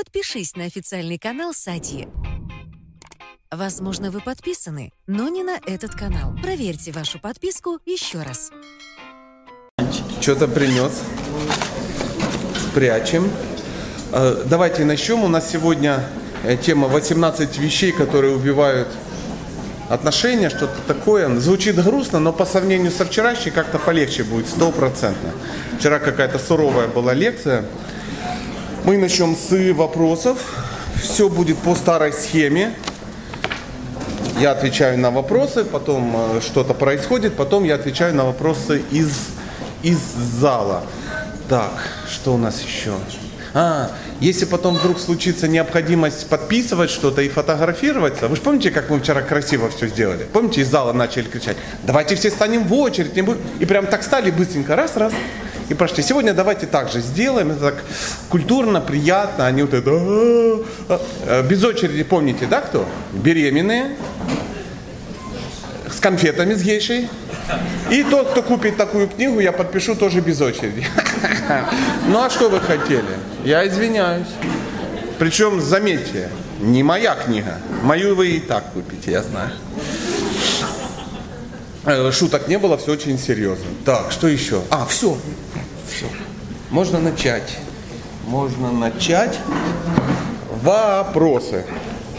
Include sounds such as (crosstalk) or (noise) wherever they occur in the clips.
подпишись на официальный канал Сати. Возможно, вы подписаны, но не на этот канал. Проверьте вашу подписку еще раз. Что-то принес. Спрячем. Э, Давайте начнем. У нас сегодня э, тема 18 вещей, которые убивают отношения, что-то такое. Звучит грустно, но по сравнению со вчерашней как-то полегче будет, стопроцентно. Вчера какая-то суровая была лекция. Мы начнем с вопросов. Все будет по старой схеме. Я отвечаю на вопросы, потом э, что-то происходит, потом я отвечаю на вопросы из, из зала. Так, что у нас еще? А, если потом вдруг случится необходимость подписывать что-то и фотографироваться, вы же помните, как мы вчера красиво все сделали? Помните, из зала начали кричать, давайте все станем в очередь, не будем... и прям так стали быстренько, раз, раз, и пошли. Сегодня давайте так же сделаем, это так культурно, приятно, они вот это... «А, а». Э, Без очереди помните, да, кто? Беременные, с конфетами с гейшей. И тот, кто купит такую книгу, я подпишу тоже без очереди. (laughs) Ну а что вы хотели? Я извиняюсь. Причем, заметьте, не моя книга. Мою вы и так купите, я знаю. Э, Шуток не было, все очень серьезно. Так, что еще? А, все. Все. Можно начать. Можно начать. Вопросы.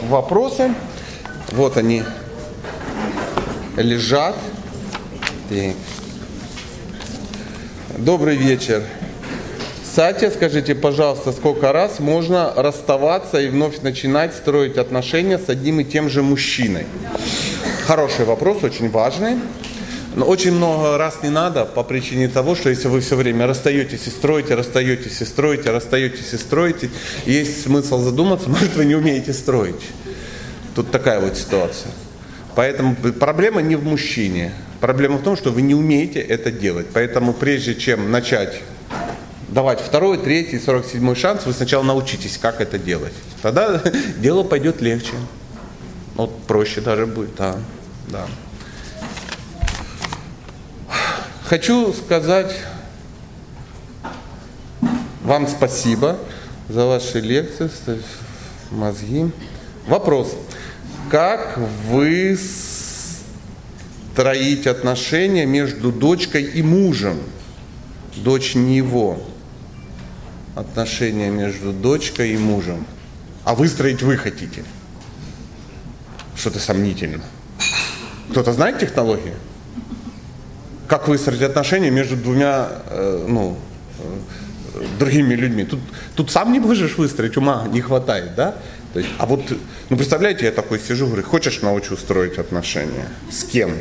Вопросы. Вот они лежат. Так. Добрый вечер. Сатя, скажите, пожалуйста, сколько раз можно расставаться и вновь начинать строить отношения с одним и тем же мужчиной? Хороший вопрос, очень важный. Но очень много раз не надо по причине того, что если вы все время расстаетесь и строите, расстаетесь и строите, расстаетесь и строите, есть смысл задуматься, (laughs) может вы не умеете строить. Тут такая вот ситуация. Поэтому проблема не в мужчине. Проблема в том, что вы не умеете это делать. Поэтому прежде чем начать давать второй, третий, сорок седьмой шанс, вы сначала научитесь, как это делать. Тогда (laughs) дело пойдет легче. Вот проще даже будет, да. да. Хочу сказать вам спасибо за ваши лекции, мозги. Вопрос. Как вы строить отношения между дочкой и мужем? Дочь не его. Отношения между дочкой и мужем. А выстроить вы хотите. Что-то сомнительно. Кто-то знает технологии? Как выстроить отношения между двумя, э, ну, э, другими людьми? Тут, тут сам не можешь выстроить, ума не хватает, да? То есть, а вот, ну представляете, я такой сижу, говорю, хочешь научу строить отношения? С кем?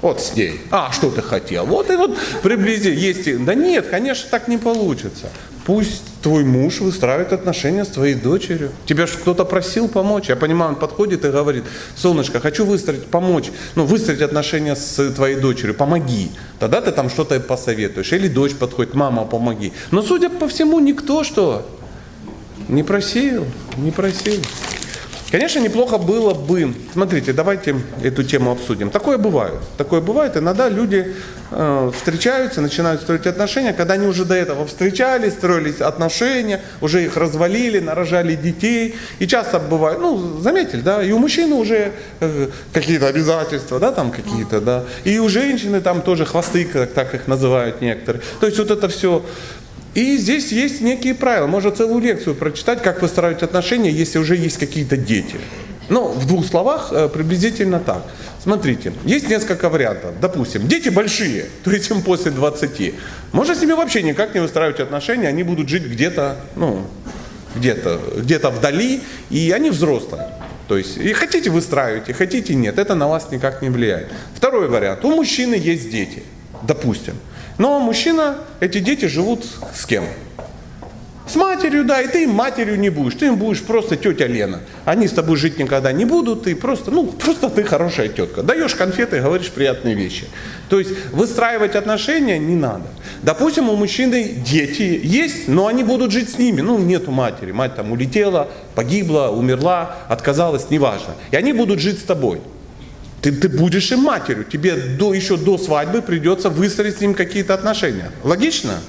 Вот с ней. А, что ты хотел? Вот и вот приблизи. Есть. Да нет, конечно, так не получится. Пусть твой муж выстраивает отношения с твоей дочерью. Тебя же кто-то просил помочь. Я понимаю, он подходит и говорит, солнышко, хочу выстроить, помочь, ну, выстроить отношения с твоей дочерью, помоги. Тогда ты там что-то посоветуешь. Или дочь подходит, мама, помоги. Но, судя по всему, никто что? Не просил, не просил. Конечно, неплохо было бы, смотрите, давайте эту тему обсудим. Такое бывает, такое бывает. Иногда люди э, встречаются, начинают строить отношения, когда они уже до этого встречались, строились отношения, уже их развалили, нарожали детей. И часто бывает, ну, заметили, да, и у мужчины уже э, какие-то обязательства, да, там какие-то, да. И у женщины там тоже хвосты, как так их называют некоторые. То есть вот это все и здесь есть некие правила. Можно целую лекцию прочитать, как выстраивать отношения, если уже есть какие-то дети. Ну, в двух словах э, приблизительно так. Смотрите, есть несколько вариантов. Допустим, дети большие, то есть им после 20. Можно с ними вообще никак не выстраивать отношения, они будут жить где-то, ну, где-то, где-то вдали, и они взрослые. То есть, и хотите выстраивайте, хотите нет, это на вас никак не влияет. Второй вариант. У мужчины есть дети, допустим. Но мужчина, эти дети живут с кем? С матерью, да, и ты им матерью не будешь, ты им будешь просто тетя Лена. Они с тобой жить никогда не будут, ты просто, ну, просто ты хорошая тетка. Даешь конфеты, говоришь приятные вещи. То есть выстраивать отношения не надо. Допустим, у мужчины дети есть, но они будут жить с ними. Ну, нету матери, мать там улетела, погибла, умерла, отказалась, неважно. И они будут жить с тобой. Ты, ты будешь им матерью, тебе до, еще до свадьбы придется выстроить с ним какие-то отношения. Логично?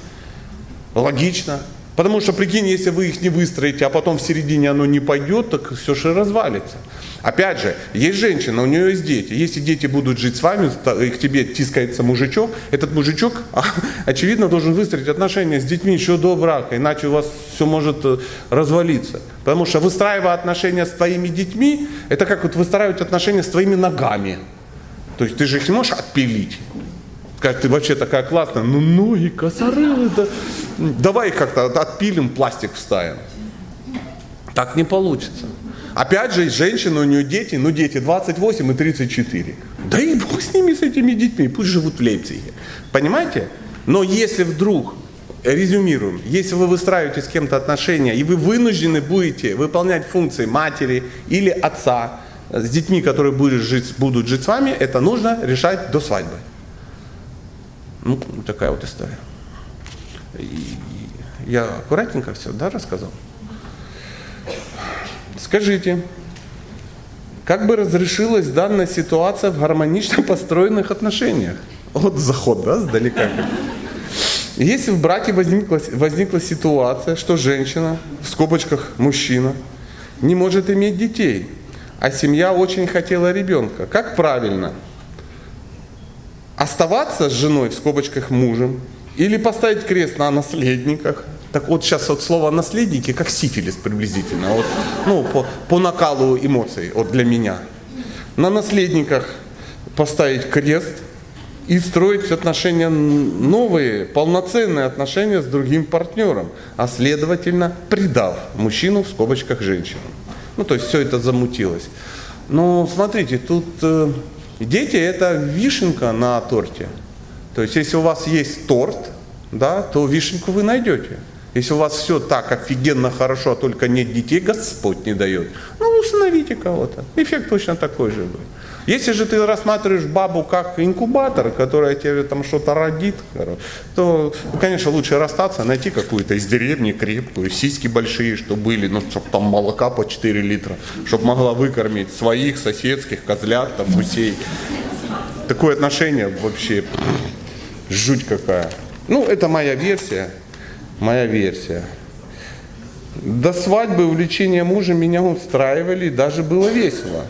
Логично. Потому что, прикинь, если вы их не выстроите, а потом в середине оно не пойдет, так все же развалится. Опять же, есть женщина, у нее есть дети. Если дети будут жить с вами, и к тебе тискается мужичок, этот мужичок, (laughs) очевидно, должен выстроить отношения с детьми еще до брака, иначе у вас все может э, развалиться. Потому что выстраивая отношения с твоими детьми, это как вот выстраивать отношения с твоими ногами. То есть ты же их не можешь отпилить. Как ты вообще такая классная, ну ноги, косорылы, да. давай как-то отпилим, пластик вставим. Так не получится. Опять же, женщина, у нее дети, ну дети 28 и 34. Да и бог с ними, с этими детьми, пусть живут в Лейпциге. Понимаете? Но если вдруг, резюмируем, если вы выстраиваете с кем-то отношения, и вы вынуждены будете выполнять функции матери или отца с детьми, которые будут жить, будут жить с вами, это нужно решать до свадьбы. Ну, такая вот история. Я аккуратненько все, да, рассказал? Скажите, как бы разрешилась данная ситуация в гармонично построенных отношениях? Вот заход, да, сдалека. Если в браке возникла, возникла ситуация, что женщина, в скобочках мужчина, не может иметь детей, а семья очень хотела ребенка, как правильно – оставаться с женой, в скобочках мужем, или поставить крест на наследниках. Так вот сейчас вот слово наследники как сифилис приблизительно, вот, ну, по, по накалу эмоций, вот для меня. На наследниках поставить крест и строить отношения новые, полноценные отношения с другим партнером, а следовательно предав мужчину в скобочках женщину. Ну, то есть все это замутилось. Но смотрите, тут э, Дети – это вишенка на торте. То есть, если у вас есть торт, да, то вишенку вы найдете. Если у вас все так офигенно хорошо, а только нет детей, Господь не дает. Ну, установите кого-то. Эффект точно такой же будет. Если же ты рассматриваешь бабу как инкубатор, которая тебе там что-то родит, то, конечно, лучше расстаться, найти какую-то из деревни крепкую, сиськи большие, что были, ну, чтобы там молока по 4 литра, чтобы могла выкормить своих соседских козлят, там, гусей. Такое отношение вообще жуть какая. Ну, это моя версия, моя версия. До свадьбы увлечения мужа меня устраивали, и даже было весело.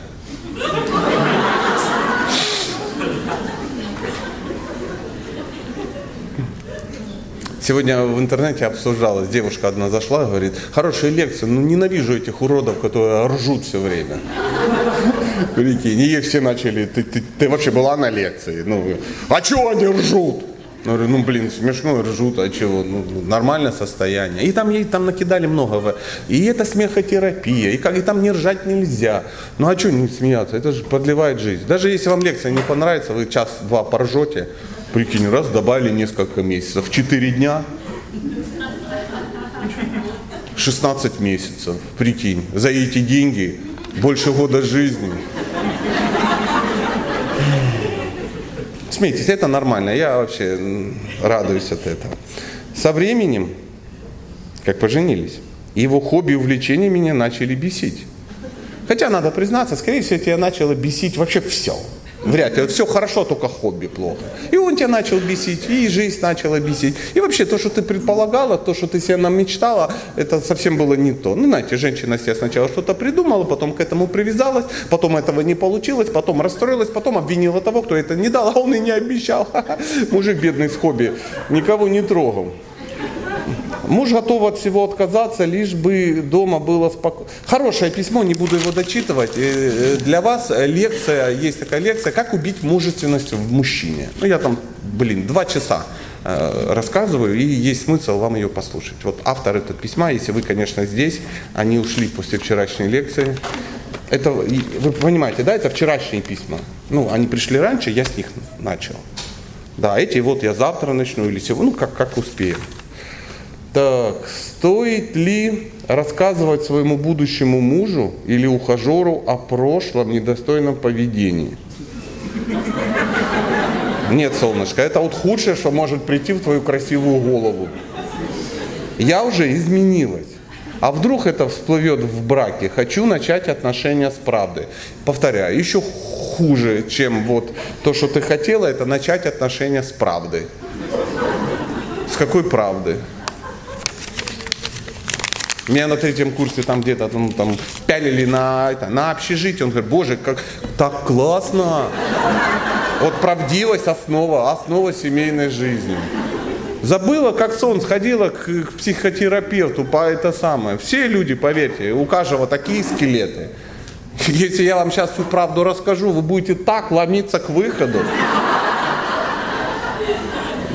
Сегодня в интернете обсуждалось, девушка одна зашла, говорит, хорошая лекция, но ненавижу этих уродов, которые ржут все время. Прикинь, и все начали, ты, ты, ты вообще была на лекции? Ну, а чего они ржут? Я говорю, ну блин, смешно, ржут, а чего? Ну, нормальное состояние. И там ей там накидали много. И это смехотерапия, и как и там не ржать нельзя. Ну а что не смеяться? Это же продлевает жизнь. Даже если вам лекция не понравится, вы час-два поржете, Прикинь, раз добавили несколько месяцев. Четыре дня 16 месяцев. Прикинь, за эти деньги больше года жизни. Смейтесь, это нормально. Я вообще радуюсь от этого. Со временем, как поженились, его хобби и увлечения меня начали бесить. Хотя, надо признаться, скорее всего, тебя начало бесить вообще все. Вряд ли. Вот все хорошо, только хобби плохо. И он тебя начал бесить, и жизнь начала бесить. И вообще то, что ты предполагала, то, что ты себе нам мечтала, это совсем было не то. Ну, знаете, женщина себе сначала что-то придумала, потом к этому привязалась, потом этого не получилось, потом расстроилась, потом обвинила того, кто это не дал, а он и не обещал. (laughs) Мужик бедный с хобби, никого не трогал. Муж готов от всего отказаться, лишь бы дома было спокойно. Хорошее письмо, не буду его дочитывать. Э, э, для вас лекция, есть такая лекция, как убить мужественность в мужчине. Ну, я там, блин, два часа э, рассказываю, и есть смысл вам ее послушать. Вот автор этого письма, если вы, конечно, здесь, они ушли после вчерашней лекции. Это, вы понимаете, да, это вчерашние письма. Ну, они пришли раньше, я с них начал. Да, эти вот я завтра начну или сегодня, ну, как, как успею. Так, стоит ли рассказывать своему будущему мужу или ухажеру о прошлом недостойном поведении? Нет, солнышко, это вот худшее, что может прийти в твою красивую голову. Я уже изменилась. А вдруг это всплывет в браке? Хочу начать отношения с правдой. Повторяю, еще хуже, чем вот то, что ты хотела, это начать отношения с правдой. С какой правды? Меня на третьем курсе там где-то ну, там пялили на, это, на общежитие. Он говорит, боже, как так классно. Вот правдивость основа, основа семейной жизни. Забыла, как сон, сходила к, к психотерапевту по это самое. Все люди, поверьте, у каждого такие скелеты. Если я вам сейчас всю правду расскажу, вы будете так ломиться к выходу.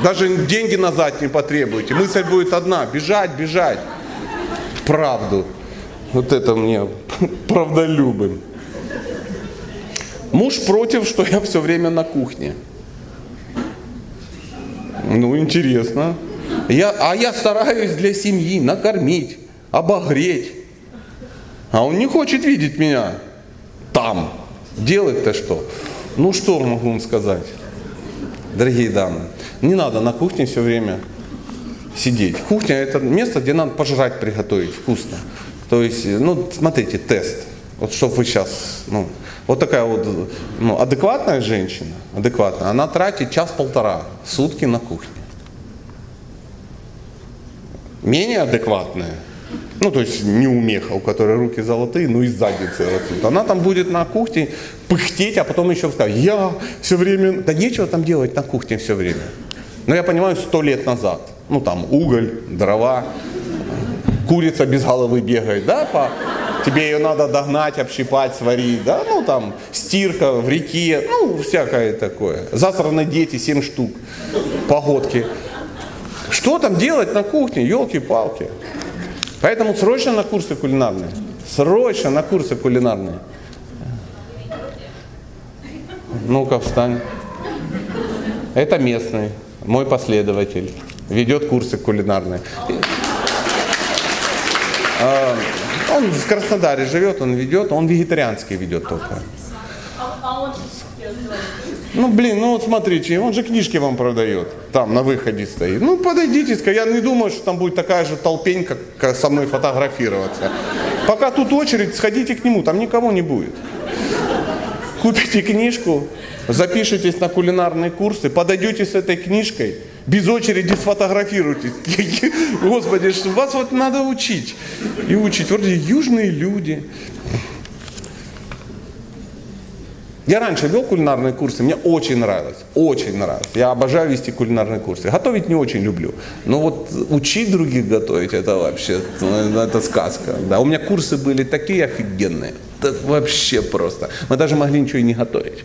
Даже деньги назад не потребуете. Мысль будет одна, бежать, бежать правду. Вот это мне (laughs) правдолюбым. Муж против, что я все время на кухне. Ну, интересно. Я, а я стараюсь для семьи накормить, обогреть. А он не хочет видеть меня там. Делать-то что? Ну, что могу вам сказать? Дорогие дамы, не надо на кухне все время сидеть. Кухня это место, где надо пожрать, приготовить вкусно. То есть, ну, смотрите, тест. Вот чтобы вы сейчас, ну, вот такая вот ну, адекватная женщина, адекватная, она тратит час-полтора в сутки на кухне. Менее адекватная, ну, то есть не умеха, у которой руки золотые, ну и задницы растут. Она там будет на кухне пыхтеть, а потом еще скажет, я все время... Да нечего там делать на кухне все время. Но я понимаю, сто лет назад – ну там уголь, дрова, курица без головы бегает, да, по, тебе ее надо догнать, общипать, сварить, да, ну там стирка в реке, ну всякое такое. Засраны дети, 7 штук, погодки. Что там делать на кухне, елки-палки. Поэтому срочно на курсы кулинарные. Срочно на курсы кулинарные. Ну-ка, встань. Это местный, мой последователь ведет курсы кулинарные. А, он в Краснодаре живет, он ведет, он вегетарианский ведет только. Ну, блин, ну вот смотрите, он же книжки вам продает, там на выходе стоит. Ну, подойдите, я не думаю, что там будет такая же толпень, как со мной фотографироваться. Пока тут очередь, сходите к нему, там никого не будет. Купите книжку, запишитесь на кулинарные курсы, подойдете с этой книжкой, без очереди сфотографируйтесь. (laughs) Господи, что вас вот надо учить. И учить. Вроде южные люди. Я раньше вел кулинарные курсы, мне очень нравилось, очень нравилось. Я обожаю вести кулинарные курсы. Готовить не очень люблю. Но вот учить других готовить, это вообще, ну, это сказка. Да, у меня курсы были такие офигенные. Так вообще просто. Мы даже могли ничего и не готовить.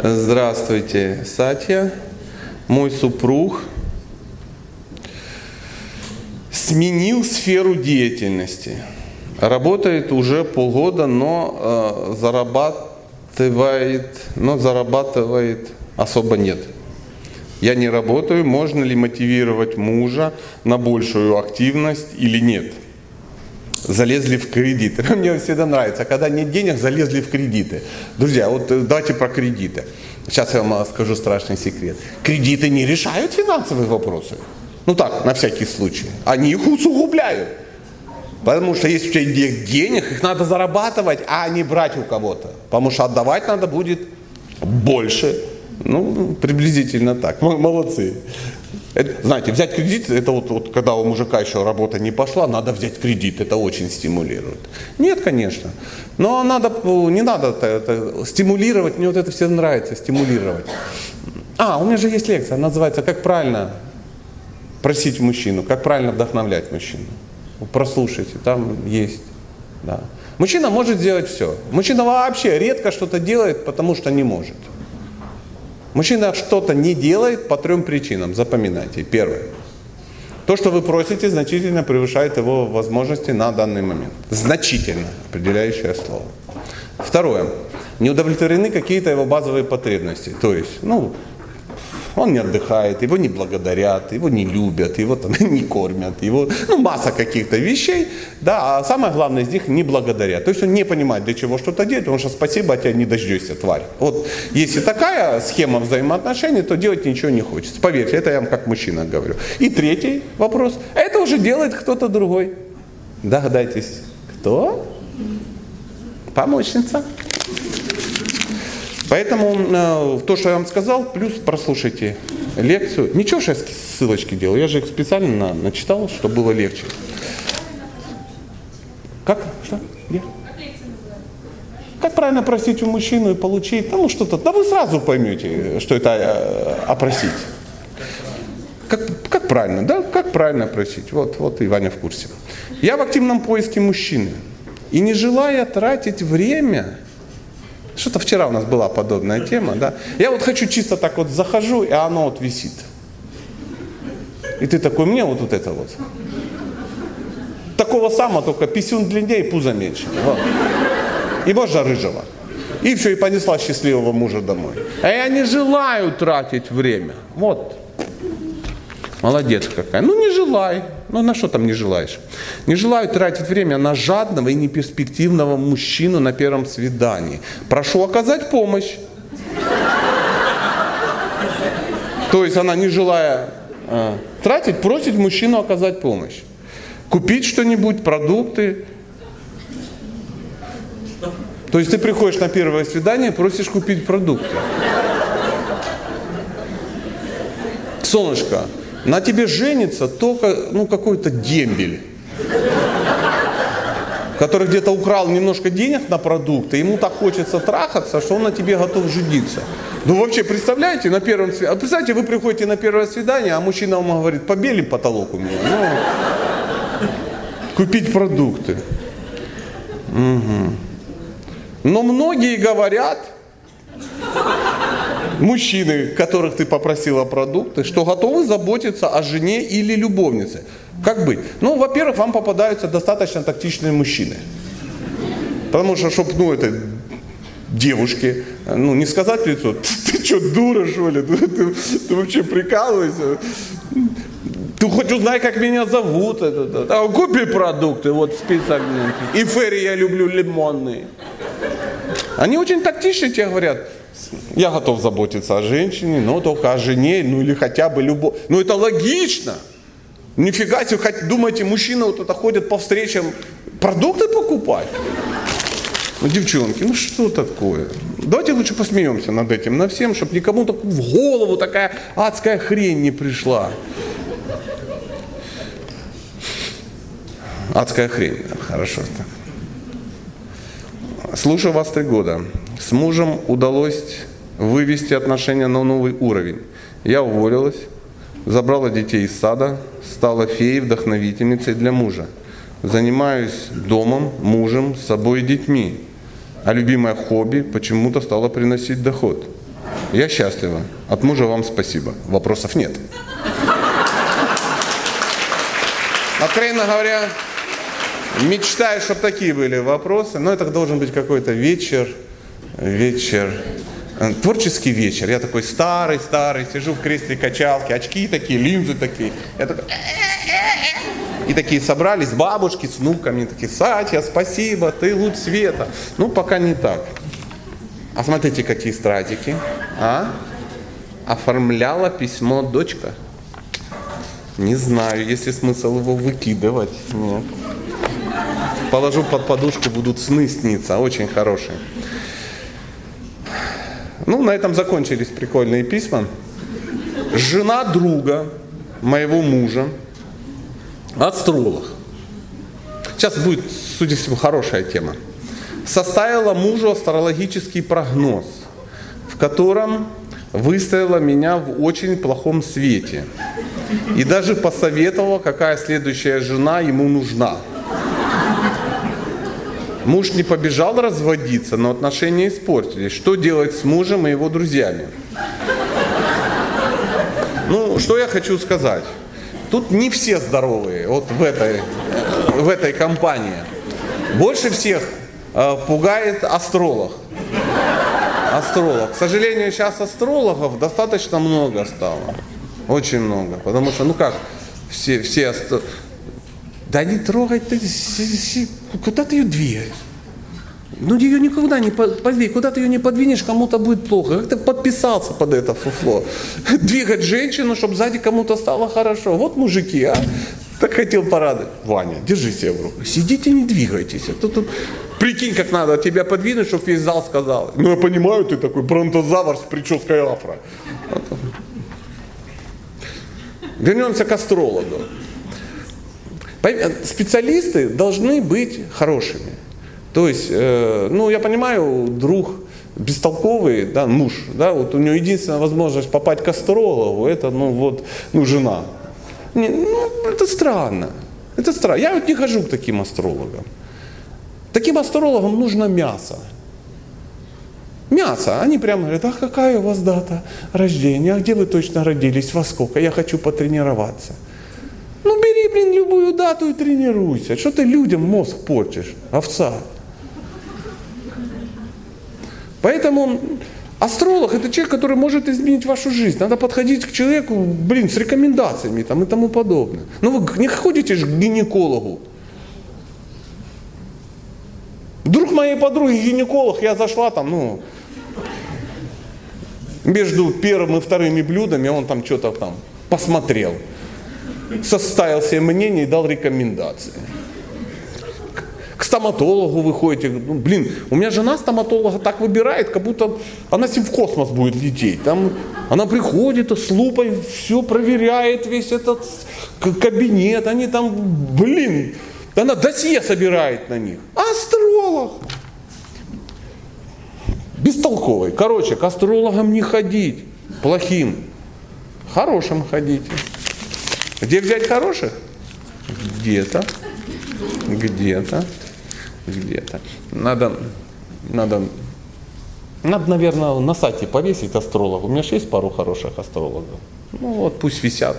Здравствуйте, Сатья. Мой супруг сменил сферу деятельности. Работает уже полгода, но э, зарабатывает, но зарабатывает особо нет. Я не работаю, можно ли мотивировать мужа на большую активность или нет? Залезли в кредиты. (laughs) Мне всегда нравится, когда нет денег, залезли в кредиты. Друзья, вот э, давайте про кредиты. Сейчас я вам скажу страшный секрет. Кредиты не решают финансовые вопросы. Ну так, на всякий случай. Они их усугубляют. Потому что если у тебя нет денег, их надо зарабатывать, а не брать у кого-то. Потому что отдавать надо будет больше. Ну, приблизительно так. Молодцы. Это, знаете, взять кредит, это вот, вот когда у мужика еще работа не пошла, надо взять кредит, это очень стимулирует. Нет, конечно. Но надо, не надо это, это стимулировать, мне вот это все нравится, стимулировать. А, у меня же есть лекция, она называется «Как правильно просить мужчину, как правильно вдохновлять мужчину». Прослушайте, там есть. Да. Мужчина может сделать все. Мужчина вообще редко что-то делает, потому что не может. Мужчина что-то не делает по трем причинам. Запоминайте. Первое. То, что вы просите, значительно превышает его возможности на данный момент. Значительно. Определяющее слово. Второе. Не удовлетворены какие-то его базовые потребности. То есть, ну, он не отдыхает, его не благодарят, его не любят, его там (laughs) не кормят, его, ну, масса каких-то вещей, да, а самое главное из них не благодарят. То есть он не понимает, для чего что-то делать, потому что спасибо, от тебя не дождешься, тварь. Вот если такая схема взаимоотношений, то делать ничего не хочется. Поверьте, это я вам как мужчина говорю. И третий вопрос, это уже делает кто-то другой. Догадайтесь, кто? Помощница. Поэтому э, то, что я вам сказал, плюс прослушайте лекцию. Ничего, что я ссылочки делал, я же их специально начитал, чтобы было легче. Как? Что? Где? Как правильно просить у мужчины и получить? Ну, что-то. Да вы сразу поймете, что это э, опросить. Как, как правильно, да? Как правильно просить? Вот, вот и Ваня в курсе. Я в активном поиске мужчины. И не желая тратить время, что-то вчера у нас была подобная тема, да? Я вот хочу чисто так вот захожу, и оно вот висит. И ты такой, мне вот, вот это вот. Такого самого, только писюн длиннее, пузо меньше. Вот. И можно рыжего. И все, и понесла счастливого мужа домой. А я не желаю тратить время. Вот. Молодец какая. Ну не желай. Ну на что там не желаешь? Не желаю тратить время на жадного и неперспективного мужчину на первом свидании. Прошу оказать помощь. То есть она не желая э, тратить, просит мужчину оказать помощь. Купить что-нибудь, продукты. То есть ты приходишь на первое свидание, просишь купить продукты. Солнышко, на тебе женится только ну, какой-то дембель, который где-то украл немножко денег на продукты, ему так хочется трахаться, что он на тебе готов жениться. Ну вообще, представляете, на первом свидании, представьте, вы приходите на первое свидание, а мужчина вам говорит, побели потолок у меня. Ну, купить продукты. Угу. Но многие говорят, мужчины, которых ты попросила продукты, что готовы заботиться о жене или любовнице. Как быть? Ну, во-первых, вам попадаются достаточно тактичные мужчины. Потому что, чтобы, ну, это девушке, ну, не сказать лицо, ты, ты что, дура, что ли? Ты, ты, ты вообще прикалываешься? Ты хоть узнай, как меня зовут. Это, это. А, купи продукты, вот список. И ферри я люблю лимонные. Они очень тактично тебе говорят, я готов заботиться о женщине, но только о жене, ну или хотя бы любовь. Ну это логично. Нифига себе, думаете, мужчина вот это ходит по встречам продукты покупать? Ну, девчонки, ну что такое? Давайте лучше посмеемся над этим, на всем, чтобы никому так в голову такая адская хрень не пришла. Адская хрень, хорошо. Слушаю вас три года. С мужем удалось вывести отношения на новый уровень. Я уволилась, забрала детей из сада, стала феей, вдохновительницей для мужа. Занимаюсь домом, мужем, собой и детьми. А любимое хобби почему-то стало приносить доход. Я счастлива. От мужа вам спасибо. Вопросов нет. Откровенно говоря, мечтаю, чтобы такие были вопросы, но это должен быть какой-то вечер, вечер, э, творческий вечер. Я такой старый, старый, сижу в кресле качалки, очки такие, линзы такие. Я такой... И такие собрались бабушки с внуками, такие, Сатя, спасибо, ты луч света. Ну, пока не так. А смотрите, какие стратики. А? Оформляла письмо дочка. Не знаю, есть ли смысл его выкидывать. Нет. Положу под подушку, будут сны сниться, очень хорошие. Ну, на этом закончились прикольные письма. Жена друга моего мужа, астролог. Сейчас будет, судя по всему, хорошая тема. Составила мужу астрологический прогноз, в котором выставила меня в очень плохом свете. И даже посоветовала, какая следующая жена ему нужна. Муж не побежал разводиться, но отношения испортились. Что делать с мужем и его друзьями? Ну, что я хочу сказать. Тут не все здоровые, вот в этой, в этой компании. Больше всех э, пугает астролог. Астролог. К сожалению, сейчас астрологов достаточно много стало. Очень много. Потому что, ну как, все, все. Да не трогай ты, куда ты ее двигаешь? Ну ее никуда не подвинь, куда ты ее не подвинешь, кому-то будет плохо. Как ты подписался под это фуфло? (laughs) Двигать женщину, чтобы сзади кому-то стало хорошо. Вот мужики, а. Так хотел порадовать. Ваня, держи себя в руку. Сидите, не двигайтесь. А то тут Прикинь, как надо тебя подвинуть, чтобы весь зал сказал. Ну, я понимаю, ты такой бронтозавр с прической афро. Вернемся к астрологу. Специалисты должны быть хорошими. То есть, э, ну, я понимаю, друг бестолковый, да, муж, да, вот у него единственная возможность попасть к астрологу, это, ну, вот, ну, жена. Не, ну, это странно. Это странно. Я вот не хожу к таким астрологам. Таким астрологам нужно мясо. Мясо. Они прямо говорят, а какая у вас дата рождения, а где вы точно родились, во сколько, я хочу потренироваться. Блин, любую дату и тренируйся. Что ты людям мозг портишь, овца? Поэтому астролог это человек, который может изменить вашу жизнь. Надо подходить к человеку, блин, с рекомендациями там, и тому подобное. Ну вы не ходите же к гинекологу. Друг моей подруги гинеколог, я зашла там, ну, между первым и вторыми блюдами он там что-то там посмотрел, составил себе мнение и дал рекомендации. К стоматологу вы ходите, ну, блин, у меня жена стоматолога так выбирает, как будто она с ним в космос будет лететь. Там она приходит с лупой, все проверяет, весь этот кабинет, они там, блин, она досье собирает на них. Астролог. Бестолковый. Короче, к астрологам не ходить. Плохим. Хорошим ходите. Где взять хороших? Где-то. Где-то. Где-то. Надо, надо, надо, наверное, на сайте повесить астролог. У меня же есть пару хороших астрологов. Ну вот, пусть висят.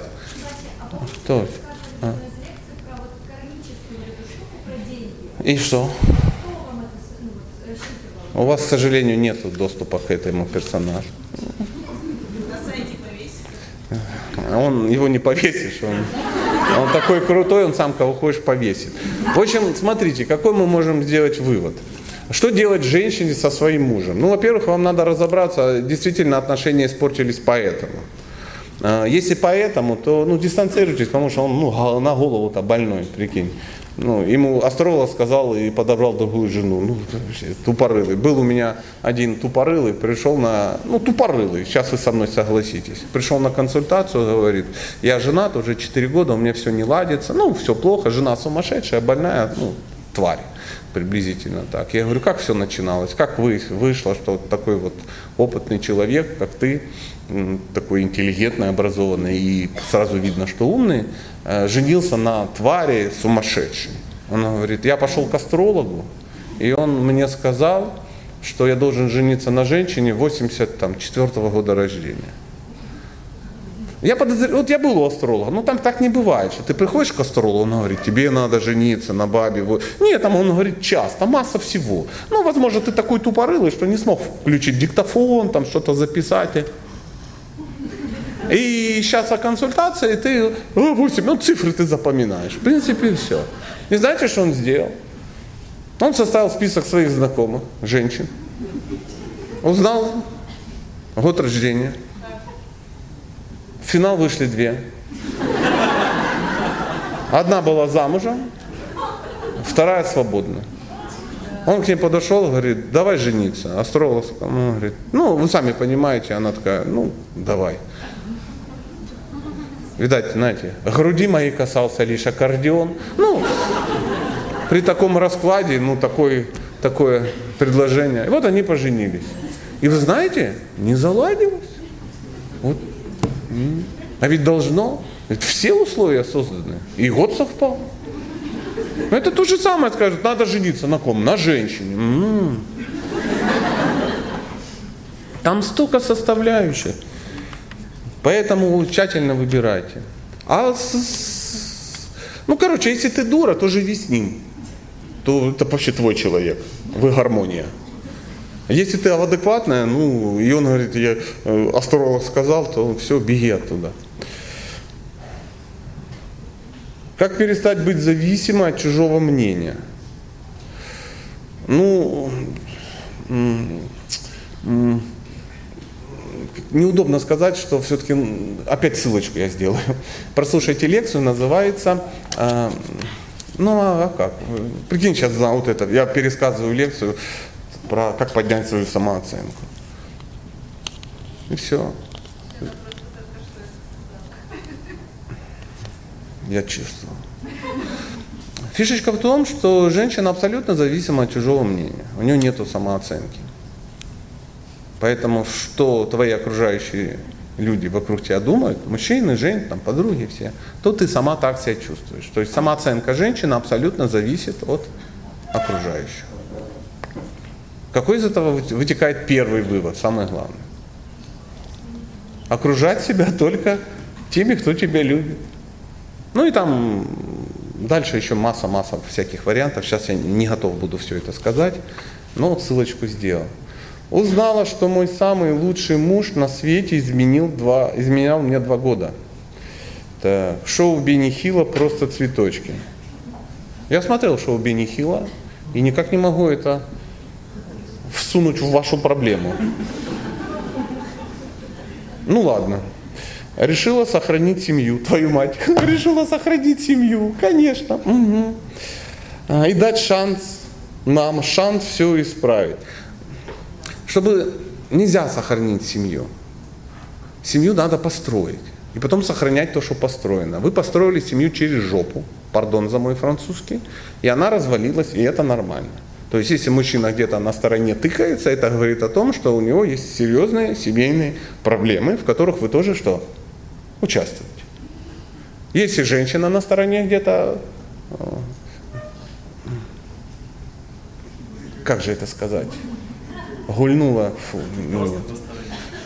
Что? А? И что? У вас, к сожалению, нет доступа к этому персонажу. Он его не повесишь, он, он такой крутой, он сам кого хочешь повесит. В общем, смотрите, какой мы можем сделать вывод. Что делать женщине со своим мужем? Ну, во-первых, вам надо разобраться, действительно отношения испортились поэтому. А, если поэтому, то ну, дистанцируйтесь, потому что он ну, на голову-то больной, прикинь. Ну, ему астролог сказал и подобрал другую жену. Ну, тупорылый. Был у меня один тупорылый, пришел на... Ну, тупорылый, сейчас вы со мной согласитесь. Пришел на консультацию, говорит, я женат уже 4 года, у меня все не ладится. Ну, все плохо, жена сумасшедшая, больная, ну, тварь приблизительно так. Я говорю, как все начиналось, как вы, вышло, что такой вот опытный человек, как ты, такой интеллигентный, образованный и сразу видно, что умный, э, женился на твари сумасшедшей. Он говорит, я пошел к астрологу, и он мне сказал, что я должен жениться на женщине 84 -го года рождения. Я подозреваю, вот я был у астролога, ну там так не бывает, что ты приходишь к астрологу, он говорит, тебе надо жениться на бабе. Нет, там он говорит час, там масса всего. Ну, возможно, ты такой тупорылый, что не смог включить диктофон, там что-то записать. И сейчас о консультации ты 8, ну цифры ты запоминаешь. В принципе, все. И знаете, что он сделал? Он составил список своих знакомых, женщин. Узнал год рождения. В финал вышли две. Одна была замужем, вторая свободна. Он к ней подошел говорит, давай жениться. Астролог он говорит, ну, вы сами понимаете, она такая, ну, давай. Видать, знаете, груди моей касался лишь аккордеон. Ну, при таком раскладе, ну, такой, такое предложение. И вот они поженились. И вы знаете, не заладилось. Вот. А ведь должно. Ведь все условия созданы. И год совпал. Но это то же самое скажет, надо жениться на ком? На женщине. М-м. Там столько составляющих. Поэтому тщательно выбирайте. А с, ну, короче, если ты дура, то живи с ним. То это вообще твой человек. Вы гармония. Если ты адекватная, ну, и он говорит, я э, астролог сказал, то все, беги оттуда. Как перестать быть зависимым от чужого мнения? Ну, неудобно сказать, что все-таки, опять ссылочку я сделаю. (laughs) Прослушайте лекцию, называется, э, Ну а как? Прикинь, сейчас за вот это, я пересказываю лекцию про как поднять свою самооценку. И все. Я чувствую. Фишечка в том, что женщина абсолютно зависима от чужого мнения. У нее нет самооценки. Поэтому что твои окружающие люди вокруг тебя думают, мужчины, женщины, там, подруги все, то ты сама так себя чувствуешь. То есть самооценка женщины абсолютно зависит от окружающих. Какой из этого вытекает первый вывод, самый главный? Окружать себя только теми, кто тебя любит. Ну и там дальше еще масса-масса всяких вариантов. Сейчас я не готов буду все это сказать, но ссылочку сделал. Узнала, что мой самый лучший муж на свете изменил два, изменял мне два года. Так, шоу Бенни Хилла «Просто цветочки». Я смотрел шоу Бенни Хилла и никак не могу это всунуть в вашу проблему. Ну ладно. Решила сохранить семью, твою мать. (laughs) Решила сохранить семью, конечно. Угу. И дать шанс нам, шанс все исправить. Чтобы нельзя сохранить семью. Семью надо построить. И потом сохранять то, что построено. Вы построили семью через жопу, пардон за мой французский, и она развалилась, и это нормально. То есть, если мужчина где-то на стороне тыкается, это говорит о том, что у него есть серьезные семейные проблемы, в которых вы тоже что? Участвуете. Если женщина на стороне где-то, э, как же это сказать, гульнула, фу, ну,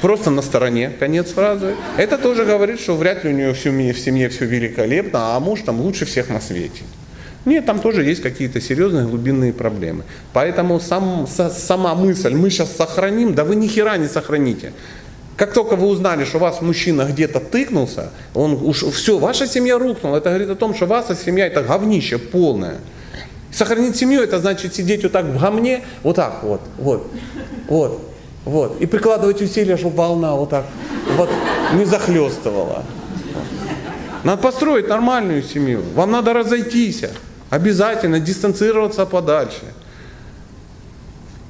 просто на стороне, конец фразы, это тоже говорит, что вряд ли у нее в семье, в семье все великолепно, а муж там лучше всех на свете. Нет, там тоже есть какие-то серьезные глубинные проблемы. Поэтому сам, с, сама мысль, мы сейчас сохраним, да вы ни хера не сохраните. Как только вы узнали, что у вас мужчина где-то тыкнулся, он уж все, ваша семья рухнула. Это говорит о том, что ваша семья это говнище полное. Сохранить семью это значит сидеть вот так в гамне, вот так вот, вот, вот, вот. И прикладывать усилия, чтобы волна вот так вот не захлестывала. Надо построить нормальную семью. Вам надо разойтись. Обязательно дистанцироваться подальше.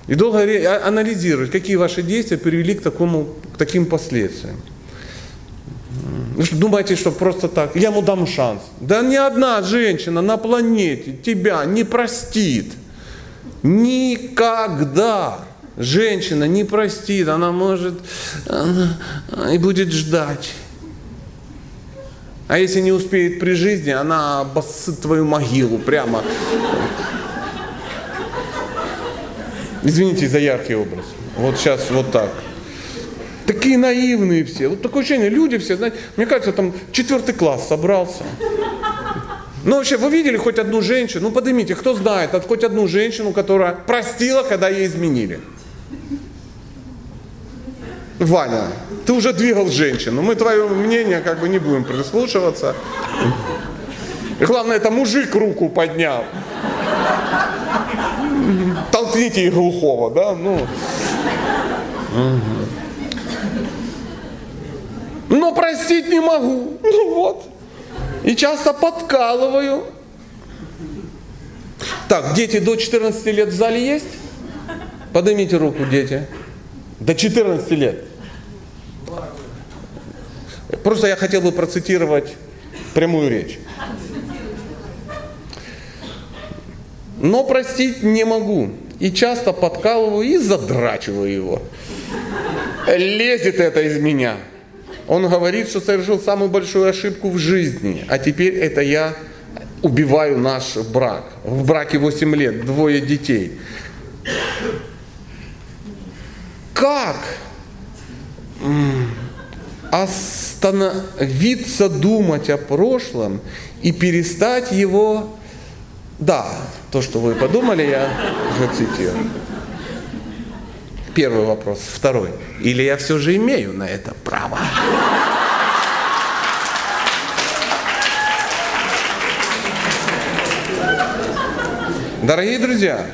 И долго а, анализировать, какие ваши действия привели к, такому, к таким последствиям. Вы что, думаете, что просто так, я ему дам шанс. Да ни одна женщина на планете тебя не простит. Никогда. Женщина не простит, она может она, и будет ждать. А если не успеет при жизни, она обоссыт твою могилу прямо. Извините за яркий образ. Вот сейчас вот так. Такие наивные все. Вот такое ощущение, люди все, знаете, мне кажется, там четвертый класс собрался. Ну вообще, вы видели хоть одну женщину? Ну поднимите, кто знает, хоть одну женщину, которая простила, когда ей изменили? Ваня, ты уже двигал женщину, мы твое мнение как бы не будем прислушиваться. И главное, это мужик руку поднял. Толкните и глухого, да? Ну. Но простить не могу. Ну вот. И часто подкалываю. Так, дети до 14 лет в зале есть? Поднимите руку, дети. До 14 лет. Просто я хотел бы процитировать прямую речь. Но простить не могу. И часто подкалываю и задрачиваю его. Лезет это из меня. Он говорит, что совершил самую большую ошибку в жизни. А теперь это я убиваю наш брак. В браке 8 лет, двое детей. Как остановиться думать о прошлом и перестать его... Да, то, что вы подумали, я уже цитирую. Первый вопрос. Второй. Или я все же имею на это право? Дорогие друзья,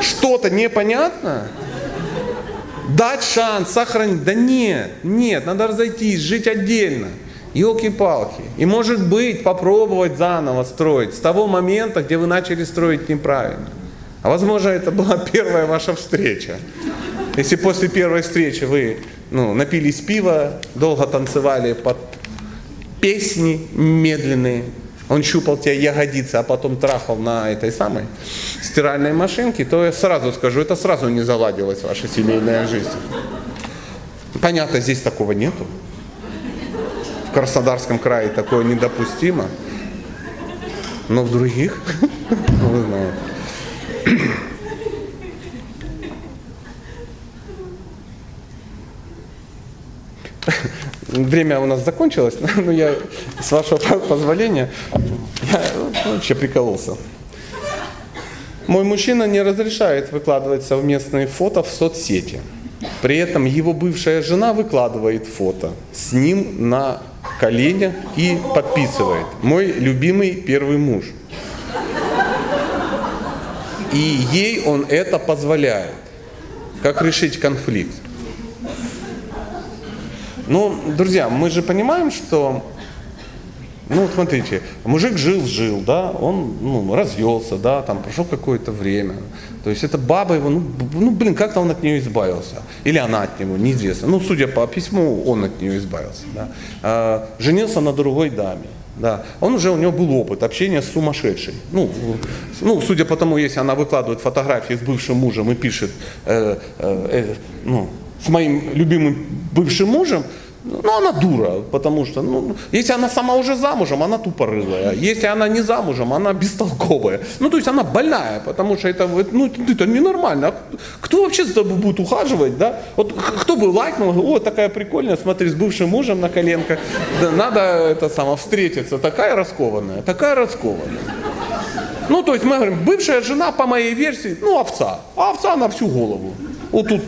что-то непонятно? Дать шанс, сохранить. Да нет, нет, надо разойтись, жить отдельно. Елки-палки. И может быть попробовать заново строить с того момента, где вы начали строить неправильно. А возможно, это была первая ваша встреча. Если после первой встречи вы ну, напились пива, долго танцевали под песни медленные, он щупал тебя ягодицы, а потом трахал на этой самой стиральной машинке, то я сразу скажу, это сразу не заладилась ваша семейная жизнь. Понятно, здесь такого нету. В Краснодарском крае такое недопустимо. Но в других, (laughs) вы знаете. Время у нас закончилось, (laughs) но я, с вашего позволения, я вообще прикололся. Мой мужчина не разрешает выкладывать совместные фото в соцсети. При этом его бывшая жена выкладывает фото с ним на коленях и подписывает «Мой любимый первый муж». И ей он это позволяет. Как решить конфликт? Ну, друзья, мы же понимаем, что ну, вот смотрите, мужик жил-жил, да, он ну, развелся, да, там прошло какое-то время. То есть эта баба его, ну, ну, блин, как-то он от нее избавился. Или она от него, неизвестно. Ну, судя по письму, он от нее избавился. Да. А, женился на другой даме. Да. Он уже, у него был опыт общения с сумасшедшей. Ну, ну, судя по тому, если она выкладывает фотографии с бывшим мужем и пишет, э, э, э, ну, с моим любимым бывшим мужем, ну, она дура, потому что, ну, если она сама уже замужем, она тупорылая. Если она не замужем, она бестолковая. Ну, то есть она больная, потому что это, ну, это ненормально. А кто вообще за тобой будет ухаживать, да? Вот кто бы лайкнул, о, такая прикольная, смотри, с бывшим мужем на коленках. Да, надо это само встретиться. Такая раскованная, такая раскованная. Ну, то есть мы говорим, бывшая жена, по моей версии, ну, овца. А овца на всю голову. Вот тут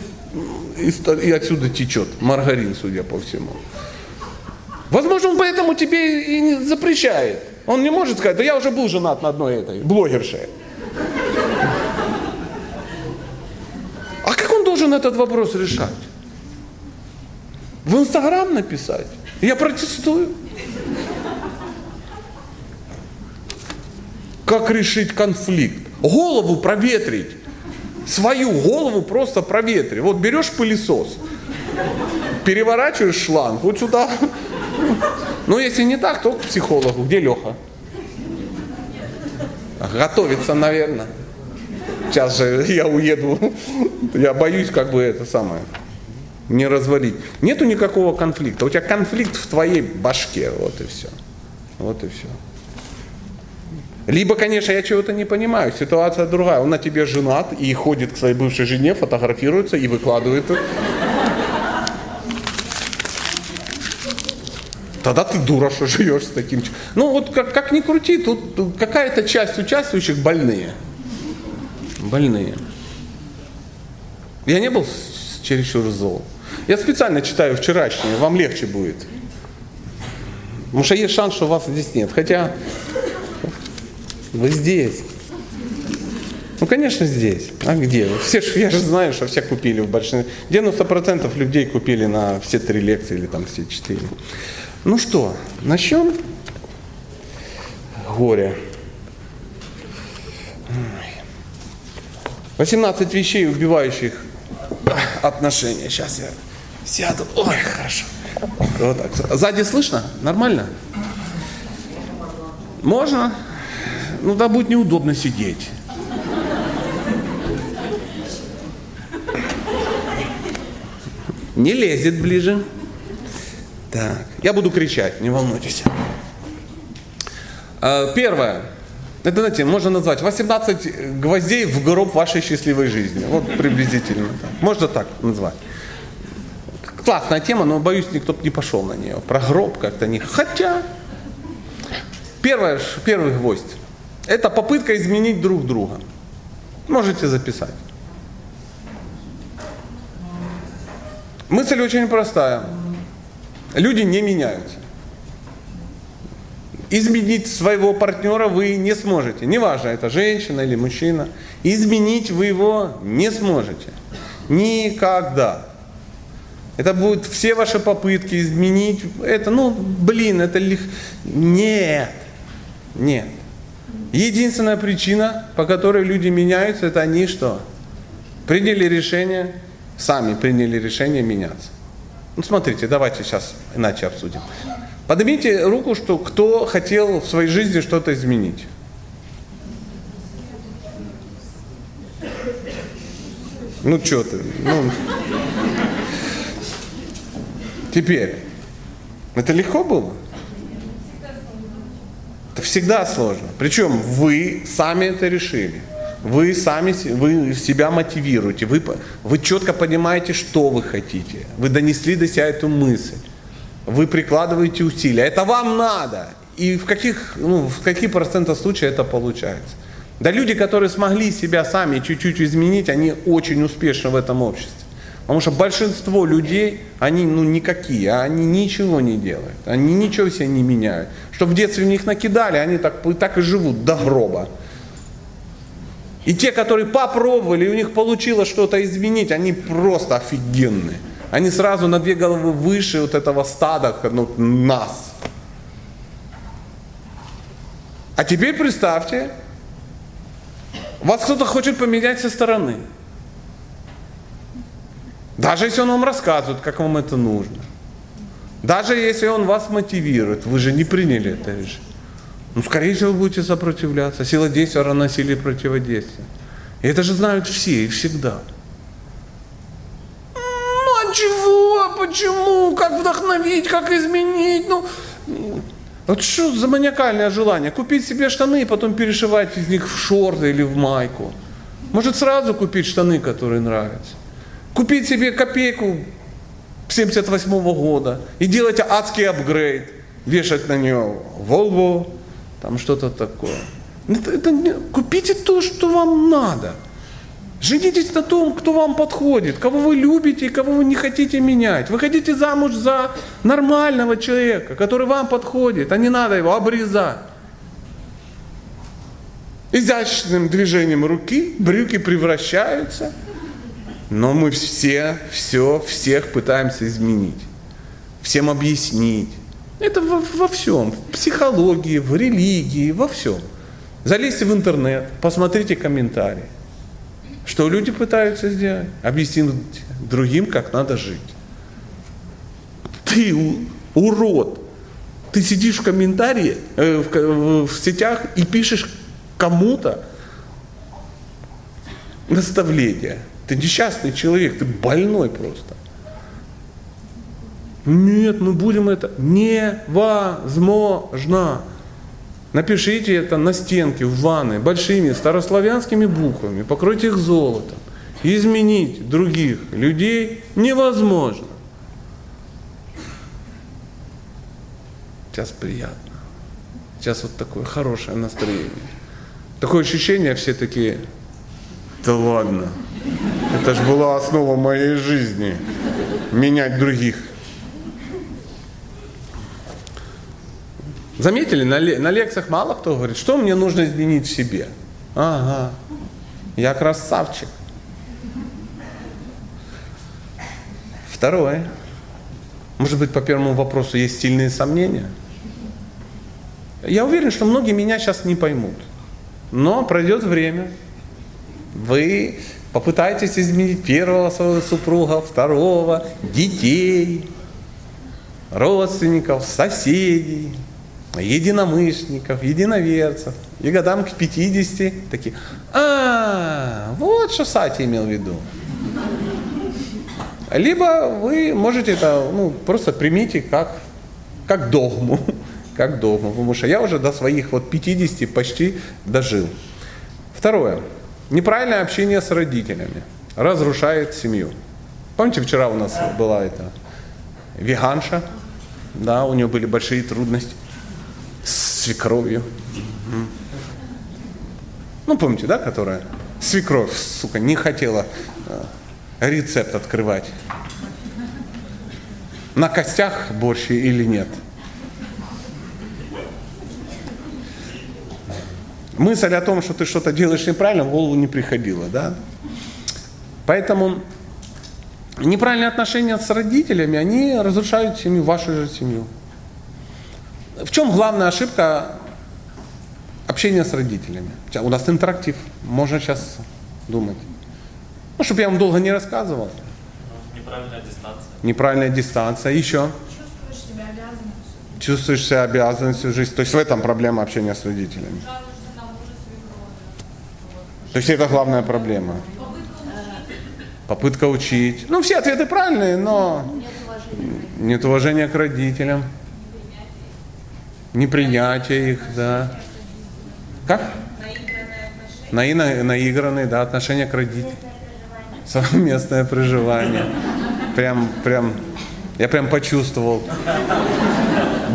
и отсюда течет маргарин, судя по всему. Возможно, он поэтому тебе и не запрещает. Он не может сказать, да я уже был женат на одной этой блогерше. А как он должен этот вопрос решать? В Инстаграм написать? Я протестую. Как решить конфликт? Голову проветрить свою голову просто проветри. Вот берешь пылесос, переворачиваешь шланг вот сюда. Ну, если не так, то к психологу. Где Леха? Готовится, наверное. Сейчас же я уеду. Я боюсь, как бы это самое, не развалить. Нету никакого конфликта. У тебя конфликт в твоей башке. Вот и все. Вот и все. Либо, конечно, я чего-то не понимаю, ситуация другая. Он на тебе женат и ходит к своей бывшей жене, фотографируется и выкладывает. Тогда ты дура, что живешь с таким. Ну вот как, как ни крути, тут какая-то часть участвующих больные. Больные. Я не был чересчур зол. Я специально читаю вчерашнее, вам легче будет. Потому что есть шанс, что вас здесь нет. Хотя вы здесь. Ну, конечно, здесь. А где? Все, я же знаю, что все купили в большинстве. 90% людей купили на все три лекции или там все четыре. Ну что, начнем? Горе. 18 вещей, убивающих отношения. Сейчас я сяду. Ой, хорошо. Вот так. Сзади слышно? Нормально? Можно? Ну да будет неудобно сидеть. Не лезет ближе. Так, я буду кричать, не волнуйтесь. А, первое. Это, знаете, можно назвать 18 гвоздей в гроб вашей счастливой жизни. Вот приблизительно. Можно так назвать. Классная тема, но боюсь, никто не пошел на нее. Про гроб как-то не... Хотя, первое, первый гвоздь. Это попытка изменить друг друга. Можете записать. Мысль очень простая. Люди не меняются. Изменить своего партнера вы не сможете. Неважно, это женщина или мужчина. Изменить вы его не сможете. Никогда. Это будут все ваши попытки изменить. Это, ну, блин, это лих... Нет. Нет. Единственная причина, по которой люди меняются, это они что? Приняли решение, сами приняли решение меняться. Ну, смотрите, давайте сейчас иначе обсудим. Поднимите руку, что кто хотел в своей жизни что-то изменить. Ну что ты? Ну... Теперь, это легко было? Это всегда сложно. Причем вы сами это решили. Вы сами вы себя мотивируете. Вы, вы четко понимаете, что вы хотите. Вы донесли до себя эту мысль. Вы прикладываете усилия. Это вам надо. И в каких, ну, в каких процентах случаев это получается. Да люди, которые смогли себя сами чуть-чуть изменить, они очень успешны в этом обществе. Потому что большинство людей, они ну никакие, они ничего не делают, они ничего себе не меняют. Что в детстве в них накидали, они так, так и живут до гроба. И те, которые попробовали, и у них получилось что-то изменить, они просто офигенные. Они сразу на две головы выше вот этого стада, ну, нас. А теперь представьте, вас кто-то хочет поменять со стороны. Даже если он вам рассказывает, как вам это нужно. Даже если он вас мотивирует, вы же не приняли это решение. Ну, скорее всего, вы будете сопротивляться. Сила действия равна силе противодействия. И это же знают все и всегда. Ну, а чего? Почему? Как вдохновить? Как изменить? Ну, вот что за маниакальное желание? Купить себе штаны и потом перешивать из них в шорты или в майку. Может сразу купить штаны, которые нравятся. Купить себе копейку 78 -го года и делать адский апгрейд. Вешать на нее Volvo, там что-то такое. Это, это, купите то, что вам надо. Женитесь на том, кто вам подходит, кого вы любите и кого вы не хотите менять. Вы хотите замуж за нормального человека, который вам подходит, а не надо его обрезать. Изящным движением руки брюки превращаются, но мы все, все, всех пытаемся изменить, всем объяснить. Это во, во всем, в психологии, в религии, во всем. Залезьте в интернет, посмотрите комментарии. Что люди пытаются сделать? Объяснить другим, как надо жить. Ты урод. Ты сидишь в комментарии, э, в, в сетях и пишешь кому-то наставление. Ты несчастный человек, ты больной просто. Нет, мы будем это невозможно. Напишите это на стенке в ванной большими старославянскими буквами, покройте их золотом. Изменить других людей невозможно. Сейчас приятно. Сейчас вот такое хорошее настроение. Такое ощущение все такие, да ладно, это же была основа моей жизни, менять других. Заметили, на, на лекциях мало кто говорит, что мне нужно изменить в себе. Ага, я красавчик. Второе. Может быть, по первому вопросу есть сильные сомнения? Я уверен, что многие меня сейчас не поймут. Но пройдет время, вы попытаетесь изменить первого своего супруга, второго, детей, родственников, соседей, единомышленников, единоверцев. И годам к 50 такие, а, вот что Сати имел в виду. Либо вы можете это ну, просто примите как, как догму, (laughs) как догму, потому что я уже до своих вот 50 почти дожил. Второе. Неправильное общение с родителями разрушает семью. Помните, вчера у нас была эта веганша, да, у нее были большие трудности свекровью. Ну, помните, да, которая свекровь, сука, не хотела э, рецепт открывать. На костях борщи или нет. Мысль о том, что ты что-то делаешь неправильно, в голову не приходила, да? Поэтому неправильные отношения с родителями, они разрушают семью, вашу же семью. В чем главная ошибка общения с родителями? У нас интерактив, можно сейчас думать. Ну, чтобы я вам долго не рассказывал. Неправильная дистанция. Неправильная дистанция. Еще. Чувствуешь себя обязанностью. Чувствуешь себя обязанностью жизни. То есть в этом проблема общения с родителями. Свекрови. То есть это главная проблема. Попытка учить. Ну, все ответы правильные, но нет уважения к родителям. Непринятие их, да. Как? Наигранные, наигранные, да, отношения к родителям. Совместное проживание. Прям, прям, я прям почувствовал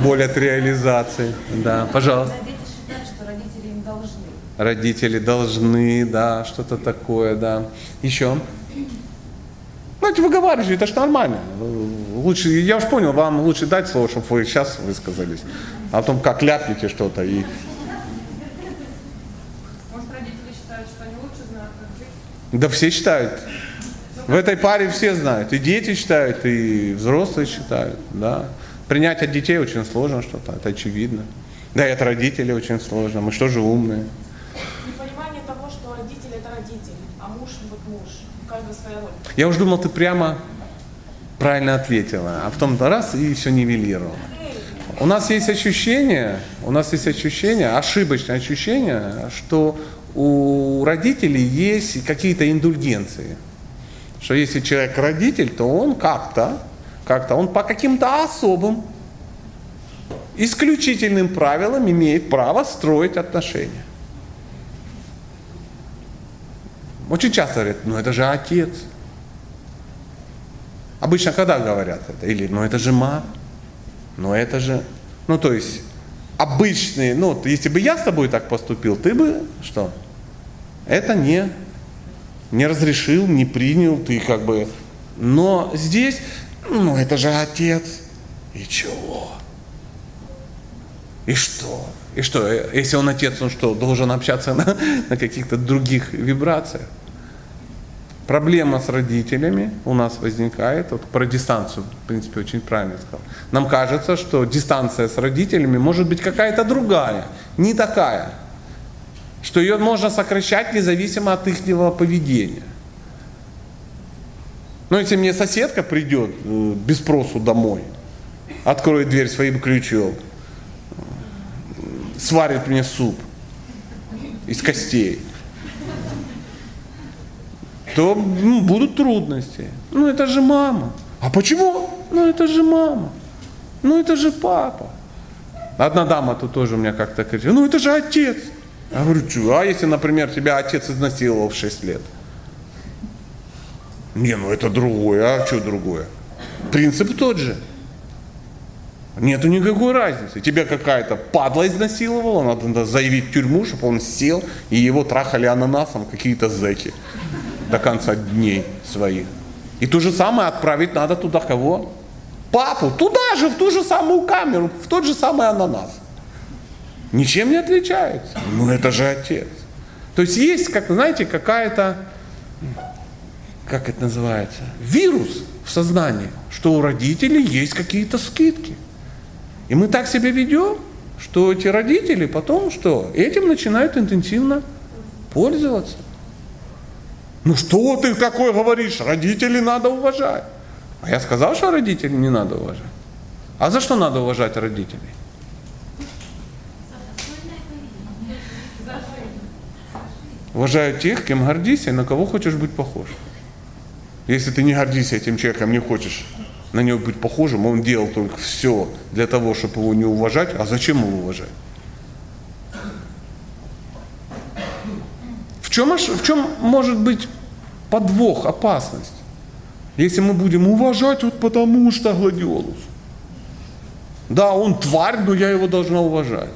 боль от реализации. Да, пожалуйста. Дети считают, что родители им должны. Родители должны, да, что-то такое, да. Еще. Ну, это выговариваете, это ж нормально. Лучше, я уж понял, вам лучше дать слово, чтобы вы сейчас высказались. А потом как ляпнете что-то и... Может, родители считают, что они лучше знают, как жить? Да все считают. В этой паре все знают. И дети считают, и взрослые считают, да. Принять от детей очень сложно что-то, это очевидно. Да и от родителей очень сложно. Мы что же умные? Непонимание того, что родители это родители, а муж вот муж. У каждого своя роль. Я уж думал, ты прямо правильно ответила, а потом раз и все нивелировала. У нас есть ощущение, у нас есть ощущение, ошибочное ощущение, что у родителей есть какие-то индульгенции. Что если человек родитель, то он как-то, как-то, он по каким-то особым, исключительным правилам имеет право строить отношения. Очень часто говорят, ну это же отец. Обычно когда говорят это? Или, ну это же мама. Ну это же, ну то есть обычные, ну если бы я с тобой так поступил, ты бы что? Это не, не разрешил, не принял, ты как бы, но здесь, ну это же отец. И чего? И что? И что, э, если он отец, он что, должен общаться (laughs) на, на каких-то других вибрациях? Проблема с родителями у нас возникает, вот про дистанцию, в принципе, очень правильно сказал. Нам кажется, что дистанция с родителями может быть какая-то другая, не такая. Что ее можно сокращать независимо от их поведения. Но если мне соседка придет э, без спросу домой, откроет дверь своим ключом, сварит мне суп из костей, то ну, будут трудности. Ну это же мама. А почему? Ну это же мама. Ну это же папа. Одна дама тут тоже у меня как-то кричит, ну это же отец. Я говорю, а если, например, тебя отец изнасиловал в 6 лет? Не, ну это другое, а что другое? Принцип тот же. Нету никакой разницы. Тебя какая-то падла изнасиловала, надо, надо заявить в тюрьму, чтобы он сел, и его трахали ананасом какие-то зэки до конца дней своих. И то же самое отправить надо туда кого? Папу, туда же, в ту же самую камеру, в тот же самый ананас. Ничем не отличается. Ну это же отец. То есть есть, как знаете, какая-то, как это называется, вирус в сознании, что у родителей есть какие-то скидки. И мы так себя ведем, что эти родители потом что? Этим начинают интенсивно пользоваться. Ну что ты такое говоришь? Родителей надо уважать. А я сказал, что родителей не надо уважать. А за что надо уважать родителей? Уважаю тех, кем гордишься и на кого хочешь быть похож. Если ты не гордишься этим человеком, не хочешь на него быть похожим, он делал только все для того, чтобы его не уважать, а зачем его уважать? Чем, в чем может быть подвох, опасность? Если мы будем уважать вот потому что гладиолус. Да, он тварь, но я его должна уважать.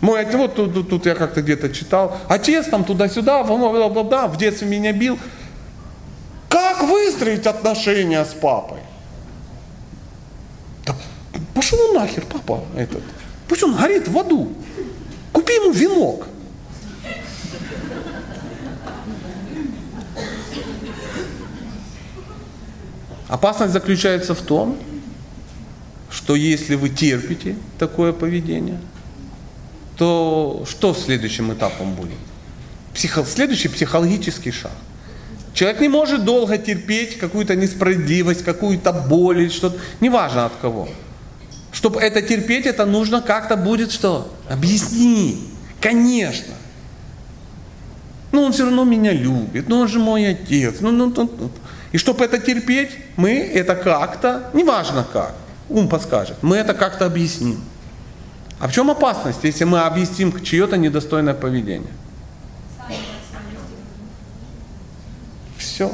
Мой отец, вот тут, тут, я как-то где-то читал, отец там туда-сюда, в детстве меня бил. Как выстроить отношения с папой? Да пошел он нахер, папа этот. Пусть он горит в аду. Купи ему венок. Опасность заключается в том, что если вы терпите такое поведение, то что следующим этапом будет? Психо... Следующий психологический шаг. Человек не может долго терпеть какую-то несправедливость, какую-то боль или что-то, неважно от кого. Чтобы это терпеть, это нужно как-то будет что? Объяснить. Конечно. Ну, он все равно меня любит, ну, он же мой отец. Ну, ну, ну, ну. И чтобы это терпеть, мы это как-то, неважно как, ум подскажет, мы это как-то объясним. А в чем опасность, если мы объясним чье-то недостойное поведение? Все,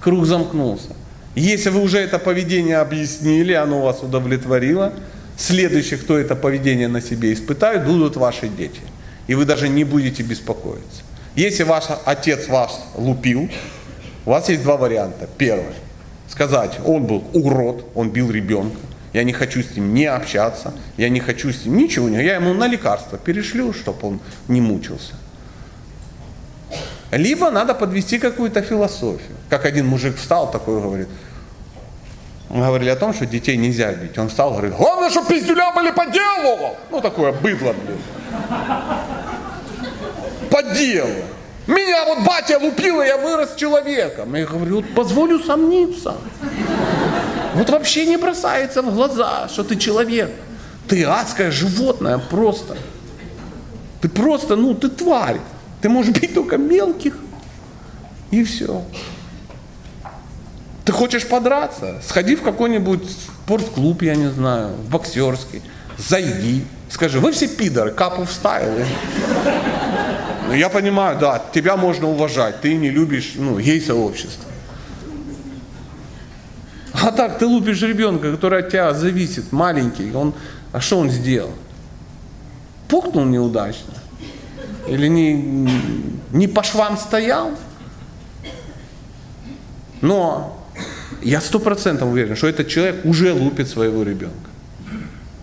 круг замкнулся. Если вы уже это поведение объяснили, оно вас удовлетворило, следующий, кто это поведение на себе испытает, будут ваши дети. И вы даже не будете беспокоиться. Если ваш отец вас лупил, у вас есть два варианта. Первый. Сказать, он был урод, он бил ребенка. Я не хочу с ним не общаться, я не хочу с ним ничего. Я ему на лекарство перешлю, чтобы он не мучился. Либо надо подвести какую-то философию. Как один мужик встал такой говорит, мы говорили о том, что детей нельзя бить. Он встал говорит, главное, чтобы пиздюля были по делу. Ну, такое быдло, блин. По делу. Меня вот батя лупила, я вырос человеком. Я говорю, вот позволю сомниться. Вот вообще не бросается в глаза, что ты человек. Ты адское животное просто. Ты просто, ну, ты тварь. Ты можешь бить только мелких. И все. Ты хочешь подраться? Сходи в какой-нибудь спортклуб, я не знаю, в боксерский. Зайди. Скажи, вы все пидоры, капу вставили. Ну, я понимаю, да, тебя можно уважать, ты не любишь ну, гей-сообщество. А так, ты лупишь ребенка, который от тебя зависит, маленький, он, а что он сделал? Пукнул неудачно? Или не, не по швам стоял? Но я сто процентов уверен, что этот человек уже лупит своего ребенка.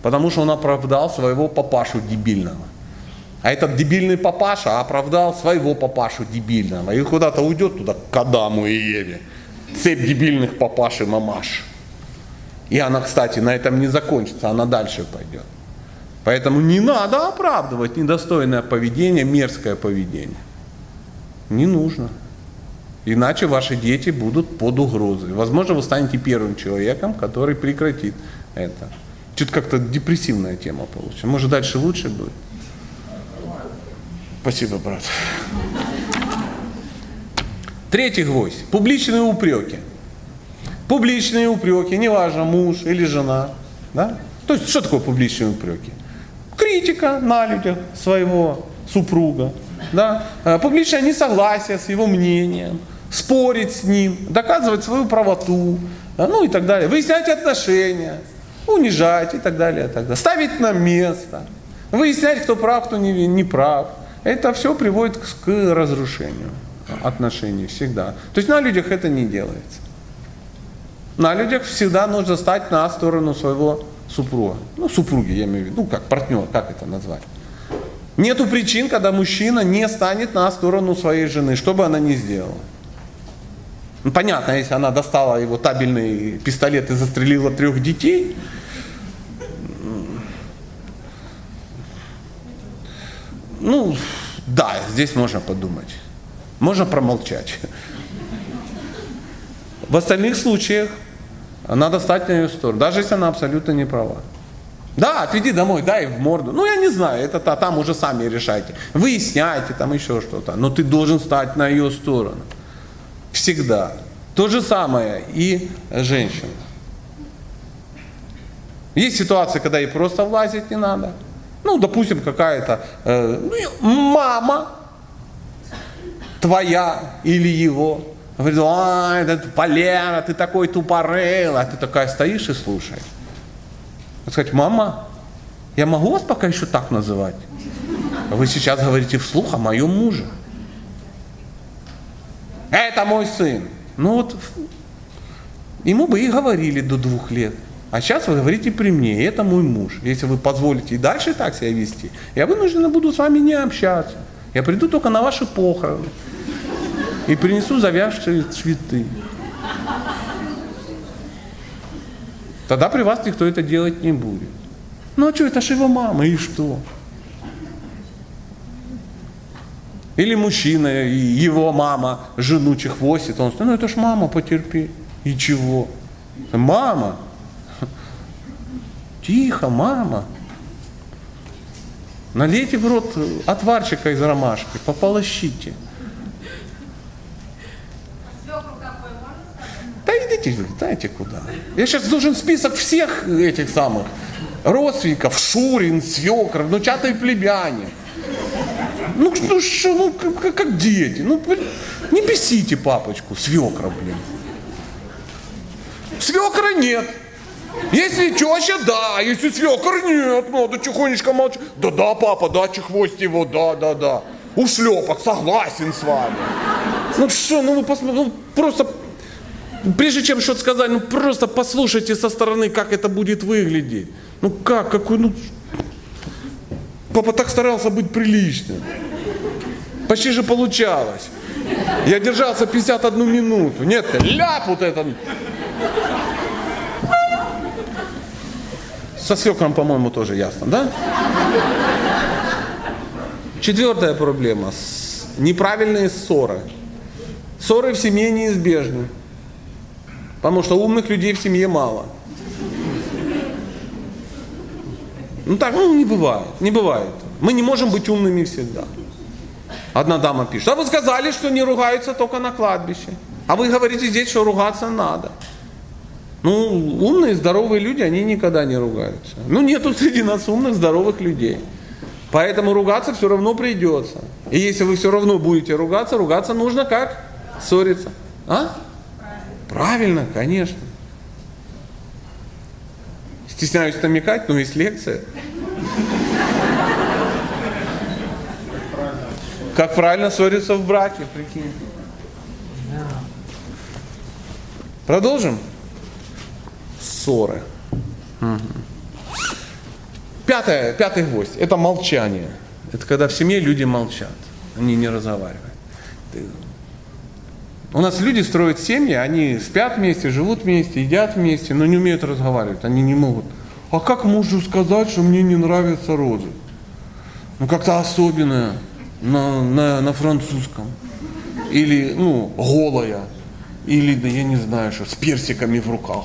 Потому что он оправдал своего папашу дебильного. А этот дебильный папаша оправдал своего папашу дебильного. И куда-то уйдет туда к Адаму и Еве. Цепь дебильных папаш и мамаш. И она, кстати, на этом не закончится, она дальше пойдет. Поэтому не надо оправдывать недостойное поведение, мерзкое поведение. Не нужно. Иначе ваши дети будут под угрозой. Возможно, вы станете первым человеком, который прекратит это. Что-то как-то депрессивная тема получится. Может, дальше лучше будет? Спасибо, брат. Третий гвоздь. Публичные упреки. Публичные упреки, неважно, муж или жена. Да? То есть, что такое публичные упреки? Критика на людях своего супруга. Да? Э, публичное несогласие с его мнением. Спорить с ним, доказывать свою правоту, ну и так далее. Выяснять отношения, унижать и так далее. И так далее. Ставить на место. Выяснять, кто прав, кто не, не прав. Это все приводит к, к разрушению отношений всегда. То есть на людях это не делается. На людях всегда нужно стать на сторону своего супруга. Ну, супруги, я имею в виду, ну, как партнер, как это назвать. Нету причин, когда мужчина не станет на сторону своей жены, что бы она ни сделала. Ну, понятно, если она достала его табельный пистолет и застрелила трех детей, Ну, да, здесь можно подумать. Можно промолчать. В остальных случаях надо стать на ее сторону, даже если она абсолютно не права. Да, отведи домой, дай в морду. Ну, я не знаю, это -то, там уже сами решайте. Выясняйте там еще что-то. Но ты должен стать на ее сторону. Всегда. То же самое и женщина. Есть ситуации, когда ей просто влазить не надо. Ну, допустим, какая-то э, ну, мама твоя или его. Говорит, ой, это Валера, ты такой тупорыл, а ты такая стоишь и слушаешь. Сказать, мама, я могу вас пока еще так называть? Вы сейчас говорите вслух о моем муже. Это мой сын. Ну вот, ему бы и говорили до двух лет. А сейчас вы говорите при мне, и это мой муж. Если вы позволите и дальше так себя вести, я вынуждена буду с вами не общаться. Я приду только на ваши похороны и принесу завязшие цветы. Тогда при вас никто это делать не будет. Ну а что, это же его мама, и что? Или мужчина, и его мама жену чехвостит, он ну это ж мама, потерпи. И чего? Мама. Тихо, мама. Налейте в рот отварчика из ромашки, пополощите. Да идите, знаете куда. Я сейчас должен список всех этих самых родственников, Шурин, свекр, внучатый племянник. Ну ну что, ну как, как дети. Ну не бесите папочку, свекра, блин. Свекра нет. Если теща, да. Если свекр, нет. Надо тихонечко молчать. Да-да, папа, да, чехвость его, да-да-да. Ушлепок, согласен с вами. Ну что, ну вы посмотрите, ну просто, прежде чем что-то сказать, ну просто послушайте со стороны, как это будет выглядеть. Ну как, какой, ну... Папа так старался быть приличным. Почти же получалось. Я держался 51 минуту. Нет, ляп вот это. Со свекром, по-моему, тоже ясно, да? Четвертая проблема. Неправильные ссоры. Ссоры в семье неизбежны. Потому что умных людей в семье мало. Ну так, ну не бывает, не бывает. Мы не можем быть умными всегда. Одна дама пишет, а вы сказали, что не ругаются только на кладбище. А вы говорите здесь, что ругаться надо. Ну, умные, здоровые люди, они никогда не ругаются. Ну, нету среди нас умных, здоровых людей. Поэтому ругаться все равно придется. И если вы все равно будете ругаться, ругаться нужно как? Ссориться. А? Правильно, конечно. Стесняюсь намекать, но есть лекция. Как правильно ссориться в браке, прикинь. Продолжим? Ссоры. Угу. Пятое, пятый гвоздь – это молчание. Это когда в семье люди молчат, они не разговаривают. У нас люди строят семьи, они спят вместе, живут вместе, едят вместе, но не умеют разговаривать, они не могут. А как мужу сказать, что мне не нравятся розы? Ну как-то особенное на, на, на французском. Или, ну, голая. Или, да я не знаю, что, с персиками в руках.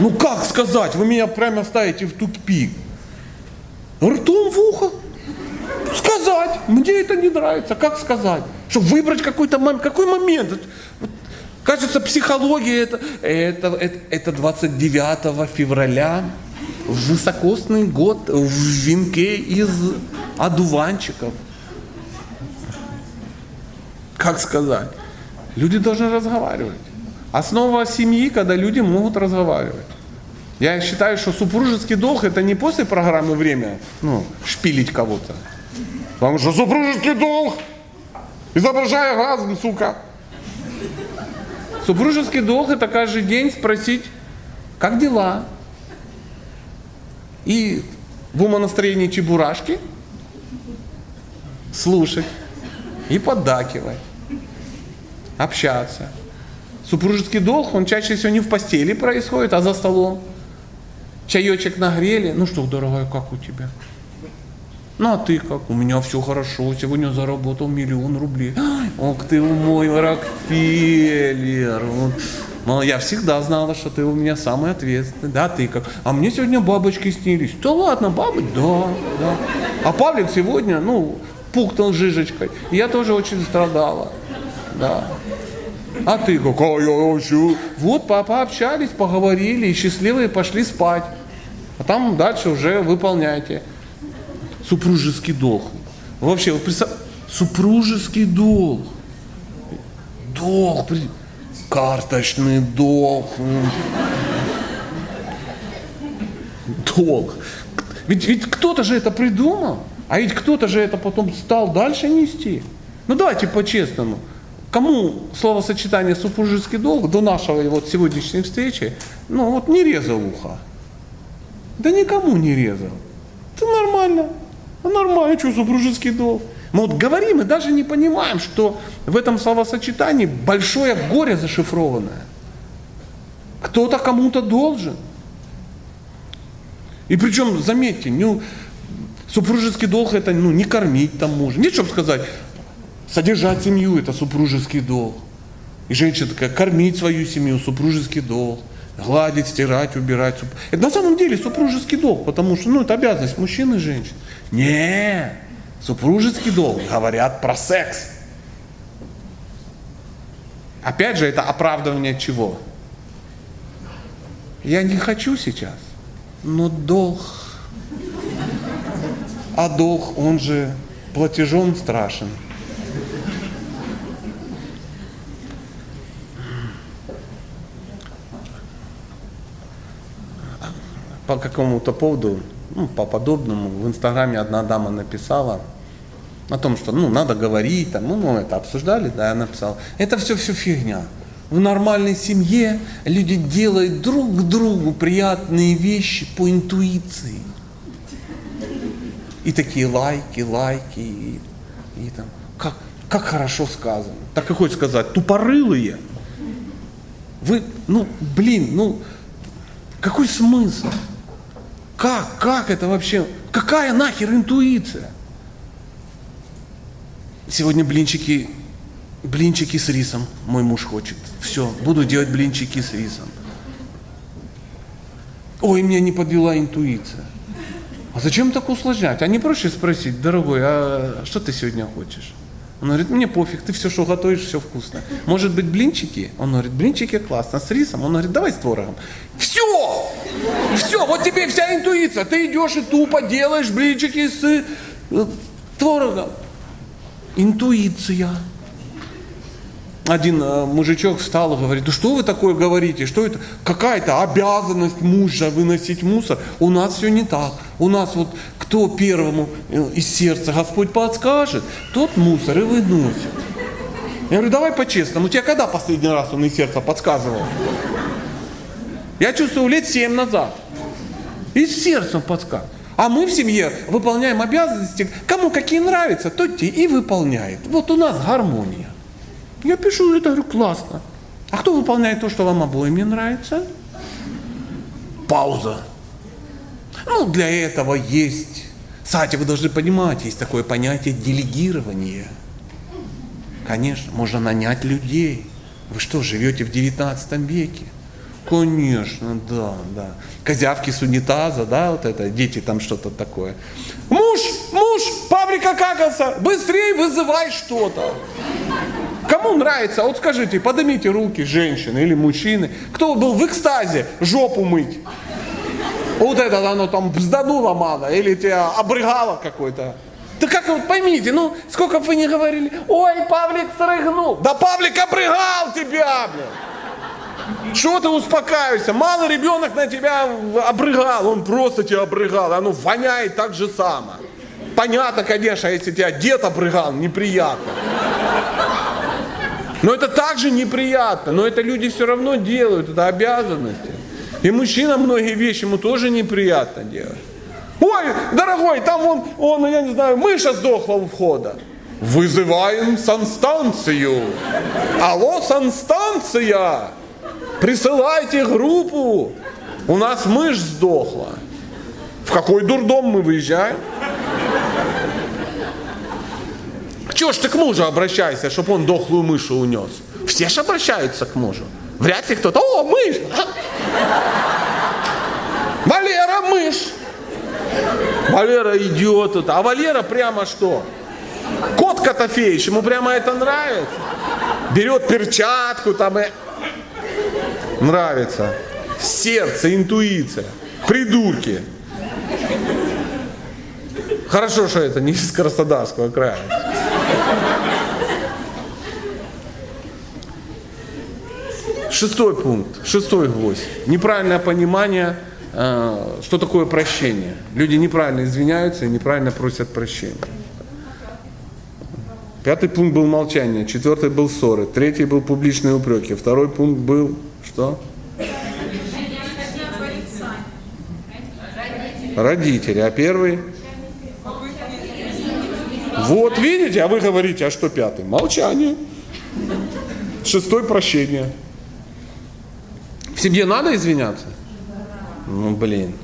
Ну как сказать? Вы меня прямо ставите в тупик. Ртом в ухо. Сказать. Мне это не нравится. Как сказать? Чтобы выбрать какой-то момент. Какой момент? Кажется, психология это, это, это, это 29 февраля, высокосный год в венке из одуванчиков. Как сказать? Люди должны разговаривать. Основа семьи, когда люди могут разговаривать. Я считаю, что супружеский долг это не после программы время ну, шпилить кого-то. Потому что супружеский долг, изображая разум, сука. Супружеский долг это каждый день спросить, как дела? И в умонастроении чебурашки слушать и поддакивать, общаться. Супружеский долг, он чаще всего не в постели происходит, а за столом. Чаечек нагрели. Ну что, дорогая, как у тебя? Ну а ты как? У меня все хорошо. Сегодня заработал миллион рублей. (gasps) Ох ты мой Рокфеллер. Но я всегда знала, что ты у меня самый ответственный. Да, ты как? А мне сегодня бабочки снились. Да ладно, бабы? Да, да. А Павлик сегодня, ну, пухнул жижечкой. я тоже очень страдала. Да. А ты какая еще? Вот папа общались, поговорили, и счастливые пошли спать. А там дальше уже выполняйте. Супружеский долг. Вообще, вот представь, супружеский долг. Долг, карточный долг. Долг. Ведь, ведь кто-то же это придумал, а ведь кто-то же это потом стал дальше нести. Ну давайте по-честному. Кому словосочетание супружеский долг до нашего вот сегодняшней встречи, ну вот не резал ухо. Да никому не резал. Это нормально. А нормально, что супружеский долг. Мы вот говорим и даже не понимаем, что в этом словосочетании большое горе зашифрованное. Кто-то кому-то должен. И причем, заметьте, ну, супружеский долг это ну, не кормить там мужа. Нет, чтобы сказать, содержать семью это супружеский долг. И женщина такая, кормить свою семью, супружеский долг. Гладить, стирать, убирать. Это на самом деле супружеский долг, потому что ну, это обязанность мужчин и женщин. Не, супружеский долг говорят про секс. Опять же, это оправдывание чего? Я не хочу сейчас, но долг. А долг, он же платежом страшен. По какому-то поводу, ну, по подобному, в Инстаграме одна дама написала о том, что ну, надо говорить, там, ну, мы это обсуждали, да, я написал. Это все, все фигня. В нормальной семье люди делают друг другу приятные вещи по интуиции. И такие лайки, лайки, и, и там, как, как хорошо сказано. Так и хочется сказать, тупорылые. Вы, ну, блин, ну, какой смысл? Как, как это вообще? Какая нахер интуиция? Сегодня блинчики, блинчики с рисом мой муж хочет. Все, буду делать блинчики с рисом. Ой, меня не подвела интуиция. А зачем так усложнять? А не проще спросить, дорогой, а что ты сегодня хочешь? Он говорит, мне пофиг, ты все, что готовишь, все вкусно. Может быть, блинчики? Он говорит, блинчики классно, с рисом. Он говорит, давай с творогом. Все! Все, вот тебе вся интуиция. Ты идешь и тупо делаешь блинчики с э, творогом. Интуиция. Один э, мужичок встал и говорит, да что вы такое говорите, что это, какая-то обязанность мужа выносить мусор, у нас все не так, у нас вот кто первому э, из сердца Господь подскажет, тот мусор и выносит. Я говорю, давай по-честному, тебя когда последний раз он из сердца подсказывал? Я чувствую лет семь назад. Из сердца подсказывает. А мы в семье выполняем обязанности, кому какие нравятся, то те и выполняет. Вот у нас гармония. Я пишу это, говорю, классно. А кто выполняет то, что вам обоим не нравится? Пауза. Ну, для этого есть. Кстати, вы должны понимать, есть такое понятие делегирования. Конечно, можно нанять людей. Вы что, живете в 19 веке? Конечно, да, да. Козявки с унитаза, да, вот это, дети там что-то такое. Муж, муж, Павлика какался, быстрее вызывай что-то. Кому нравится, вот скажите, поднимите руки женщины или мужчины, кто был в экстазе жопу мыть. Вот это оно там бздануло мало, или тебя обрыгало какой-то. Да как вот поймите, ну сколько бы вы не говорили, ой, Павлик срыгнул. Да Павлик обрыгал тебя, блин. Чего ты успокаиваешься? Малый ребенок на тебя обрыгал, он просто тебя обрыгал, оно воняет так же само. Понятно, конечно, если тебя дед обрыгал, неприятно. Но это также неприятно, но это люди все равно делают, это обязанности. И мужчина многие вещи ему тоже неприятно делать. Ой, дорогой, там он, он, я не знаю, мыша сдохла у входа. Вызываем санстанцию. Алло, санстанция! Присылайте группу. У нас мышь сдохла. В какой дурдом мы выезжаем? Чего ж ты к мужу обращайся, чтобы он дохлую мышу унес? Все ж обращаются к мужу. Вряд ли кто-то, о, мышь! Валера, мышь! Валера идет, а Валера прямо что? Кот Котофеевич, ему прямо это нравится. Берет перчатку там и нравится. Сердце, интуиция. Придурки. Хорошо, что это не из Краснодарского края. Шестой пункт, шестой гвоздь. Неправильное понимание, э, что такое прощение. Люди неправильно извиняются и неправильно просят прощения. Пятый пункт был молчание, четвертый был ссоры, третий был публичные упреки, второй пункт был что? Родители. А первый? Вот, видите, а вы говорите, а что пятый? Молчание. Шестой прощение. Семье надо извиняться? Ну, блин.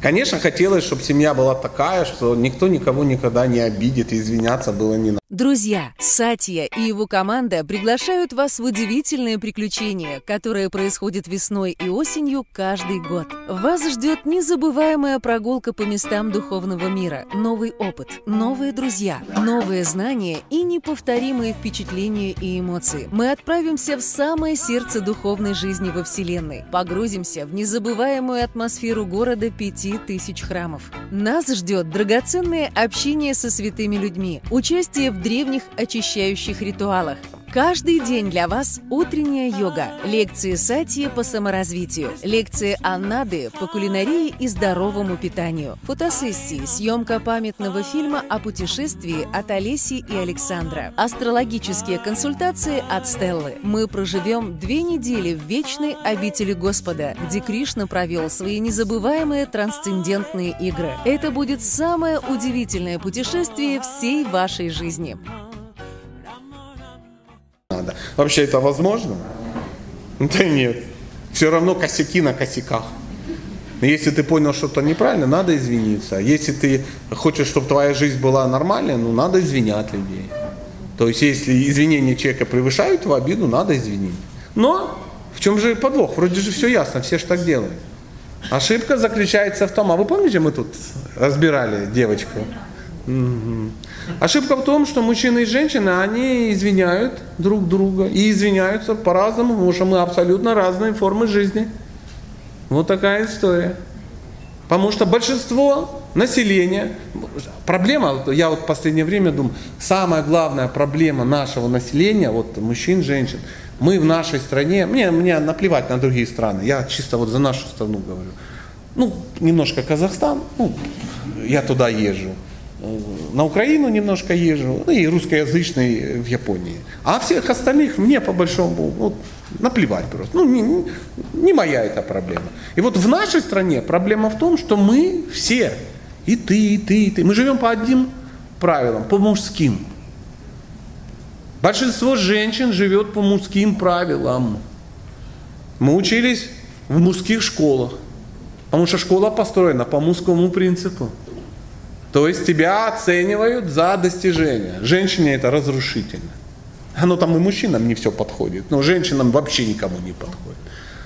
Конечно, хотелось, чтобы семья была такая, что никто никого никогда не обидит, и извиняться было не надо. Друзья, Сатья и его команда приглашают вас в удивительное приключение, которое происходит весной и осенью каждый год. Вас ждет незабываемая прогулка по местам духовного мира, новый опыт, новые друзья, новые знания и неповторимые впечатления и эмоции. Мы отправимся в самое сердце духовной жизни во Вселенной, погрузимся в незабываемую атмосферу города пяти тысяч храмов. Нас ждет драгоценное общение со святыми людьми, участие в древних очищающих ритуалах. Каждый день для вас утренняя йога, лекции сатьи по саморазвитию, лекции Аннады по кулинарии и здоровому питанию, фотосессии, съемка памятного фильма о путешествии от Олеси и Александра, астрологические консультации от Стеллы. Мы проживем две недели в вечной обители Господа, где Кришна провел свои незабываемые трансцендентные игры. Это будет самое удивительное путешествие всей вашей жизни. Вообще это возможно? Да нет. Все равно косяки на косяках. Если ты понял что-то неправильно, надо извиниться. Если ты хочешь, чтобы твоя жизнь была нормальной, ну надо извинять людей. То есть, если извинения человека превышают его обиду, надо извинить. Но в чем же подвох? Вроде же все ясно, все же так делают. Ошибка заключается в том, а вы помните, мы тут разбирали девочку? Мгм. Ошибка в том, что мужчины и женщины, они извиняют друг друга и извиняются по-разному, потому что мы абсолютно разные формы жизни. Вот такая история. Потому что большинство населения, проблема, я вот в последнее время думаю, самая главная проблема нашего населения, вот мужчин, женщин, мы в нашей стране, мне, мне наплевать на другие страны, я чисто вот за нашу страну говорю. Ну, немножко Казахстан, ну, я туда езжу. На Украину немножко езжу, ну и русскоязычный в Японии. А всех остальных мне по большому вот, наплевать просто. Ну, не- не моя эта проблема. И вот в нашей стране проблема в том, что мы все, и ты, и ты, и ты, мы живем по одним правилам, по мужским. Большинство женщин живет по мужским правилам. Мы учились в мужских школах, потому что школа построена по мужскому принципу. То есть тебя оценивают за достижения. Женщине это разрушительно. Оно там и мужчинам не все подходит, но женщинам вообще никому не подходит.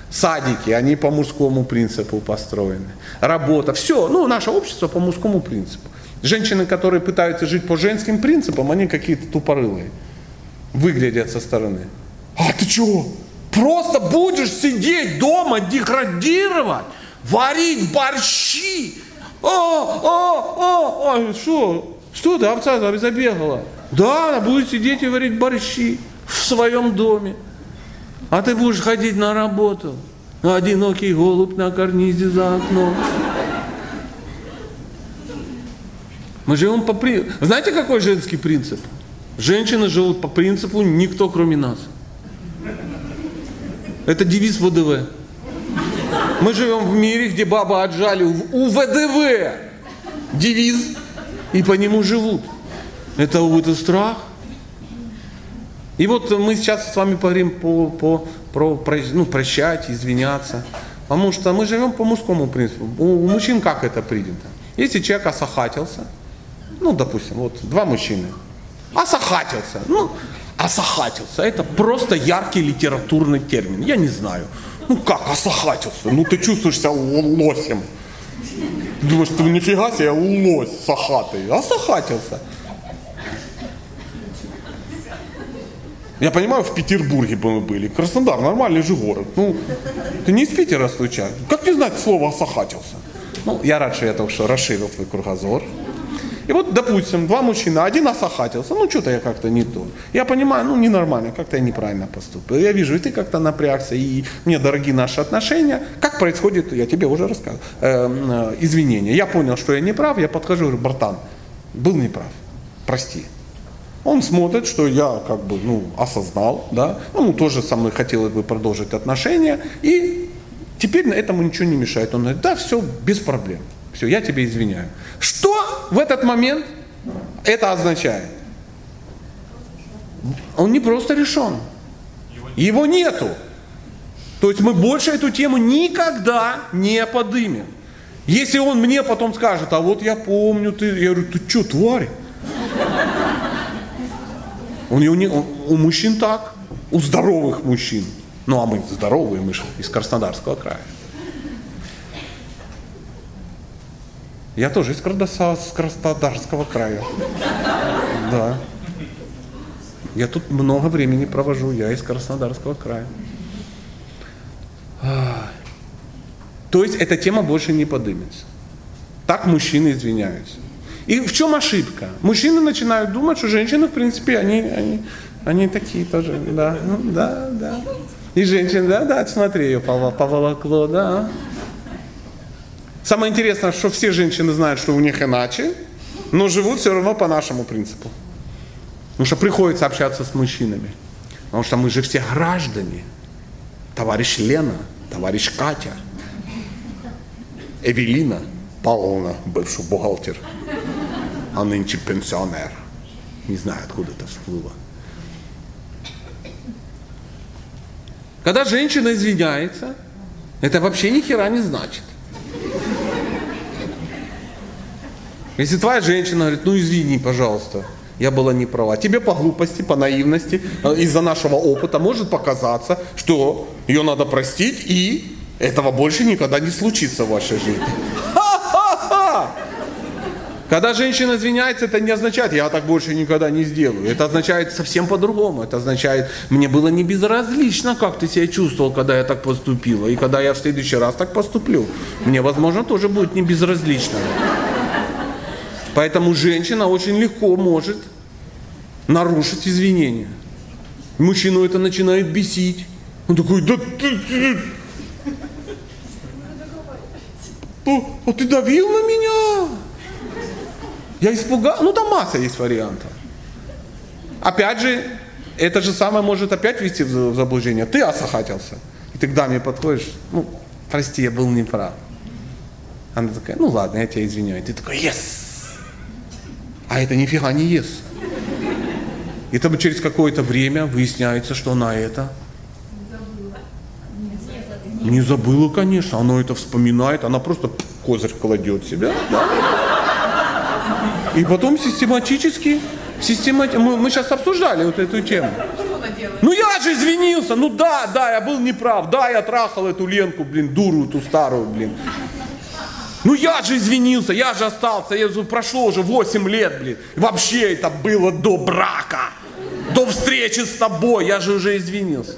Садики, они по мужскому принципу построены. Работа, все, ну, наше общество по мужскому принципу. Женщины, которые пытаются жить по женским принципам, они какие-то тупорылые. Выглядят со стороны. А ты чего? Просто будешь сидеть дома, деградировать, варить борщи. О, о, о, о, что? Что ты, овца забегала? Да, она будет сидеть и варить борщи в своем доме. А ты будешь ходить на работу. Одинокий голубь на карнизе за окном. Мы живем по принципу. Знаете, какой женский принцип? Женщины живут по принципу никто кроме нас. Это девиз ВДВ. Мы живем в мире, где бабы отжали у ВДВ девиз и по нему живут. Это, это страх. И вот мы сейчас с вами поговорим по, по, про, про- ну, прощать, извиняться. Потому что мы живем по мужскому принципу. У, у мужчин как это принято? Если человек осахатился, ну, допустим, вот два мужчины, осахатился, ну, осахатился, это просто яркий литературный термин, я не знаю. Ну как осахатился? Ну ты чувствуешь себя лосем. Думаешь, ты нифига себе лось сахатый. Осахатился. Я понимаю, в Петербурге бы мы были. Краснодар нормальный же город. Ну, ты не из Питера случайно. Как не знать слово «осахатился»? Ну, я рад, что я только что расширил твой кругозор. И вот, допустим, два мужчины, один осахатился, ну что-то я как-то не то. Я понимаю, ну ненормально, как-то я неправильно поступил. Я вижу, и ты как-то напрягся, и мне дороги наши отношения. Как происходит, я тебе уже рассказывал, эм, э, извинения. Я понял, что я не прав, я подхожу и говорю, братан, был неправ, прости. Он смотрит, что я как бы, ну, осознал, да, он тоже со мной хотел бы продолжить отношения, и теперь на этому ничего не мешает. Он говорит, да, все, без проблем, все, я тебе извиняю. Что в этот момент это означает? Он не просто решен, его нету. То есть мы больше эту тему никогда не подымем. Если он мне потом скажет, а вот я помню, ты, я говорю, ты что, тварь? У, него, у, у мужчин так, у здоровых мужчин. Ну, а мы здоровые, мы же из Краснодарского края. Я тоже из Краснодарского края. Да. Я тут много времени провожу, я из Краснодарского края. То есть эта тема больше не подымется. Так мужчины извиняются. И в чем ошибка? Мужчины начинают думать, что женщины, в принципе, они, они, они такие тоже. Да, ну, да, да. И женщины, да, да, смотри, ее поволокло, да. Самое интересное, что все женщины знают, что у них иначе, но живут все равно по нашему принципу. Потому что приходится общаться с мужчинами. Потому что мы же все граждане. Товарищ Лена, товарищ Катя, Эвелина Павловна, бывший бухгалтер, а нынче пенсионер. Не знаю, откуда это всплыло. Когда женщина извиняется, это вообще ни хера не значит. Если твоя женщина говорит, ну извини, пожалуйста, я была не права. Тебе по глупости, по наивности, э, из-за нашего опыта может показаться, что ее надо простить и этого больше никогда не случится в вашей жизни. Ха-ха-ха! Когда женщина извиняется, это не означает, я так больше никогда не сделаю. Это означает совсем по-другому. Это означает, мне было не безразлично, как ты себя чувствовал, когда я так поступила. И когда я в следующий раз так поступлю, мне, возможно, тоже будет не безразлично. Поэтому женщина очень легко может нарушить извинения. Мужчину это начинает бесить. Он такой, да ты, ты, а ты давил на меня? Я испугался. Ну, там масса есть вариантов. Опять же, это же самое может опять вести в заблуждение. Ты осахатился. И ты к даме подходишь, ну, прости, я был неправ. Она такая, ну ладно, я тебя извиняю. Ты такой, yes. А это нифига не yes. И там через какое-то время выясняется, что она это не забыла, конечно, она это вспоминает, она просто козырь кладет себя. Да? И потом систематически, системати... мы, мы сейчас обсуждали вот эту тему. Ну я же извинился, ну да, да, я был неправ, да, я трахал эту Ленку, блин, дуру эту старую, блин. Ну я же извинился, я же остался, я, прошло уже 8 лет, блин. Вообще это было до брака, до встречи с тобой, я же уже извинился.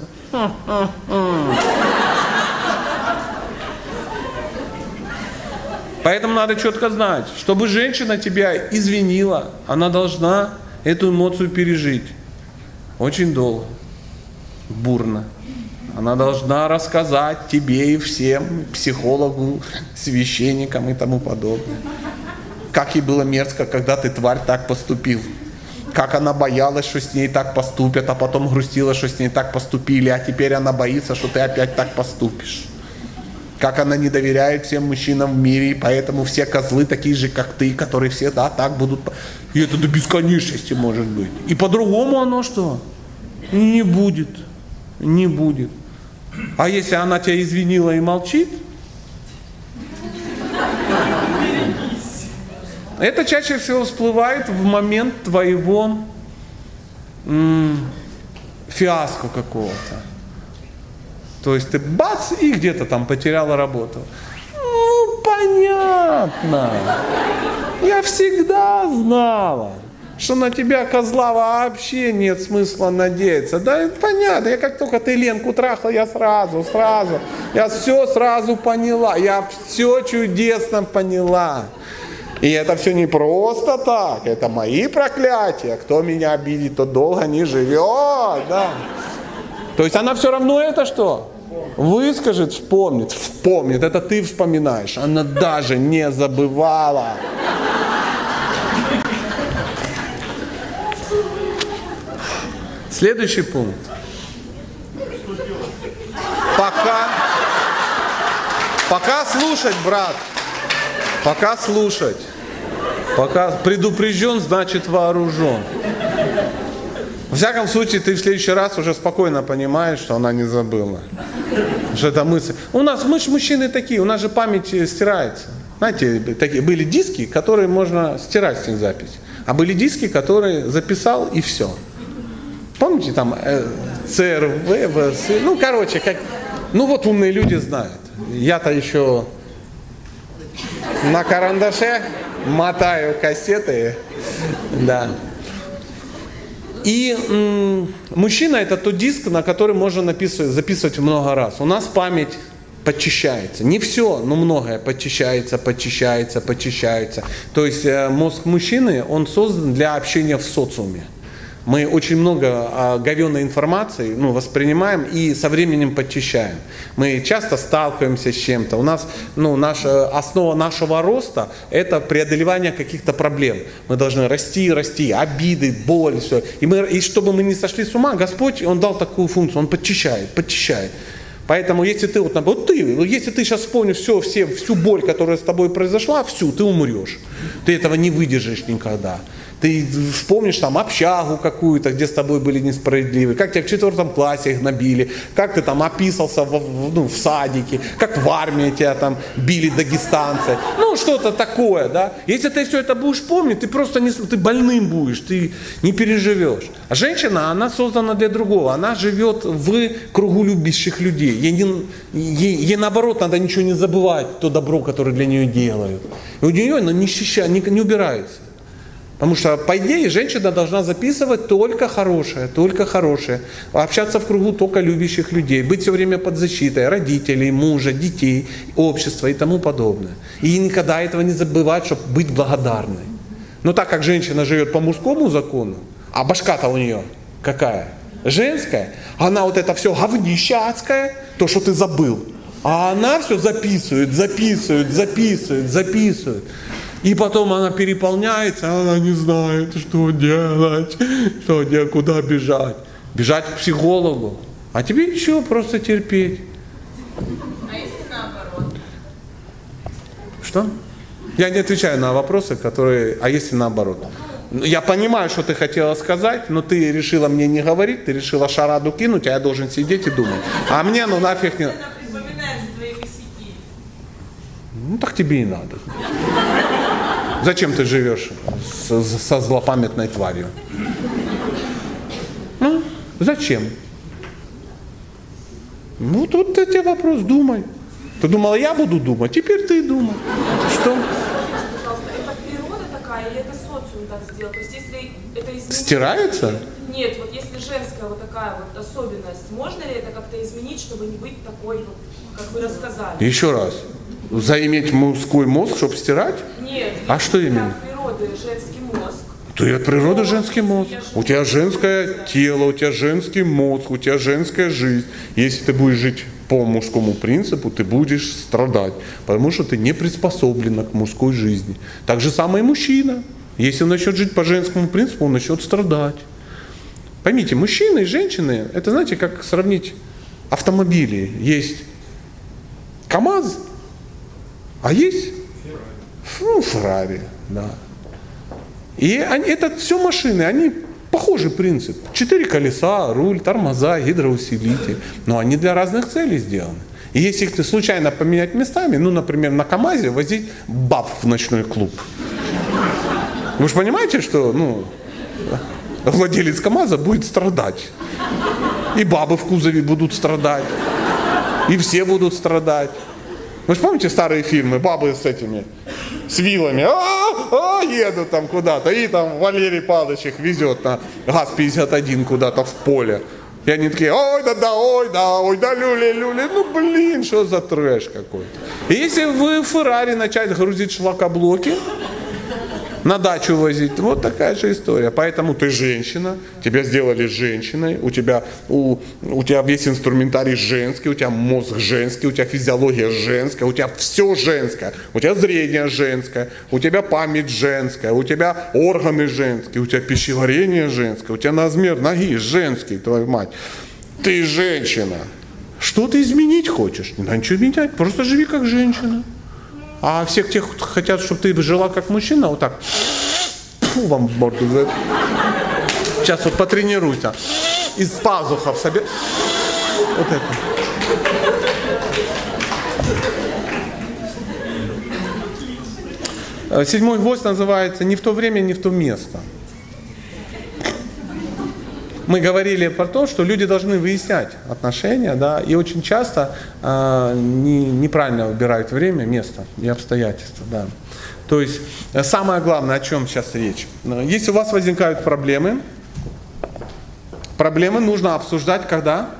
Поэтому надо четко знать, чтобы женщина тебя извинила, она должна эту эмоцию пережить. Очень долго, бурно. Она должна рассказать тебе и всем, психологу, священникам и тому подобное. Как ей было мерзко, когда ты, тварь, так поступил. Как она боялась, что с ней так поступят, а потом грустила, что с ней так поступили, а теперь она боится, что ты опять так поступишь как она не доверяет всем мужчинам в мире, и поэтому все козлы такие же, как ты, которые все, да, так будут. И это до бесконечности может быть. И по-другому оно что? Не будет. Не будет. А если она тебя извинила и молчит, это чаще всего всплывает в момент твоего фиаско какого-то. То есть ты бац и где-то там потеряла работу. Ну, понятно. Я всегда знала, что на тебя, козла, вообще нет смысла надеяться. Да, понятно. Я как только ты Ленку трахала, я сразу, сразу. Я все сразу поняла. Я все чудесно поняла. И это все не просто так. Это мои проклятия. Кто меня обидит, тот долго не живет. Да. То есть она все равно это что? Выскажет, вспомнит, вспомнит. Это ты вспоминаешь. Она даже не забывала. Следующий пункт. Пока, пока слушать, брат. Пока слушать. Пока предупрежден, значит вооружен. Во всяком случае, ты в следующий раз уже спокойно понимаешь, что она не забыла. Что это мысль. У нас, мы же мужчины такие, у нас же память э, стирается. Знаете, такие, были диски, которые можно стирать с них запись. А были диски, которые записал и все. Помните там э, ЦРВ, ну короче, как, ну вот умные люди знают. Я-то еще на карандаше мотаю кассеты, да. И м, мужчина это тот диск, на который можно написывать, записывать много раз. У нас память подчищается. Не все, но многое подчищается, подчищается, подчищается. То есть э, мозг мужчины, он создан для общения в социуме. Мы очень много а, говенной информации ну, воспринимаем и со временем подчищаем. Мы часто сталкиваемся с чем-то. У нас ну, наша, основа нашего роста – это преодолевание каких-то проблем. Мы должны расти, расти, обиды, боль, все. И, мы, и чтобы мы не сошли с ума, Господь, Он дал такую функцию, Он подчищает, подчищает. Поэтому если ты вот, вот ты, если ты сейчас вспомнишь все, все, всю боль, которая с тобой произошла, всю, ты умрешь. Ты этого не выдержишь никогда ты вспомнишь там общагу какую-то, где с тобой были несправедливы, как тебя в четвертом классе их набили, как ты там описался в, ну, в садике, как в армии тебя там били дагестанцы, ну что-то такое, да. Если ты все это будешь помнить, ты просто не, ты больным будешь, ты не переживешь. А женщина, она создана для другого, она живет в кругу любящих людей. Ей, не, ей, ей наоборот надо ничего не забывать, то добро, которое для нее делают. И у нее она не, щища, не, не убирается. Потому что, по идее, женщина должна записывать только хорошее, только хорошее. Общаться в кругу только любящих людей. Быть все время под защитой родителей, мужа, детей, общества и тому подобное. И никогда этого не забывать, чтобы быть благодарной. Но так как женщина живет по мужскому закону, а башка-то у нее какая? Женская. Она вот это все говнище адское, то, что ты забыл. А она все записывает, записывает, записывает, записывает. И потом она переполняется, она не знает, что делать, что делать, куда бежать. Бежать к психологу. А тебе ничего, просто терпеть. А если наоборот? Что? Я не отвечаю на вопросы, которые... А если наоборот? Я понимаю, что ты хотела сказать, но ты решила мне не говорить, ты решила шараду кинуть, а я должен сидеть и думать. А мне ну нафиг не... Ну так тебе и надо. Зачем ты живешь со, со злопамятной тварью? Ну, зачем? Ну, тут тебе вопрос, думай. Ты думала, я буду думать, теперь ты думай. Что? Пожалуйста, это природа такая или это социум так сделал? То есть если это изменить... Стирается? Нет, вот если женская вот такая вот особенность, можно ли это как-то изменить, чтобы не быть такой как вы рассказали? Еще раз. Заиметь мужской мозг, чтобы стирать? Нет. А что именно? От природы женский мозг. Ты от природы женский мозг. У тебя женское тело, у тебя женский мозг, у тебя женская жизнь. Если ты будешь жить по мужскому принципу, ты будешь страдать, потому что ты не приспособлена к мужской жизни. Так же самое и мужчина. Если он начнет жить по женскому принципу, он начнет страдать. Поймите, мужчины и женщины, это знаете, как сравнить автомобили. Есть КАМАЗ, а есть ну, Феррари, да. И они, это все машины, они похожий принцип. Четыре колеса, руль, тормоза, гидроусилитель. Но они для разных целей сделаны. И если их случайно поменять местами, ну, например, на КАМАЗе возить баб в ночной клуб. Вы же понимаете, что ну, владелец КАМАЗа будет страдать. И бабы в кузове будут страдать. И все будут страдать. Вы же помните старые фильмы, бабы с этими, с вилами, а, а, едут там куда-то, и там Валерий Павлович их везет на ГАЗ-51 куда-то в поле. И они такие, ой, да, да, ой, да, ой, да, люли, люли, ну, блин, что за трэш какой-то. И если в Феррари начать грузить шлакоблоки, на дачу возить. Вот такая же история. Поэтому ты женщина, тебя сделали женщиной, у тебя, у, у тебя весь инструментарий женский, у тебя мозг женский, у тебя физиология женская, у тебя все женское. У тебя зрение женское, у тебя память женская, у тебя органы женские, у тебя пищеварение женское, у тебя размер ноги женский, твою мать. Ты женщина. Что ты изменить хочешь? Не надо ничего менять, просто живи как женщина. А всех тех, хотят, чтобы ты жила как мужчина, вот так, фу вам в морду. Сейчас вот потренируйся. Из пазухов себе. Вот это. Э, седьмой гвоздь называется «Не в то время, не в то место». Мы говорили про то, что люди должны выяснять отношения, да, и очень часто э, не, неправильно выбирают время, место и обстоятельства, да. То есть э, самое главное, о чем сейчас речь. Э, если у вас возникают проблемы, проблемы нужно обсуждать когда?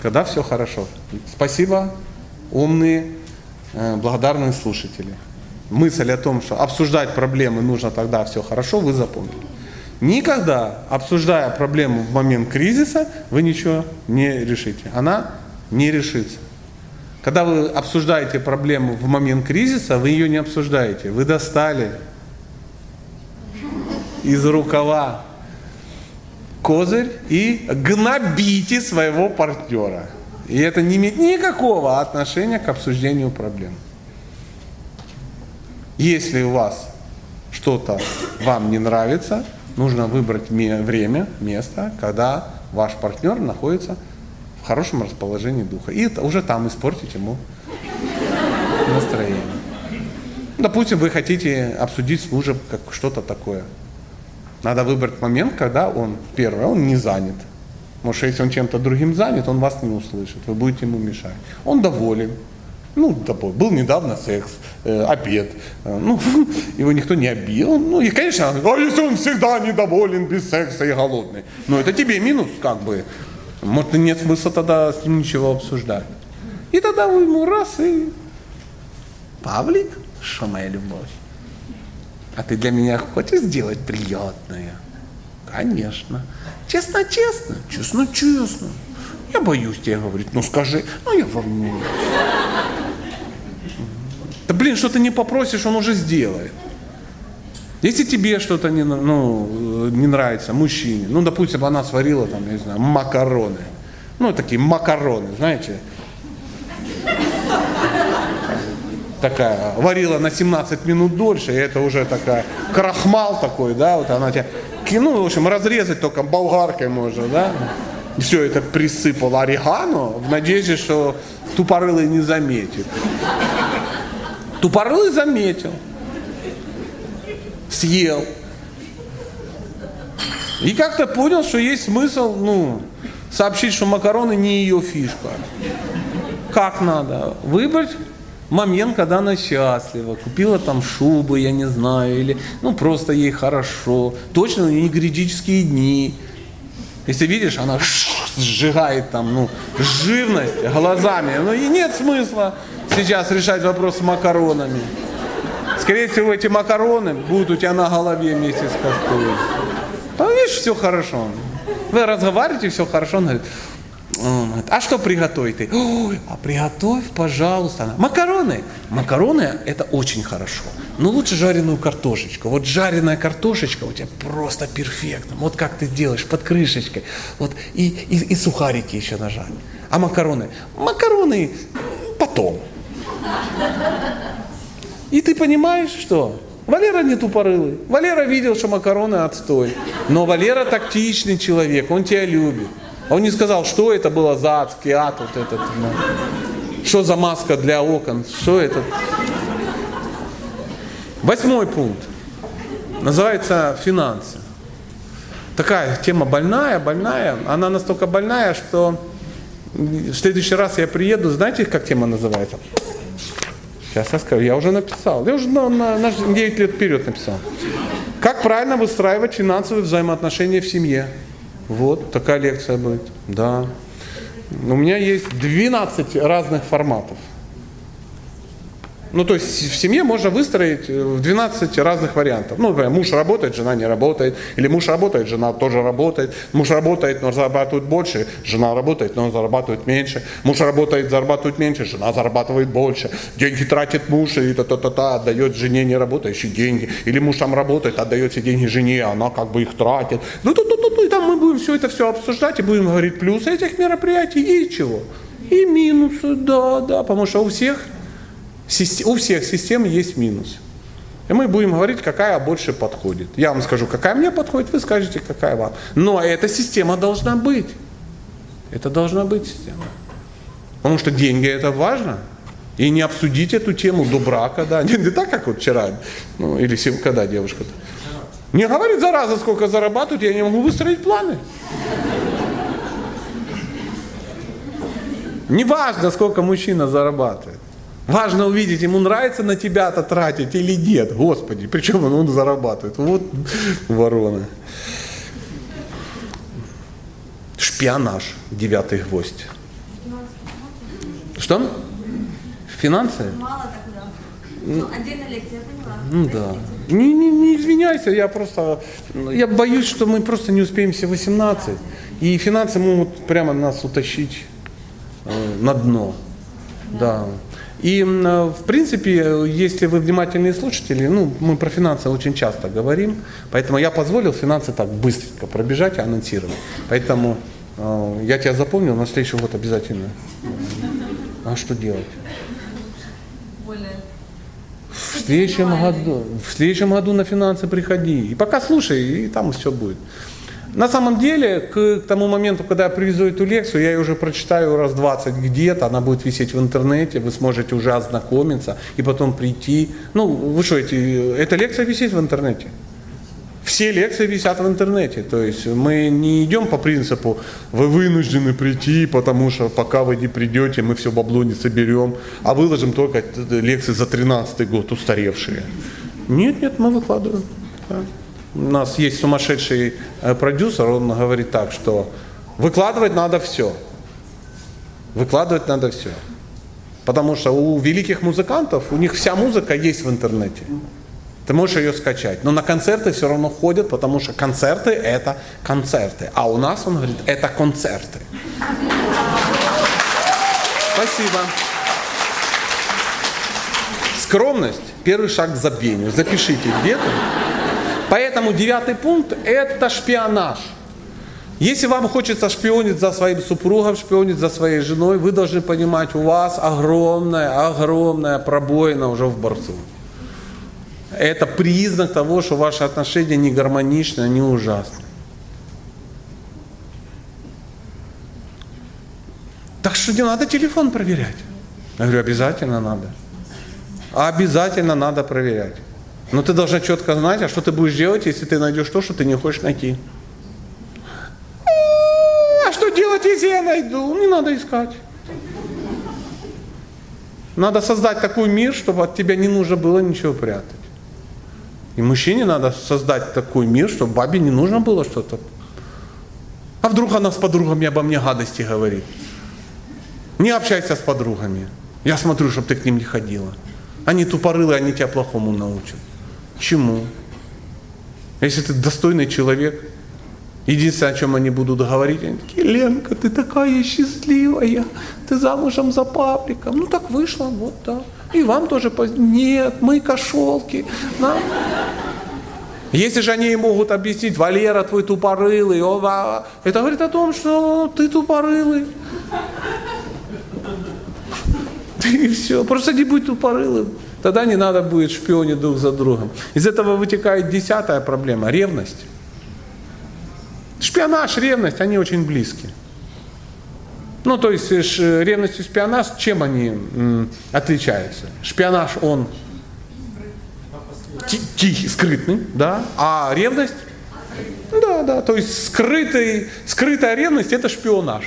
Когда все хорошо. Спасибо, умные, э, благодарные слушатели. Мысль о том, что обсуждать проблемы нужно тогда все хорошо, вы запомнили. Никогда, обсуждая проблему в момент кризиса, вы ничего не решите. Она не решится. Когда вы обсуждаете проблему в момент кризиса, вы ее не обсуждаете. Вы достали из рукава козырь и гнобите своего партнера. И это не имеет никакого отношения к обсуждению проблем. Если у вас что-то вам не нравится, нужно выбрать время, место, когда ваш партнер находится в хорошем расположении духа. И уже там испортить ему настроение. Допустим, вы хотите обсудить с мужем как что-то такое. Надо выбрать момент, когда он, первое, он не занят. Потому что если он чем-то другим занят, он вас не услышит, вы будете ему мешать. Он доволен. Ну, был недавно секс, э, обед. Э, ну, (laughs) его никто не обил. Ну, и, конечно, а если он всегда недоволен, без секса и голодный. Ну, это тебе минус, как бы. Может, нет смысла тогда с ним ничего обсуждать. И тогда вы ему раз и... Павлик, что моя любовь? А ты для меня хочешь сделать приятное? Конечно. Честно-честно? Честно-честно. Я боюсь тебе говорить, ну скажи, ну я волнуюсь. Да блин, что ты не попросишь, он уже сделает. Если тебе что-то не, ну, не нравится, мужчине, ну, допустим, она сварила там, я не знаю, макароны. Ну, такие макароны, знаете. Такая, варила на 17 минут дольше, и это уже такая, крахмал такой, да, вот она тебя, ну, в общем, разрезать только болгаркой можно, да. Все это присыпал орегано в надежде, что тупорылый не заметит. Тупорылый заметил. Съел. И как-то понял, что есть смысл, ну, сообщить, что макароны не ее фишка. Как надо? Выбрать момент, когда она счастлива, купила там шубы, я не знаю, или ну просто ей хорошо. Точно не критические дни. Если видишь, она сжигает там, ну, живность глазами, ну и нет смысла сейчас решать вопрос с макаронами. Скорее всего, эти макароны будут у тебя на голове вместе с кастрюлей. А видишь, все хорошо. Вы разговариваете, все хорошо. Он говорит, а что приготовить ты? Ой, а приготовь, пожалуйста. Макароны. Макароны это очень хорошо. Но лучше жареную картошечку. Вот жареная картошечка у тебя просто перфектно. Вот как ты делаешь, под крышечкой. Вот и, и, и сухарики еще нажать. А макароны? Макароны потом. И ты понимаешь, что Валера не тупорылый. Валера видел, что макароны отстой. Но Валера тактичный человек, он тебя любит. Он не сказал, что это было за адский ад, вот этот. Ну, что за маска для окон, что это. Восьмой пункт. Называется финансы. Такая тема больная, больная. Она настолько больная, что в следующий раз я приеду, знаете, как тема называется? Сейчас я скажу, я уже написал. Я уже на, на, на 9 лет вперед написал. Как правильно выстраивать финансовые взаимоотношения в семье? Вот, такая лекция будет. Да. У меня есть 12 разных форматов. Ну, то есть в семье можно выстроить э, в 12 разных вариантов. Ну, например, муж работает, жена не работает. Или муж работает, жена тоже работает. Муж работает, но зарабатывает больше. Жена работает, но зарабатывает меньше. Муж работает, зарабатывает меньше. Жена зарабатывает больше. Деньги тратит муж и та-та-та-та, отдает жене не работающие деньги. Или муж там работает, отдает все деньги жене, а она как бы их тратит. Ну, тут, тут, тут, и там мы будем все это все обсуждать и будем говорить плюсы этих мероприятий и чего. И минусы, да, да, потому что у всех у всех систем есть минус. И мы будем говорить, какая больше подходит. Я вам скажу, какая мне подходит, вы скажете, какая вам. Но эта система должна быть. Это должна быть система. Потому что деньги это важно. И не обсудить эту тему до брака, да. (laughs) Не, не так, как вот вчера, ну, или когда девушка-то. Не говорит, зараза, сколько зарабатывают, я не могу выстроить планы. Не важно, сколько мужчина зарабатывает. Важно увидеть, ему нравится на тебя-то тратить или нет. Господи, причем он, он зарабатывает. Вот ворона. Шпионаж, девятый гвоздь. Что? Финансы? Мало тогда. Ну, отдельная лекция, я поняла. Ну да. Не, не, не извиняйся, я просто, я боюсь, что мы просто не успеем все 18. И финансы могут прямо нас утащить э, на дно. Да. И, э, в принципе, если вы внимательные слушатели, ну, мы про финансы очень часто говорим, поэтому я позволил финансы так быстренько пробежать и анонсировать. Поэтому э, я тебя запомнил, на следующий год обязательно. А что делать? В следующем году, в следующем году на финансы приходи. И пока слушай, и там все будет. На самом деле, к, тому моменту, когда я привезу эту лекцию, я ее уже прочитаю раз 20 где-то, она будет висеть в интернете, вы сможете уже ознакомиться и потом прийти. Ну, вы что, эти, эта лекция висит в интернете? Все лекции висят в интернете. То есть мы не идем по принципу, вы вынуждены прийти, потому что пока вы не придете, мы все бабло не соберем, а выложим только лекции за 13 год устаревшие. Нет, нет, мы выкладываем. Да. У нас есть сумасшедший э, продюсер, он говорит так, что выкладывать надо все. Выкладывать надо все. Потому что у великих музыкантов, у них вся музыка есть в интернете. Ты можешь ее скачать. Но на концерты все равно ходят, потому что концерты это концерты. А у нас, он говорит, это концерты. Спасибо. Скромность – первый шаг к забвению. Запишите где-то. Поэтому девятый пункт – это шпионаж. Если вам хочется шпионить за своим супругом, шпионить за своей женой, вы должны понимать, у вас огромная, огромная пробоина уже в борцу. Это признак того, что ваши отношения не гармоничны, они ужасны. Так что не надо телефон проверять. Я говорю, обязательно надо. Обязательно надо проверять. Но ты должна четко знать, а что ты будешь делать, если ты найдешь то, что ты не хочешь найти. А что делать, если я найду? Не надо искать. Надо создать такой мир, чтобы от тебя не нужно было ничего прятать. И мужчине надо создать такой мир, чтобы бабе не нужно было что-то. А вдруг она с подругами обо мне гадости говорит? Не общайся с подругами. Я смотрю, чтобы ты к ним не ходила. Они тупорылые, они тебя плохому научат. Чему? Если ты достойный человек, единственное, о чем они будут говорить, они такие, Ленка, ты такая счастливая, ты замужем за Павликом. Ну так вышло, вот да. И вам тоже, нет, мы кошелки. Нам... Если же они могут объяснить, Валера, твой тупорылый, о, ва- это говорит о том, что ты тупорылый. (laughs) И все. Просто не будь тупорылым. Тогда не надо будет шпионить друг за другом. Из этого вытекает десятая проблема – ревность. Шпионаж, ревность, они очень близки. Ну, то есть э, ревность и шпионаж, чем они м, отличаются? Шпионаж, он ти- тихий, скрытный, да, а ревность? Да, да, то есть скрытый, скрытая ревность – это шпионаж.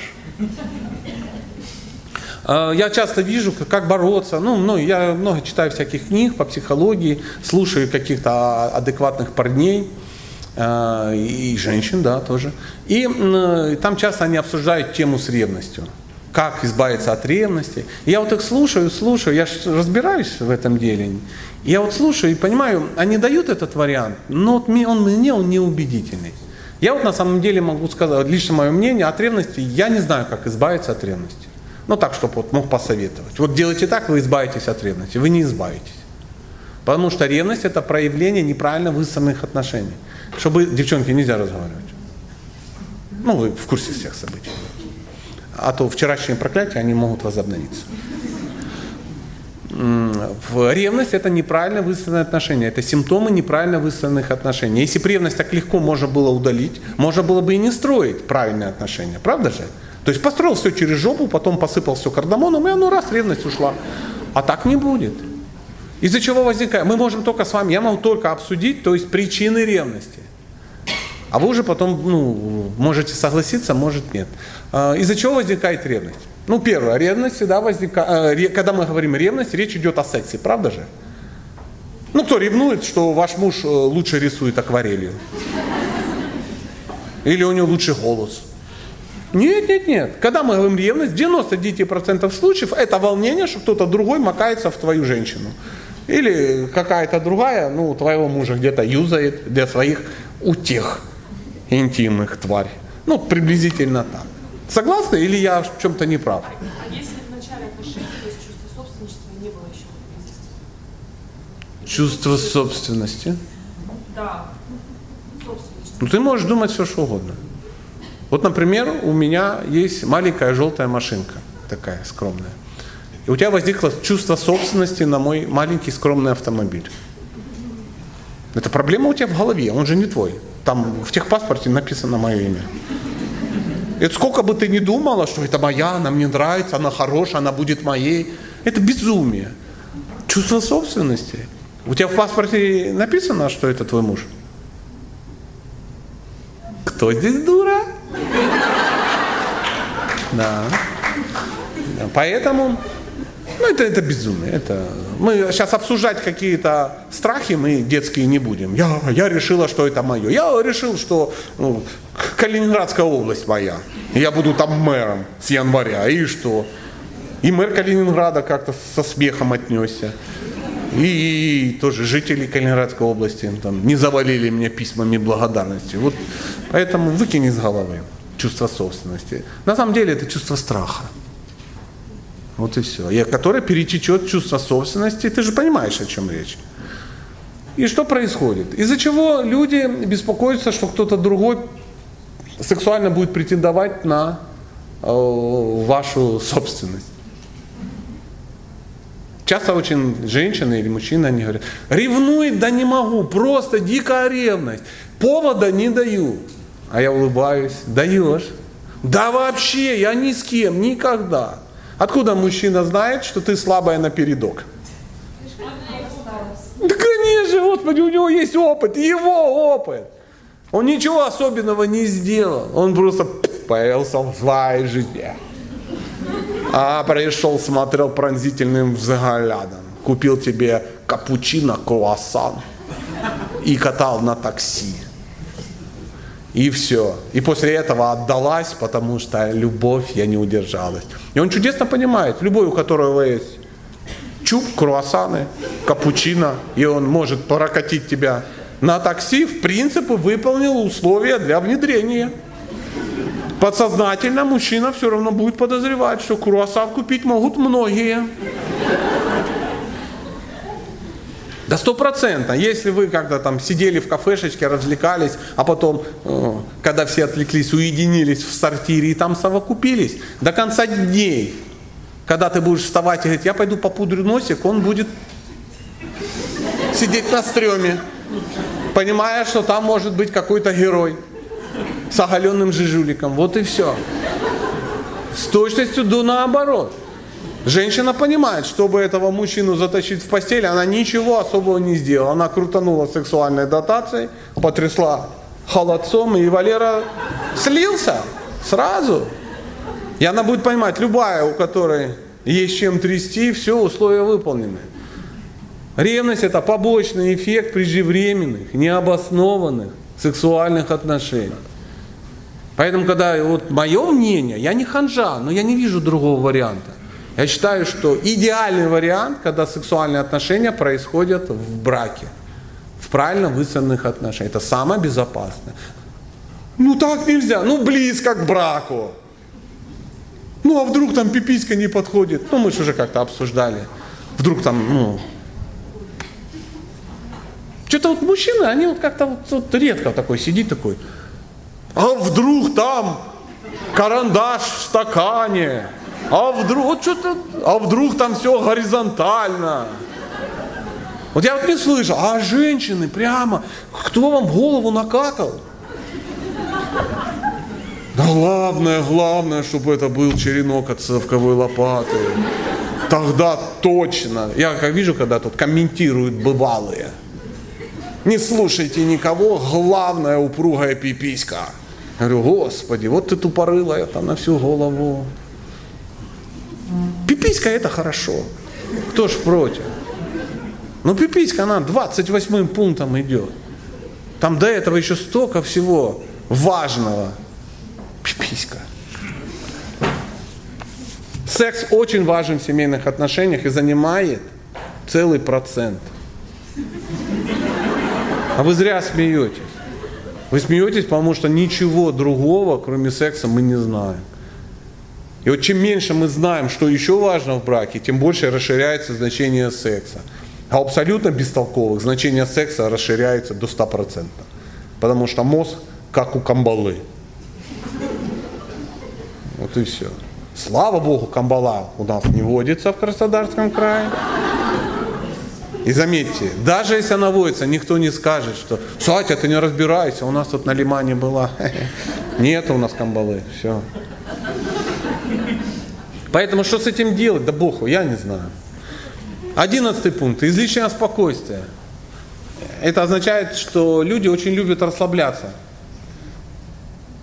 А, Я часто вижу, как- бороться. Ну, ну, я много читаю всяких книг по психологии, слушаю каких-то а, адекватных парней а, и женщин, да, тоже. И м, там часто они обсуждают тему с ревностью. Как избавиться от ревности. Я вот их слушаю, слушаю, я разбираюсь в этом деле. Я вот слушаю и понимаю, они дают этот вариант, но вот он мне он неубедительный. Я вот на самом деле могу сказать, лично мое мнение, от ревности я не знаю, как избавиться от ревности. Ну так, чтобы вот мог посоветовать. Вот делайте так, вы избавитесь от ревности. Вы не избавитесь. Потому что ревность это проявление неправильно выстроенных отношений. Чтобы, девчонки, нельзя разговаривать. Ну, вы в курсе всех событий. А то вчерашние проклятия, они могут возобновиться. Ревность это неправильно выстроенные отношения. Это симптомы неправильно выстроенных отношений. Если бы ревность так легко можно было удалить, можно было бы и не строить правильные отношения. Правда же? То есть построил все через жопу, потом посыпал все кардамоном, и оно раз, ревность ушла. А так не будет. Из-за чего возникает? Мы можем только с вами, я могу только обсудить, то есть причины ревности. А вы уже потом ну, можете согласиться, может нет. А, Из-за чего возникает ревность? Ну, первое, ревность всегда возникает, когда мы говорим ревность, речь идет о сексе, правда же? Ну, кто ревнует, что ваш муж э, лучше рисует акварелью? Или у него лучший голос? Нет, нет, нет. Когда мы говорим ревность, в 99% случаев это волнение, что кто-то другой макается в твою женщину. Или какая-то другая, ну, твоего мужа где-то юзает для своих утех интимных тварь. Ну, приблизительно так. Согласны или я в чем-то не прав? А если в начале отношений есть чувство собственничества не было еще? Чувство собственности. Да, собственничество. Ну, ты можешь думать все, что угодно. Вот, например, у меня есть маленькая желтая машинка, такая скромная. И у тебя возникло чувство собственности на мой маленький скромный автомобиль. Это проблема у тебя в голове, он же не твой. Там в техпаспорте написано мое имя. Это сколько бы ты ни думала, что это моя, она мне нравится, она хорошая, она будет моей. Это безумие. Чувство собственности. У тебя в паспорте написано, что это твой муж? Кто здесь дура? Да. Поэтому, ну это, это безумие. Это, мы сейчас обсуждать какие-то страхи мы детские не будем. Я, я решила, что это мое. Я решил, что ну, Калининградская область моя. Я буду там мэром с января. И что? И мэр Калининграда как-то со смехом отнесся. И, тоже жители Калининградской области там, не завалили меня письмами благодарности. Вот поэтому выкини из головы чувство собственности. На самом деле это чувство страха. Вот и все. И которое перетечет чувство собственности. Ты же понимаешь, о чем речь. И что происходит? Из-за чего люди беспокоятся, что кто-то другой сексуально будет претендовать на э, вашу собственность. Часто очень женщины или мужчины, они говорят, ревнует, да не могу, просто дикая ревность, повода не даю. А я улыбаюсь, даешь. Да вообще, я ни с кем, никогда. Откуда мужчина знает, что ты слабая на передок? Да конечно, Господи, у него есть опыт, его опыт. Он ничего особенного не сделал. Он просто появился в своей жизни. А пришел, смотрел пронзительным взглядом. Купил тебе капучино, круассан и катал на такси. И все. И после этого отдалась, потому что любовь, я не удержалась. И он чудесно понимает, любой, у которого есть чуб, круассаны, капучино, и он может прокатить тебя на такси, в принципе, выполнил условия для внедрения. Подсознательно мужчина все равно будет подозревать, что круассан купить могут многие. Да стопроцентно. Если вы когда там сидели в кафешечке, развлекались, а потом, э, когда все отвлеклись, уединились в сортире и там совокупились, до конца дней, когда ты будешь вставать и говорить, я пойду попудрю носик, он будет сидеть на стреме, понимая, что там может быть какой-то герой с оголенным жижуликом. Вот и все. С точностью до наоборот. Женщина понимает, чтобы этого мужчину затащить в постель, она ничего особого не сделала. Она крутанула сексуальной дотацией, потрясла холодцом, и Валера слился сразу. И она будет понимать, любая, у которой есть чем трясти, все, условия выполнены. Ревность – это побочный эффект преждевременных, необоснованных сексуальных отношений. Поэтому, когда вот мое мнение, я не ханжа, но я не вижу другого варианта. Я считаю, что идеальный вариант, когда сексуальные отношения происходят в браке, в правильно выстроенных отношениях. Это самое безопасное. Ну так нельзя, ну близко к браку. Ну а вдруг там пиписька не подходит? Ну мы же уже как-то обсуждали. Вдруг там, ну... Что-то вот мужчины, они вот как-то вот, вот редко такой сидит такой. А вдруг там карандаш в стакане? А вдруг, вот что-то, а вдруг там все горизонтально? Вот я вот не слышал, а женщины прямо, кто вам голову накакал? Главное, главное, чтобы это был черенок от совковой лопаты. Тогда точно. Я как вижу, когда тут комментируют бывалые. Не слушайте никого, главное упругая пиписька. Говорю, господи, вот ты тупорылая там на всю голову. Пиписька это хорошо. Кто ж против? Ну пиписька, она 28 пунктом идет. Там до этого еще столько всего важного. Пиписька. Секс очень важен в семейных отношениях и занимает целый процент. А вы зря смеетесь. Вы смеетесь, потому что ничего другого, кроме секса, мы не знаем. И вот чем меньше мы знаем, что еще важно в браке, тем больше расширяется значение секса. А у абсолютно бестолковых значение секса расширяется до 100%. Потому что мозг как у камбалы. Вот и все. Слава Богу, камбала у нас не водится в Краснодарском крае. И заметьте, даже если она водится, никто не скажет, что Сатя, ты не разбирайся, у нас тут на лимане была. (laughs) Нет у нас камбалы, все. Поэтому что с этим делать? Да богу, я не знаю. Одиннадцатый пункт. Излишнее спокойствие. Это означает, что люди очень любят расслабляться.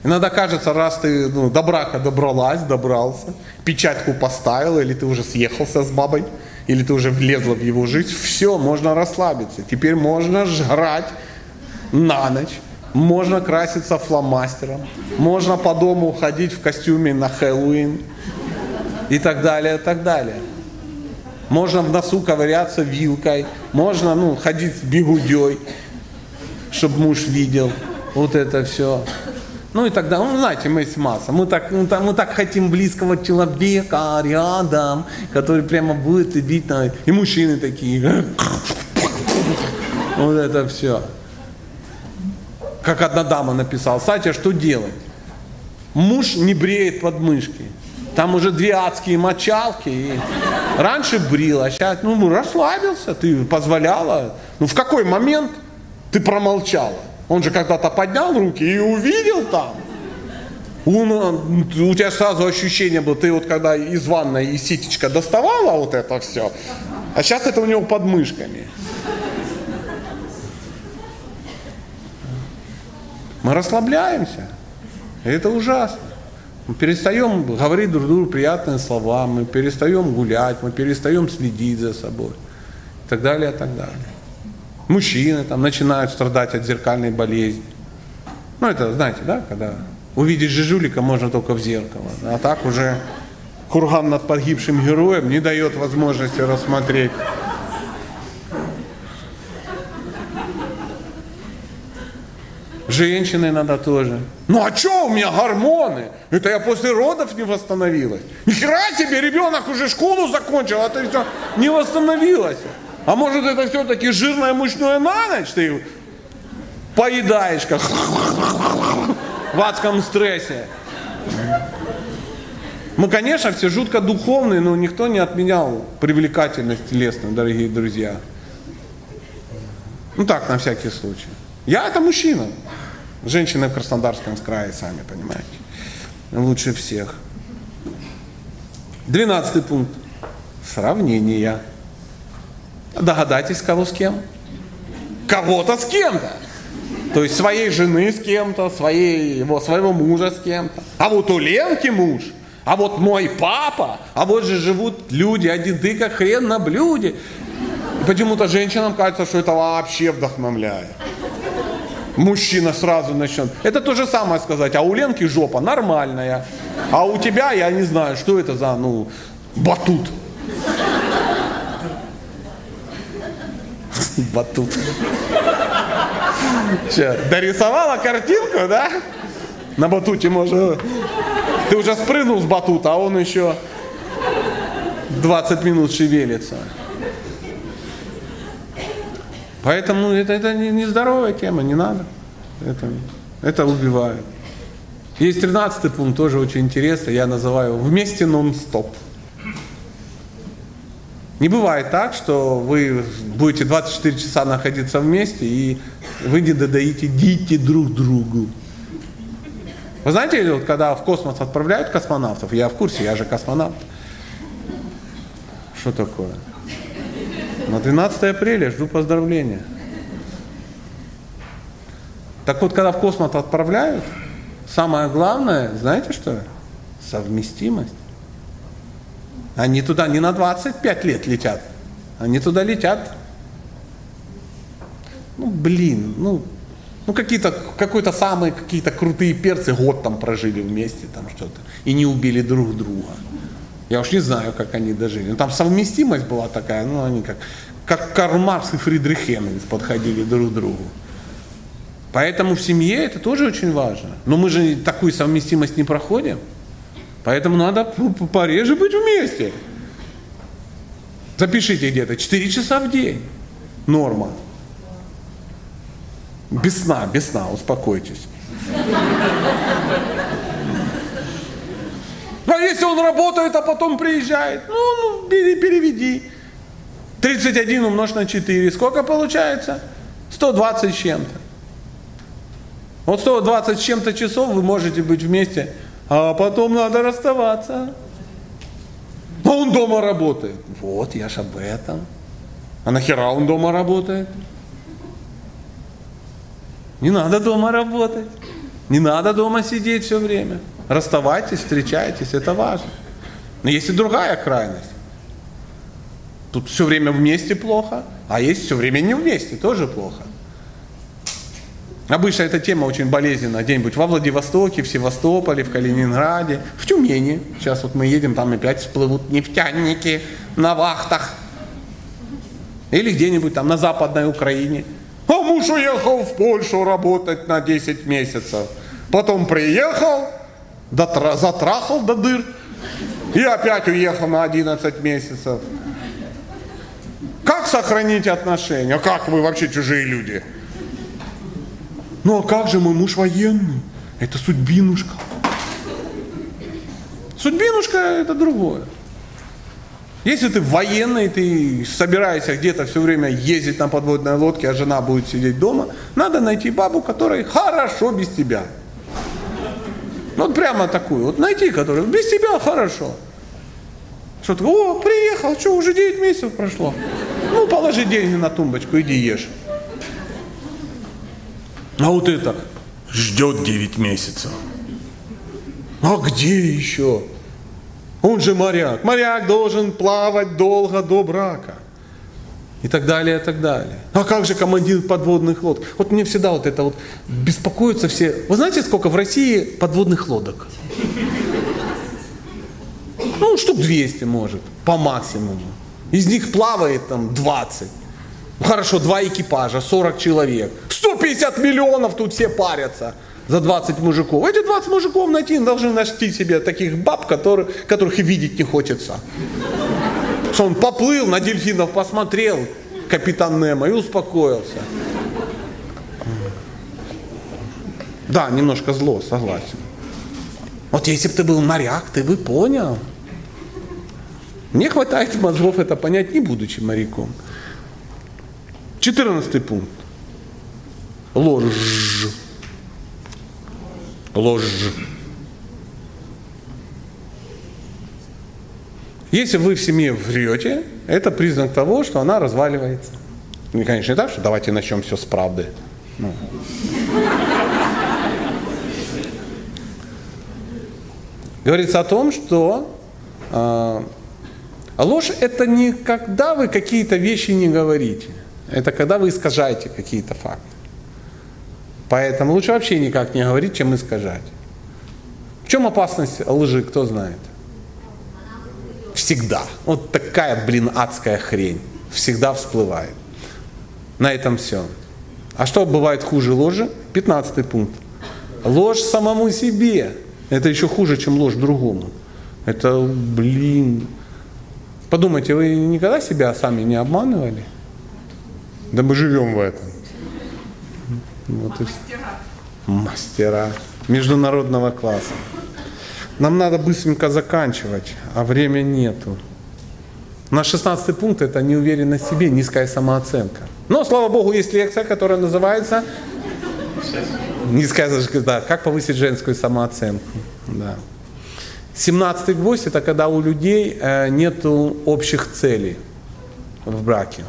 Иногда кажется, раз ты ну, до брака добралась, добрался, печатку поставил, или ты уже съехался с бабой, или ты уже влезла в его жизнь, все, можно расслабиться. Теперь можно жрать на ночь, можно краситься фломастером, можно по дому ходить в костюме на Хэллоуин и так далее, и так далее. Можно в носу ковыряться вилкой, можно ну, ходить с бегудей, чтобы муж видел. Вот это все. Ну и тогда, ну знаете, мы есть масса. Мы так, мы, так, мы так хотим близкого человека рядом, который прямо будет и бить на... И мужчины такие. (laughs) Вот это все. Как одна дама написала, Сатя, что делать? Муж не бреет подмышки. Там уже две адские мочалки. И раньше брил, а сейчас ну, расслабился, ты позволяла. Ну в какой момент ты промолчала? Он же когда-то поднял руки и увидел там. Он, у тебя сразу ощущение было, ты вот когда из ванной и ситечка доставала вот это все, а сейчас это у него под мышками. Мы расслабляемся. Это ужасно. Мы перестаем говорить друг другу приятные слова, мы перестаем гулять, мы перестаем следить за собой. И так далее, и так далее. Мужчины там начинают страдать от зеркальной болезни. Ну, это, знаете, да, когда увидеть жижулика можно только в зеркало. А так уже курган над погибшим героем не дает возможности рассмотреть Женщины надо тоже. Ну а что у меня гормоны? Это я после родов не восстановилась. Ни хера себе, ребенок уже школу закончил, а ты все не восстановилась. А может это все-таки жирное мучное на ночь ты поедаешь как (laughs) в адском стрессе. Мы, конечно, все жутко духовные, но никто не отменял привлекательность телесную, дорогие друзья. Ну так, на всякий случай. Я это мужчина. Женщины в Краснодарском крае, сами понимаете. Лучше всех. Двенадцатый пункт. Сравнение. Догадайтесь, кого с кем? Кого-то с кем-то. То есть своей жены с кем-то, своей, его, своего мужа с кем-то. А вот у Ленки муж, а вот мой папа, а вот же живут люди, один ты как хрен на блюде. Почему-то женщинам кажется, что это вообще вдохновляет мужчина сразу начнет. Это то же самое сказать, а у Ленки жопа нормальная, а у тебя, я не знаю, что это за, ну, батут. (laughs) Батут. Че, дорисовала картинку, да? На батуте можно... Ты уже спрыгнул с батута, а он еще 20 минут шевелится. Поэтому это, это нездоровая тема, не надо. Это, это убивает. Есть 13 пункт, тоже очень интересный, я называю «Вместе нон-стоп». Не бывает так, что вы будете 24 часа находиться вместе, и вы не додаите «дите друг другу». Вы знаете, вот когда в космос отправляют космонавтов, я в курсе, я же космонавт. Что такое? На 12 апреля жду поздравления. Так вот, когда в космос отправляют, самое главное, знаете что? Совместимость. Они туда не на 25 лет летят, они туда летят. Ну, блин, ну, ну какие-то, какой-то самые какие-то крутые перцы год там прожили вместе, там что-то, и не убили друг друга. Я уж не знаю, как они дожили. Ну, там совместимость была такая, ну, они как, как Карл Маркс и Фридрих Энгельс подходили друг к другу. Поэтому в семье это тоже очень важно. Но мы же такую совместимость не проходим. Поэтому надо пореже быть вместе. Запишите где-то 4 часа в день. Норма. Без сна, без сна, успокойтесь. А если он работает, а потом приезжает? Ну, ну переведи. 31 умножь на 4. Сколько получается? 120 с чем-то. Вот 120 с чем-то часов вы можете быть вместе, а потом надо расставаться. А он дома работает. Вот, я ж об этом. А нахера он дома работает? Не надо дома работать. Не надо дома сидеть все время. Расставайтесь, встречайтесь, это важно. Но есть и другая крайность. Тут все время вместе плохо, а есть все время не вместе, тоже плохо. Обычно эта тема очень болезненна. Где-нибудь во Владивостоке, в Севастополе, в Калининграде, в Тюмени. Сейчас вот мы едем, там опять всплывут нефтяники на вахтах. Или где-нибудь там на Западной Украине. А муж уехал в Польшу работать на 10 месяцев. Потом приехал, дотра, затрахал до дыр. И опять уехал на 11 месяцев. Как сохранить отношения? Как вы вообще чужие люди? Ну а как же мой муж военный? Это судьбинушка. Судьбинушка это другое. Если ты военный, ты собираешься где-то все время ездить на подводной лодке, а жена будет сидеть дома, надо найти бабу, которой хорошо без тебя. Вот прямо такую, вот найти, которую без тебя хорошо. Что ты, о, приехал, что, уже 9 месяцев прошло. Ну, положи деньги на тумбочку, иди ешь. А вот это ждет 9 месяцев. А где еще? Он же моряк. Моряк должен плавать долго до брака. И так далее, и так далее. А как же командир подводных лодок? Вот мне всегда вот это вот беспокоятся все. Вы знаете, сколько в России подводных лодок? Ну, штук 200 может, по максимуму. Из них плавает там 20. Ну, хорошо, два экипажа, 40 человек. 150 миллионов тут все парятся за 20 мужиков. Эти 20 мужиков найти должны найти себе таких баб, которые, которых и видеть не хочется. Что он поплыл, на дельфинов посмотрел, капитан Немо, и успокоился. Да, немножко зло, согласен. Вот если бы ты был моряк, ты бы понял. Мне хватает мозгов это понять, не будучи моряком. Четырнадцатый пункт. Ложь. Ложь. Если вы в семье врете, это признак того, что она разваливается. Ну, конечно, не так, что давайте начнем все с правды. Ну. Говорится о том, что э, ложь это не когда вы какие-то вещи не говорите, это когда вы искажаете какие-то факты. Поэтому лучше вообще никак не говорить, чем искажать. В чем опасность лжи, кто знает? Всегда. Вот такая, блин, адская хрень. Всегда всплывает. На этом все. А что бывает хуже ложи? Пятнадцатый пункт. Ложь самому себе. Это еще хуже, чем ложь другому. Это, блин. Подумайте, вы никогда себя сами не обманывали? Да мы живем в этом. Вот Мастера. Мастера международного класса. Нам надо быстренько заканчивать, а времени нету. На 16 пункт это неуверенность в себе, низкая самооценка. Но, слава богу, есть лекция, которая называется скажешь, да, как повысить женскую самооценку. Да. Семнадцатый гвоздь – это когда у людей э, нет общих целей в браке.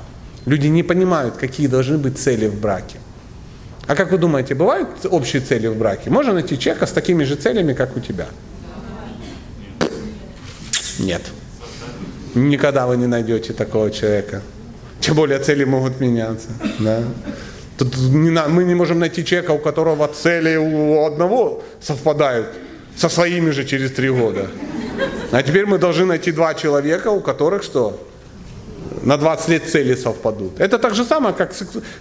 Люди не понимают, какие должны быть цели в браке. А как вы думаете, бывают общие цели в браке? Можно найти человека с такими же целями, как у тебя? Нет. Никогда вы не найдете такого человека. Тем более цели могут меняться. Да? Тут не мы не можем найти человека, у которого цели у одного совпадают со своими же через три года. А теперь мы должны найти два человека, у которых что? На 20 лет цели совпадут. Это так же самое, как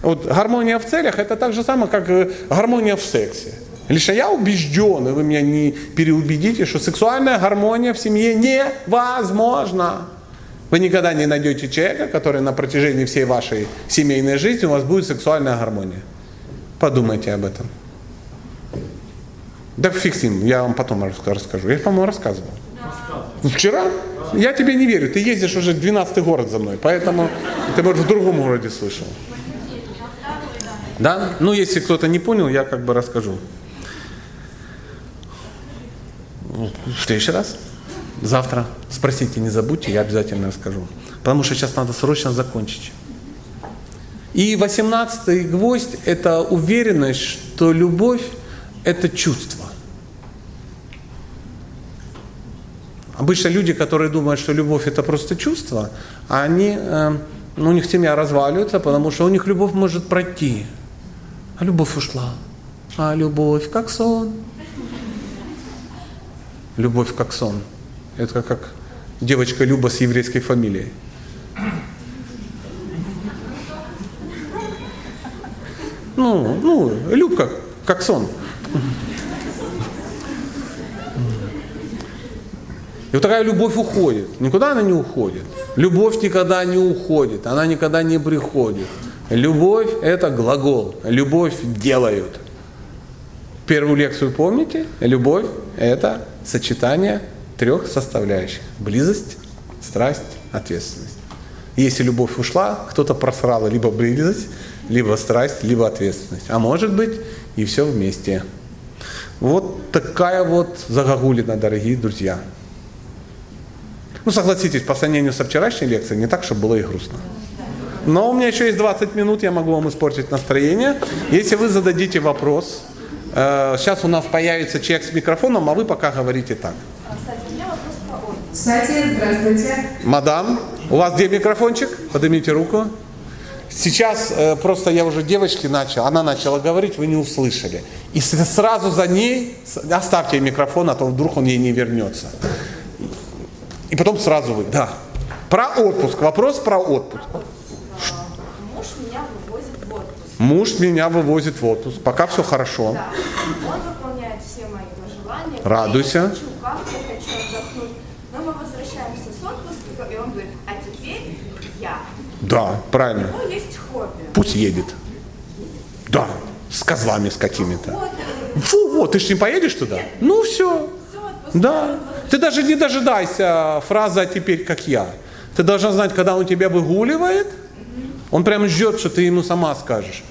вот, гармония в целях, это так же самое, как э, гармония в сексе. Лишь я убежден, и вы меня не переубедите, что сексуальная гармония в семье невозможна. Вы никогда не найдете человека, который на протяжении всей вашей семейной жизни у вас будет сексуальная гармония. Подумайте об этом. Да фиг с ним, я вам потом расскажу. Я, по-моему, рассказывал. Вчера? Я тебе не верю. Ты ездишь уже 12 город за мной, поэтому ты, может, в другом городе слышал. Да? Ну, если кто-то не понял, я как бы расскажу. В следующий раз. Завтра спросите, не забудьте, я обязательно расскажу. Потому что сейчас надо срочно закончить. И восемнадцатый гвоздь – это уверенность, что любовь – это чувство. Обычно люди, которые думают, что любовь – это просто чувство, они, э, ну, у них семья разваливается, потому что у них любовь может пройти. А любовь ушла. А любовь как сон. Любовь как сон. Это как девочка Люба с еврейской фамилией. Ну, ну, Любка, как сон. И вот такая любовь уходит. Никуда она не уходит. Любовь никогда не уходит, она никогда не приходит. Любовь – это глагол. Любовь делают. Первую лекцию помните? Любовь – это сочетание трех составляющих. Близость, страсть, ответственность. Если любовь ушла, кто-то просрал либо близость, либо страсть, либо ответственность. А может быть и все вместе. Вот такая вот загогулина, дорогие друзья. Ну, согласитесь, по сравнению со вчерашней лекцией, не так, чтобы было и грустно. Но у меня еще есть 20 минут, я могу вам испортить настроение. Если вы зададите вопрос, э, сейчас у нас появится человек с микрофоном, а вы пока говорите так. Кстати, здравствуйте. Мадам, у вас где микрофончик? Поднимите руку. Сейчас э, просто я уже девочке начал, она начала говорить, вы не услышали. И сразу за ней, оставьте микрофон, а то вдруг он ей не вернется. И потом сразу вы, да. Про отпуск, вопрос про отпуск. Муж меня вывозит в отпуск. Муж меня вывозит в отпуск, пока все хорошо. Да. Он выполняет все мои пожелания. Радуйся. Я хочу как-то, хочу отдохнуть. Но мы возвращаемся с отпуска, и он говорит, а теперь я. Да, правильно. У него есть хобби. Пусть едет. Да, с козлами с какими-то. Фу, вот, ты ж не поедешь туда? Ну все. все, отпуск. Да. Ты даже не дожидайся фразы «а теперь как я». Ты должна знать, когда он тебя выгуливает, он прям ждет, что ты ему сама скажешь.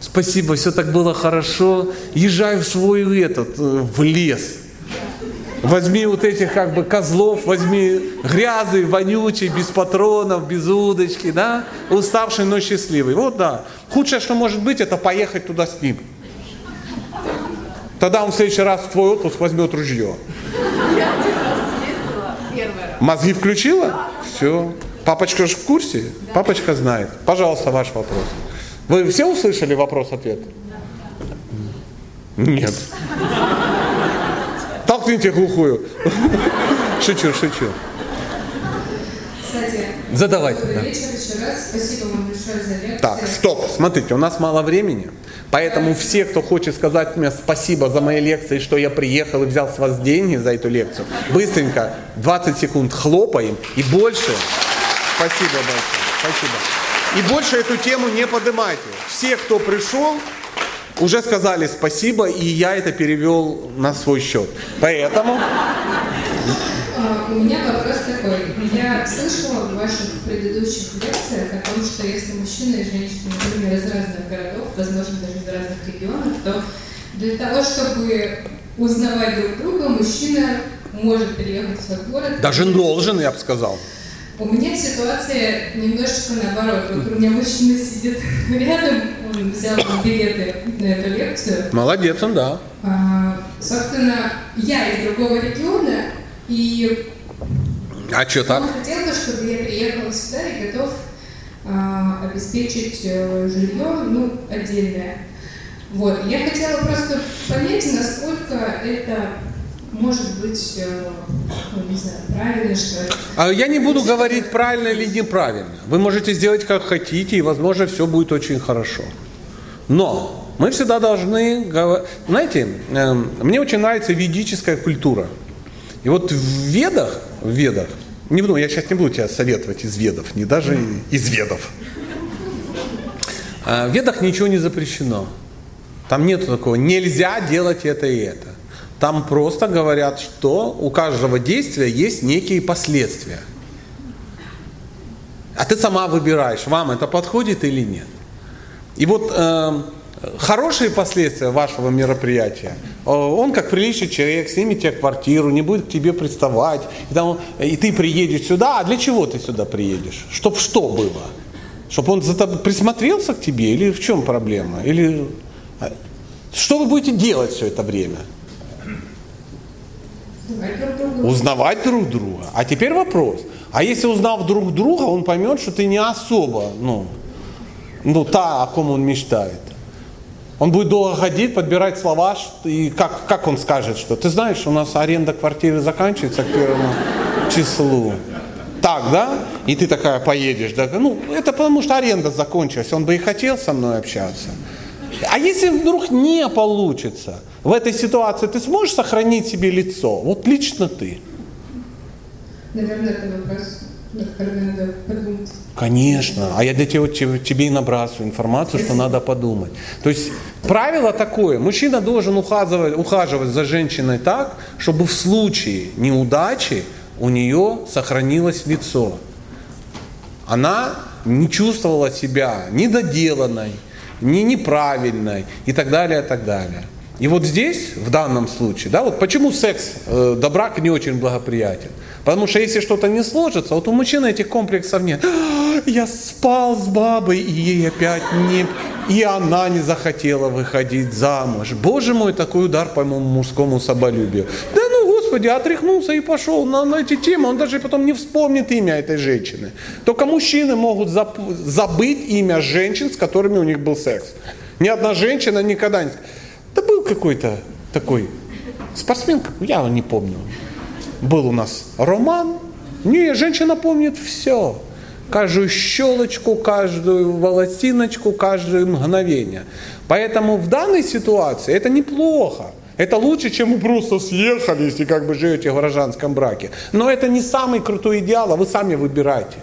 Спасибо, все так было хорошо. Езжай в свой этот, э, в лес. Возьми вот этих как бы козлов, возьми грязный, вонючий, без патронов, без удочки, да, уставший, но счастливый. Вот да. Худшее, что может быть, это поехать туда с ним. Тогда он в следующий раз в твой отпуск возьмет ружье. Я один раз съездила, первый раз. Мозги включила? Все. Папочка же в курсе? Папочка знает. Пожалуйста, ваш вопрос. Вы все услышали вопрос-ответ? Нет. Толкните глухую. Шучу, шучу. Кстати, Задавайте. да. вечер еще раз. Спасибо вам большое за лекцию. Так, стоп, смотрите, у нас мало времени, поэтому все, кто хочет сказать мне спасибо за мои лекции, что я приехал и взял с вас деньги за эту лекцию, быстренько 20 секунд хлопаем и больше. Спасибо большое, спасибо. И больше эту тему не поднимайте. Все, кто пришел, уже сказали спасибо, и я это перевел на свой счет. Поэтому у меня вопрос такой. Я слышала в ваших предыдущих лекциях о том, что если мужчина и женщина, например, из разных городов, возможно, даже из разных регионов, то для того, чтобы узнавать друг друга, мужчина может переехать в свой город. Даже должен, я бы сказал. У меня ситуация немножечко наоборот. Вот у меня мужчина сидит (laughs) рядом, он взял билеты на эту лекцию. Молодец он, да. А, собственно, я из другого региона, и А что так? он хотел бы, чтобы я приехала сюда и готов а, обеспечить э, жилье, ну, отдельное. Вот. Я хотела просто понять, насколько это может быть, э, ну, не знаю, правильно, что ли. А я не буду говорить правильно или неправильно. Вы можете сделать как хотите, и, возможно, все будет очень хорошо. Но мы всегда должны... Знаете, эм, мне очень нравится ведическая культура. И вот в ведах, в ведах, не буду, я сейчас не буду тебя советовать из ведов, не даже из ведов. А В ведах ничего не запрещено. Там нет такого, нельзя делать это и это. Там просто говорят, что у каждого действия есть некие последствия. А ты сама выбираешь, вам это подходит или нет. И вот э, хорошие последствия вашего мероприятия, э, он как приличный человек снимет тебе квартиру, не будет к тебе приставать, и, там, и ты приедешь сюда, а для чего ты сюда приедешь? Чтоб что было? Чтобы он за тобой присмотрелся к тебе или в чем проблема? Или э, что вы будете делать все это время? Узнавать друг друга. А теперь вопрос. А если узнав друг друга, он поймет, что ты не особо, ну, ну та, о ком он мечтает. Он будет долго ходить, подбирать слова, и как, как он скажет, что ты знаешь, у нас аренда квартиры заканчивается к первому числу. Так, да? И ты такая поедешь. Да? Ну, это потому что аренда закончилась. Он бы и хотел со мной общаться. А если вдруг не получится в этой ситуации, ты сможешь сохранить себе лицо? Вот лично ты. Наверное, это вопрос, Конечно. А я для тебя, тебе, тебе и набрасываю информацию, что надо подумать. То есть правило такое. Мужчина должен ухаживать, ухаживать за женщиной так, чтобы в случае неудачи у нее сохранилось лицо. Она не чувствовала себя недоделанной, не неправильной и так далее, и так далее. И вот здесь, в данном случае, да, вот почему секс э, до брака не очень благоприятен? Потому что если что-то не сложится, вот у мужчины этих комплексов нет. «А, Я спал с бабой, и ей опять не... И она не захотела выходить замуж. Боже мой, такой удар по моему мужскому соболюбию. Да ну, Господи, отряхнулся и пошел на, на эти темы. Он даже потом не вспомнит имя этой женщины. Только мужчины могут забыть имя женщин, с которыми у них был секс. Ни одна женщина никогда не... Да был какой-то такой спортсмен, я не помню. Был у нас роман. Не, женщина помнит все. Каждую щелочку, каждую волосиночку, каждое мгновение. Поэтому в данной ситуации это неплохо. Это лучше, чем вы просто съехались и как бы живете в гражданском браке. Но это не самый крутой идеал, а вы сами выбираете.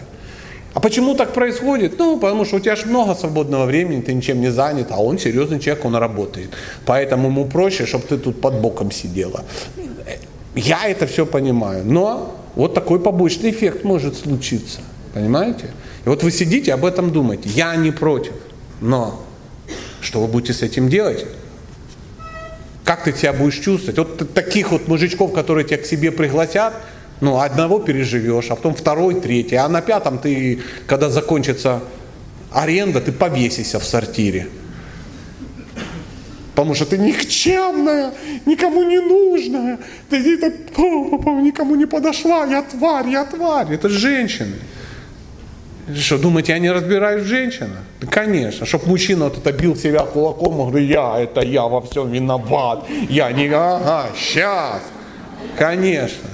А почему так происходит? Ну, потому что у тебя же много свободного времени, ты ничем не занят, а он серьезный человек, он работает. Поэтому ему проще, чтобы ты тут под боком сидела. Я это все понимаю, но вот такой побочный эффект может случиться. Понимаете? И вот вы сидите, об этом думаете. Я не против. Но что вы будете с этим делать? Как ты себя будешь чувствовать? Вот таких вот мужичков, которые тебя к себе пригласят, ну, одного переживешь, а потом второй, третий, а на пятом ты, когда закончится аренда, ты повесишься в сортире. Потому что ты никчемная, никому не нужная, ты где-то «Пу, пу, пу, никому не подошла, я тварь, я тварь. Это женщины. Что, думаете, я не разбираюсь в женщинах? Да, конечно. Чтоб мужчина вот это бил себя кулаком, он говорит, я, это я во всем виноват. Я не, ага, сейчас. Конечно.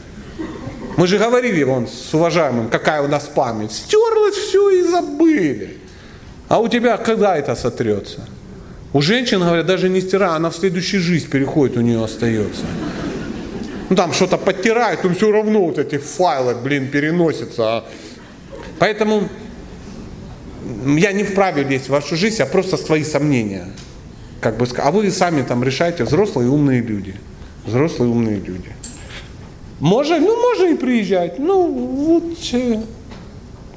Мы же говорили вон с уважаемым, какая у нас память. Стерлось все и забыли. А у тебя когда это сотрется? У женщин, говорят, даже не стирая, она в следующую жизнь переходит, у нее остается. Ну там что-то подтирает, но все равно вот эти файлы, блин, переносятся. а. Поэтому я не вправе лезть в вашу жизнь, а просто свои сомнения. Как бы, а вы сами там решайте, взрослые умные люди. Взрослые умные люди. Може, ну може и приезжать. Ну, лучше,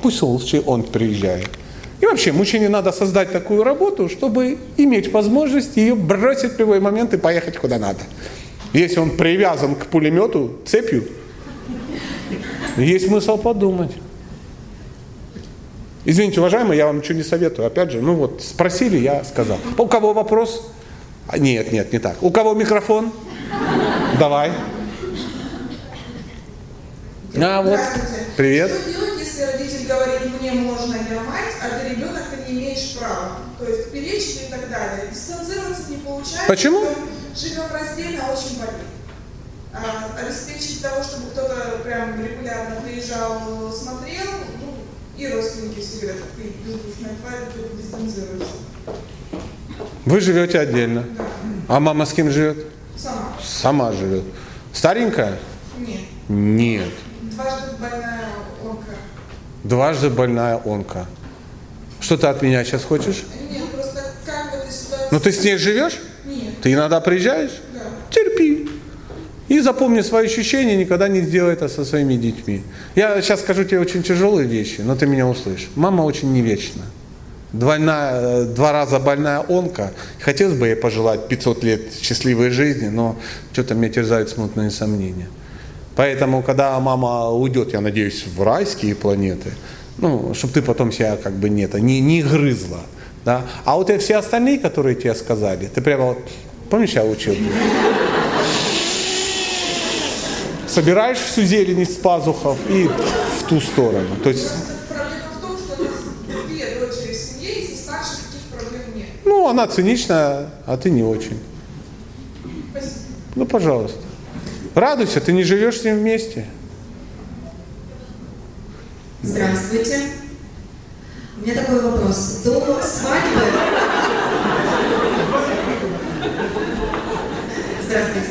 пусть лучше он приезжает. И вообще, мужчине надо создать такую работу, чтобы иметь возможность ее бросить в любой момент и поехать куда надо. Если он привязан к пулемету цепью, есть смысл подумать. Извините, уважаемые, я вам ничего не советую. Опять же, ну вот, спросили, я сказал. У кого вопрос? А, нет, нет, не так. У кого микрофон? Давай. А, вот. Привет. Что делать, если родитель говорит, мне можно, я мать, а ты ребенок, ты не имеешь права? То есть перечить и так далее. Дистанцироваться не получается. Почему? Живем раздельно, очень болит. А, обеспечить того, чтобы кто-то прям регулярно приезжал, смотрел, ну, и родственники все говорят, ты бездушная тварь, ты дистанцируешься. Вы живете отдельно. Да. А мама с кем живет? Сама. Сама живет. Старенькая? Нет. Нет. Дважды больная онка. Дважды больная онка. Что ты от меня сейчас хочешь? Нет, просто как в этой ситуации? Ну ты с ней живешь? Нет. Ты иногда приезжаешь? Да. Терпи. И запомни свои ощущения, никогда не сделай это со своими детьми. Я сейчас скажу тебе очень тяжелые вещи, но ты меня услышишь. Мама очень не вечна. Двойная, два раза больная онка. Хотелось бы ей пожелать 500 лет счастливой жизни, но что-то меня терзают смутные сомнения. Поэтому, когда мама уйдет, я надеюсь, в райские планеты, ну, чтобы ты потом себя как бы не, это, не, не грызла. Да? А вот и все остальные, которые тебе сказали, ты прямо вот, помнишь, я учил? Собираешь всю зелень из пазухов и в ту сторону. То есть, нет. ну, она циничная, а ты не очень. Спасибо. Ну, пожалуйста. Радуйся, ты не живешь с ним вместе. Здравствуйте. У меня такой вопрос. До свадьбы... Здравствуйте.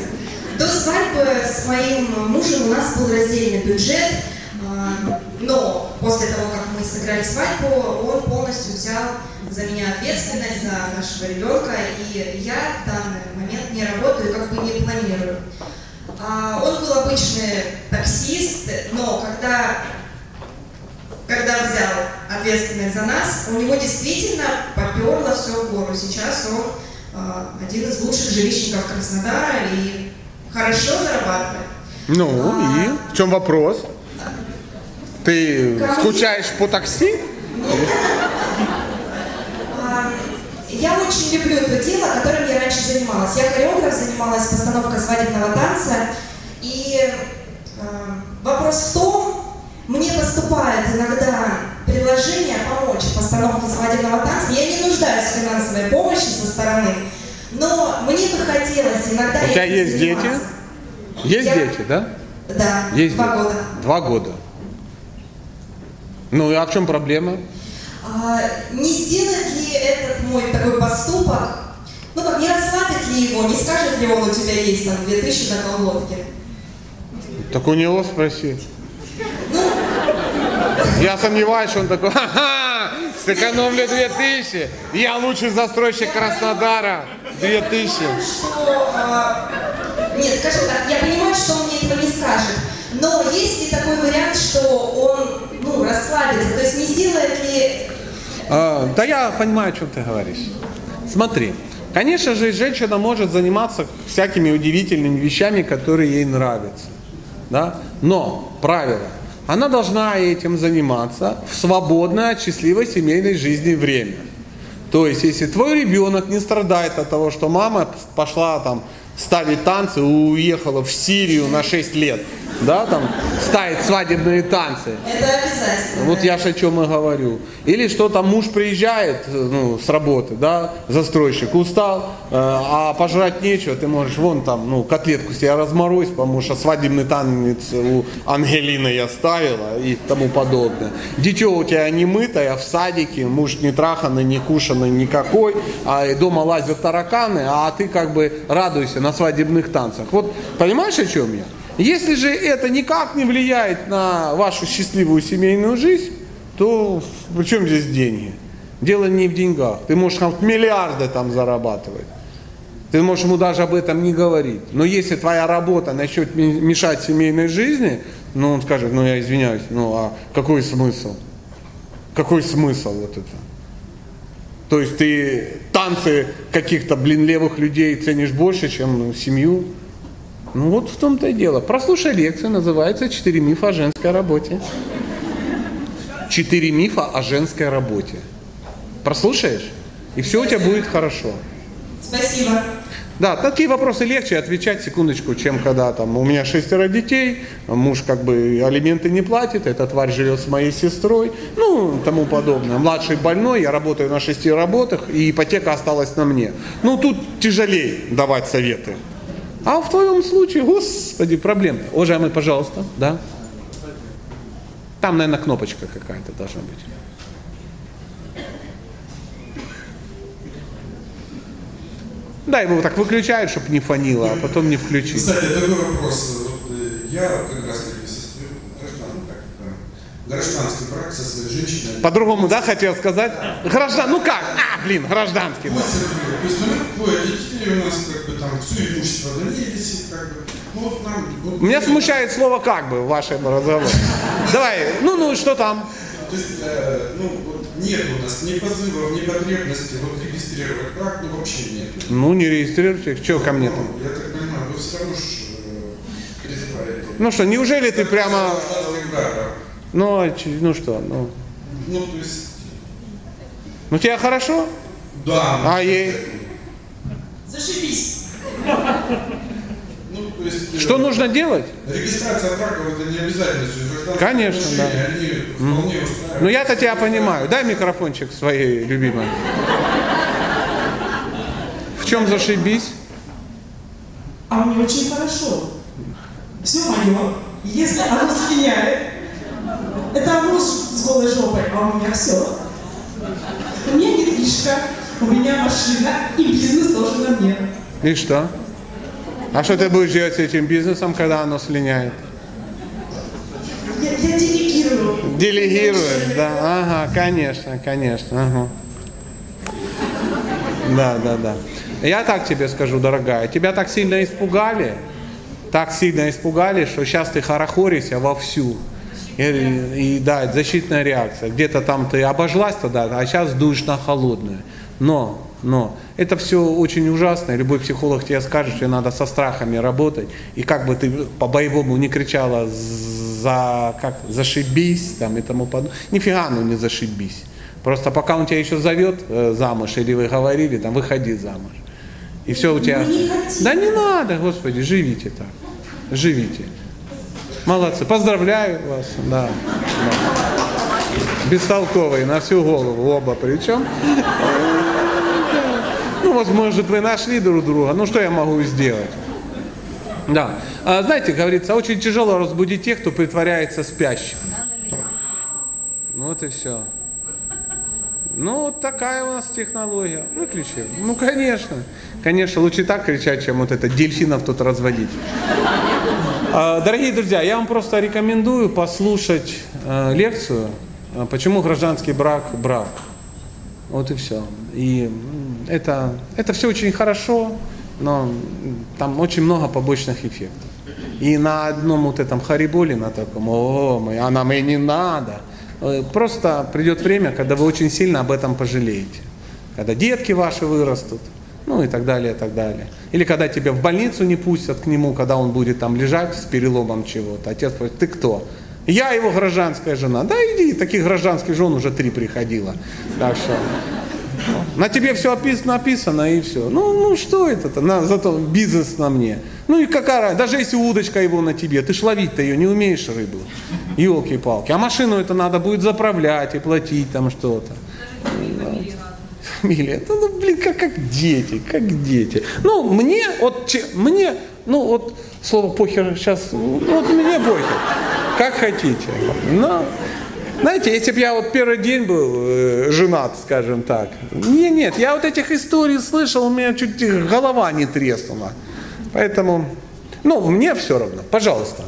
До свадьбы с моим мужем у нас был раздельный бюджет, а, но после того, как мы сыграли свадьбу, он полностью взял за меня ответственность за нашего ребенка, и я в данный момент не работаю, как бы не планирую. А, Он был обычный таксист, но когда когда взял ответственность за нас, у него действительно поперло все в гору. Сейчас он э, один из лучших жилищников Краснодара и хорошо зарабатывает. Ну, А. и в чем вопрос? Ты Короче- скучаешь по такси? Я очень люблю то дело, которым я раньше занималась. Я хореограф, занималась постановкой свадебного танца. И э, вопрос в том, мне поступает иногда предложение помочь в постановке свадебного танца. Я не нуждаюсь в финансовой помощи со стороны, но мне бы хотелось иногда... У тебя есть дети? Есть Я- дети, да? Да, Есть два дети. года. Два года. Ну, и а в чем проблема? А, не сделает ли этот мой такой поступок, ну как, не расслабит ли его, не скажет ли он, у тебя есть там 2000 на колготке? Так у него спроси. Ну, Я сомневаюсь, что он такой, ха-ха, сэкономлю 2000, я лучший застройщик Краснодара, 2000. что... а, нет, скажем так, я понимаю, что он мне этого не скажет, но есть ли такой вариант, что он, ну, расслабится, то есть не сделает ли... А, да я понимаю, о чем ты говоришь. Смотри, конечно же, женщина может заниматься всякими удивительными вещами, которые ей нравятся. Да? Но правило, она должна этим заниматься в свободное от счастливой семейной жизни время. То есть, если твой ребенок не страдает от того, что мама пошла там ставить танцы, уехала в Сирию на 6 лет, да, там ставить свадебные танцы, Это обязательно. вот я ж о чем и говорю. Или что там муж приезжает ну, с работы, да, застройщик, устал, э, а пожрать нечего, ты можешь вон там, ну, котлетку себе разморозь, потому что свадебный танец у Ангелины я ставила и тому подобное. Дитё у тебя не мытое, в садике, муж не траханный, не кушанный никакой, а дома лазят тараканы, а ты как бы радуйся на свадебных танцах. Вот понимаешь, о чем я? Если же это никак не влияет на вашу счастливую семейную жизнь, то при чем здесь деньги? Дело не в деньгах. Ты можешь хоть миллиарды там зарабатывать. Ты можешь ему даже об этом не говорить. Но если твоя работа начнет мешать семейной жизни, ну он скажет, ну я извиняюсь, ну а какой смысл? Какой смысл вот это? То есть ты танцы каких-то, блин, левых людей ценишь больше, чем семью? Ну вот в том-то и дело. Прослушай лекцию, называется «Четыре мифа о женской работе». Четыре мифа о женской работе. Прослушаешь? И все у тебя будет хорошо. Спасибо. Да, такие вопросы легче отвечать, секундочку, чем когда там у меня шестеро детей, муж как бы алименты не платит, эта тварь живет с моей сестрой, ну, тому подобное. Младший больной, я работаю на шести работах, и ипотека осталась на мне. Ну, тут тяжелее давать советы. А в твоем случае, господи, проблем. Уважаемый, пожалуйста, да? Там, наверное, кнопочка какая-то должна быть. Да, его так выключают, чтобы не фанило, а потом не включить. Кстати, такой вопрос. Э, я как раз ну, гражданский брак со своей женщиной. По-другому, да, хотел сказать? Граждан, ну как? А, блин, гражданский. да. 8 рублей. То есть, ну, двое детей у нас, как бы, там, все имущество висит, как бы. Ну, вот нам... Вот, Меня смущает слово «как бы» в вашем разговоре. Давай, ну, ну, что там? То есть, э, ну, нет у нас ни позывов, ни потребности вот регистрировать брак, ну, вообще нет. Ну, не регистрируйте. Что ко мне там? Ну, я так понимаю, вы все равно ж э, призываете. Ну что, неужели ты прямо... Ну, а ну что, ну... Ну, то есть, Ну, тебе хорошо? да. А ей? Зашибись. Ну, то есть, э, Что нужно делать? Регистрация браков это не обязательно. Конечно, отношения, Они вполне устраивают. Ну, я-то тебя понимаю. Дай микрофончик своей любимой. В чем зашибись? А мне очень хорошо. Все мое. Если оно слиняет, это муж с голой жопой, а у меня все. У меня недвижка, у меня машина и бизнес тоже на мне. И что? А что ты будешь делать с этим бизнесом, когда оно слиняет? Я, я делегирую. Делегируешь, да? Ага, конечно, конечно. Ага. Да, да, да. Я так тебе скажу, дорогая, тебя так сильно испугали, так сильно испугали, что сейчас ты хорохоришься вовсю. И, и да, защитная реакция. Где-то там ты обожглась тогда, а сейчас дуешь на холодную. Но, но, это все очень ужасно. Любой психолог тебе скажет, что надо со страхами работать. И как бы ты по-боевому не кричала за, как, зашибись там и тому подобное. Нифига ну не зашибись. Просто пока он тебя еще зовет э, замуж, или вы говорили, там, выходи замуж. И все у тебя... Не. Да не надо, Господи, живите так. Живите. Молодцы. Поздравляю вас. Да. да. Бестолковые на всю голову оба причем. Ну, может, вы нашли друг друга. Ну, что я могу сделать? Да. А, знаете, говорится, очень тяжело разбудить тех, кто притворяется спящим. Ну, вот и все. Ну, вот такая у нас технология. Выключи. Ну, конечно. Конечно, лучше так кричать, чем вот это дельфинов тут разводить. А, Дорогие друзья, я вам просто рекомендую послушать э, лекцию э, «Почему гражданский брак – брак». Вот и все. И это, это все очень хорошо, но там очень много побочных эффектов. И на одном вот этом хариболе, на таком, о, а нам и не надо. Э, Просто придет время, когда вы очень сильно об этом пожалеете. Когда детки ваши вырастут, ну и так далее, и так далее. Или когда тебя в больницу не пустят к нему, когда он будет там лежать с переломом чего-то. Отец говорит, ты кто? Я его гражданская жена. Да иди, таких гражданских жен уже три приходило. Так что на тебе все написано и все. Ну, ну что это-то? На, зато бизнес на мне. Ну и какая? Даже если удочка его на тебе, ты ж ловить-то ее не умеешь рыбу. Елки-палки. А машину это надо будет заправлять и платить там что-то. Фамилия. Это, ну, блин, как, как дети, как дети. Ну, мне, вот, че- мне, ну, вот, слово похер сейчас, ну, вот мне похер. Как хотите. Но, знаете, если бы я вот первый день был э, женат, скажем так. Не, нет, я вот этих историй слышал, у меня чуть голова не треснула. Поэтому, ну, мне все равно. Пожалуйста.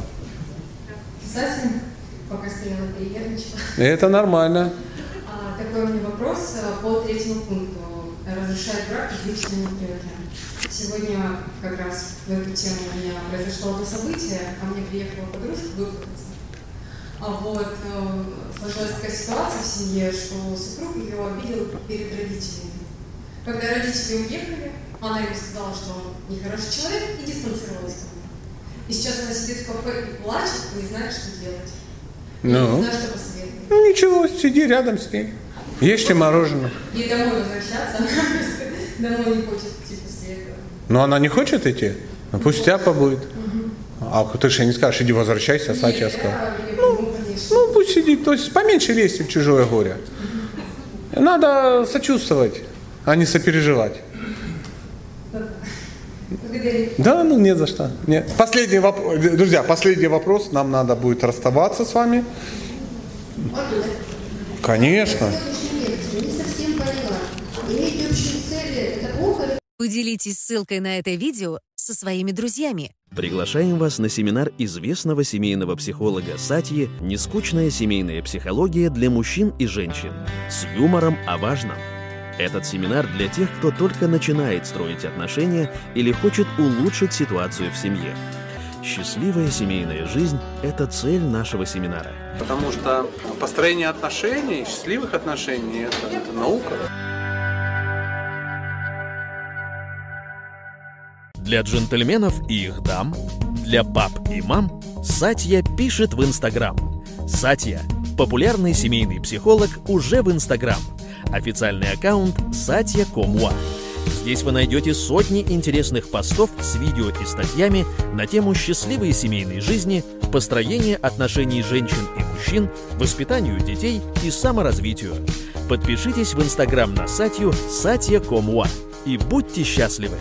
Совсем пока стояла перенервничала. Это нормально. А, Такой у меня вопрос а, по третьему пункту. разрешает брак различными привыками. Сегодня как раз в эту тему у меня произошло одно событие, ко мне приехала подружка выплакаться. А вот э, сложилась такая ситуация в семье, что супруг ее обидел перед родителями. Когда родители уехали, она ему сказала, что он нехороший человек и дистанцировалась ко мне. И сейчас она сидит в кафе и плачет, и не знает, что делать. Я Ну? не знаю, что посоветовать. Ну ничего, сиди рядом с ней. Ешьте мороженое. Ей домой возвращаться, она домой не хочет идти после этого. Но она не хочет идти? Ну пусть тебя побудет. А ты же не скажешь, иди возвращайся, Сатя Нет, сказал. Ну, пусть сидит, то есть поменьше лезьте в чужое горе. Надо сочувствовать, а не сопереживать. Да, ну не за что. Нет. Последний вопрос, друзья, последний вопрос. Нам надо будет расставаться с вами. Конечно. Поделитесь ссылкой на это видео со своими друзьями. Приглашаем вас на семинар известного семейного психолога Сатьи «Нескучная семейная психология для мужчин и женщин» с юмором о важном. Этот семинар для тех, кто только начинает строить отношения или хочет улучшить ситуацию в семье. Счастливая семейная жизнь – это цель нашего семинара. Потому что построение отношений, счастливых отношений, это, это наука. Для джентльменов и их дам, для пап и мам Сатья пишет в Инстаграм. Сатья – популярный семейный психолог уже в Инстаграм. Официальный аккаунт Сатья. Здесь вы найдете сотни интересных постов с видео и статьями на тему счастливой семейной жизни, построения отношений женщин и мужчин, воспитанию детей и саморазвитию. Подпишитесь в Инстаграм на Сатью Комуа и будьте счастливы!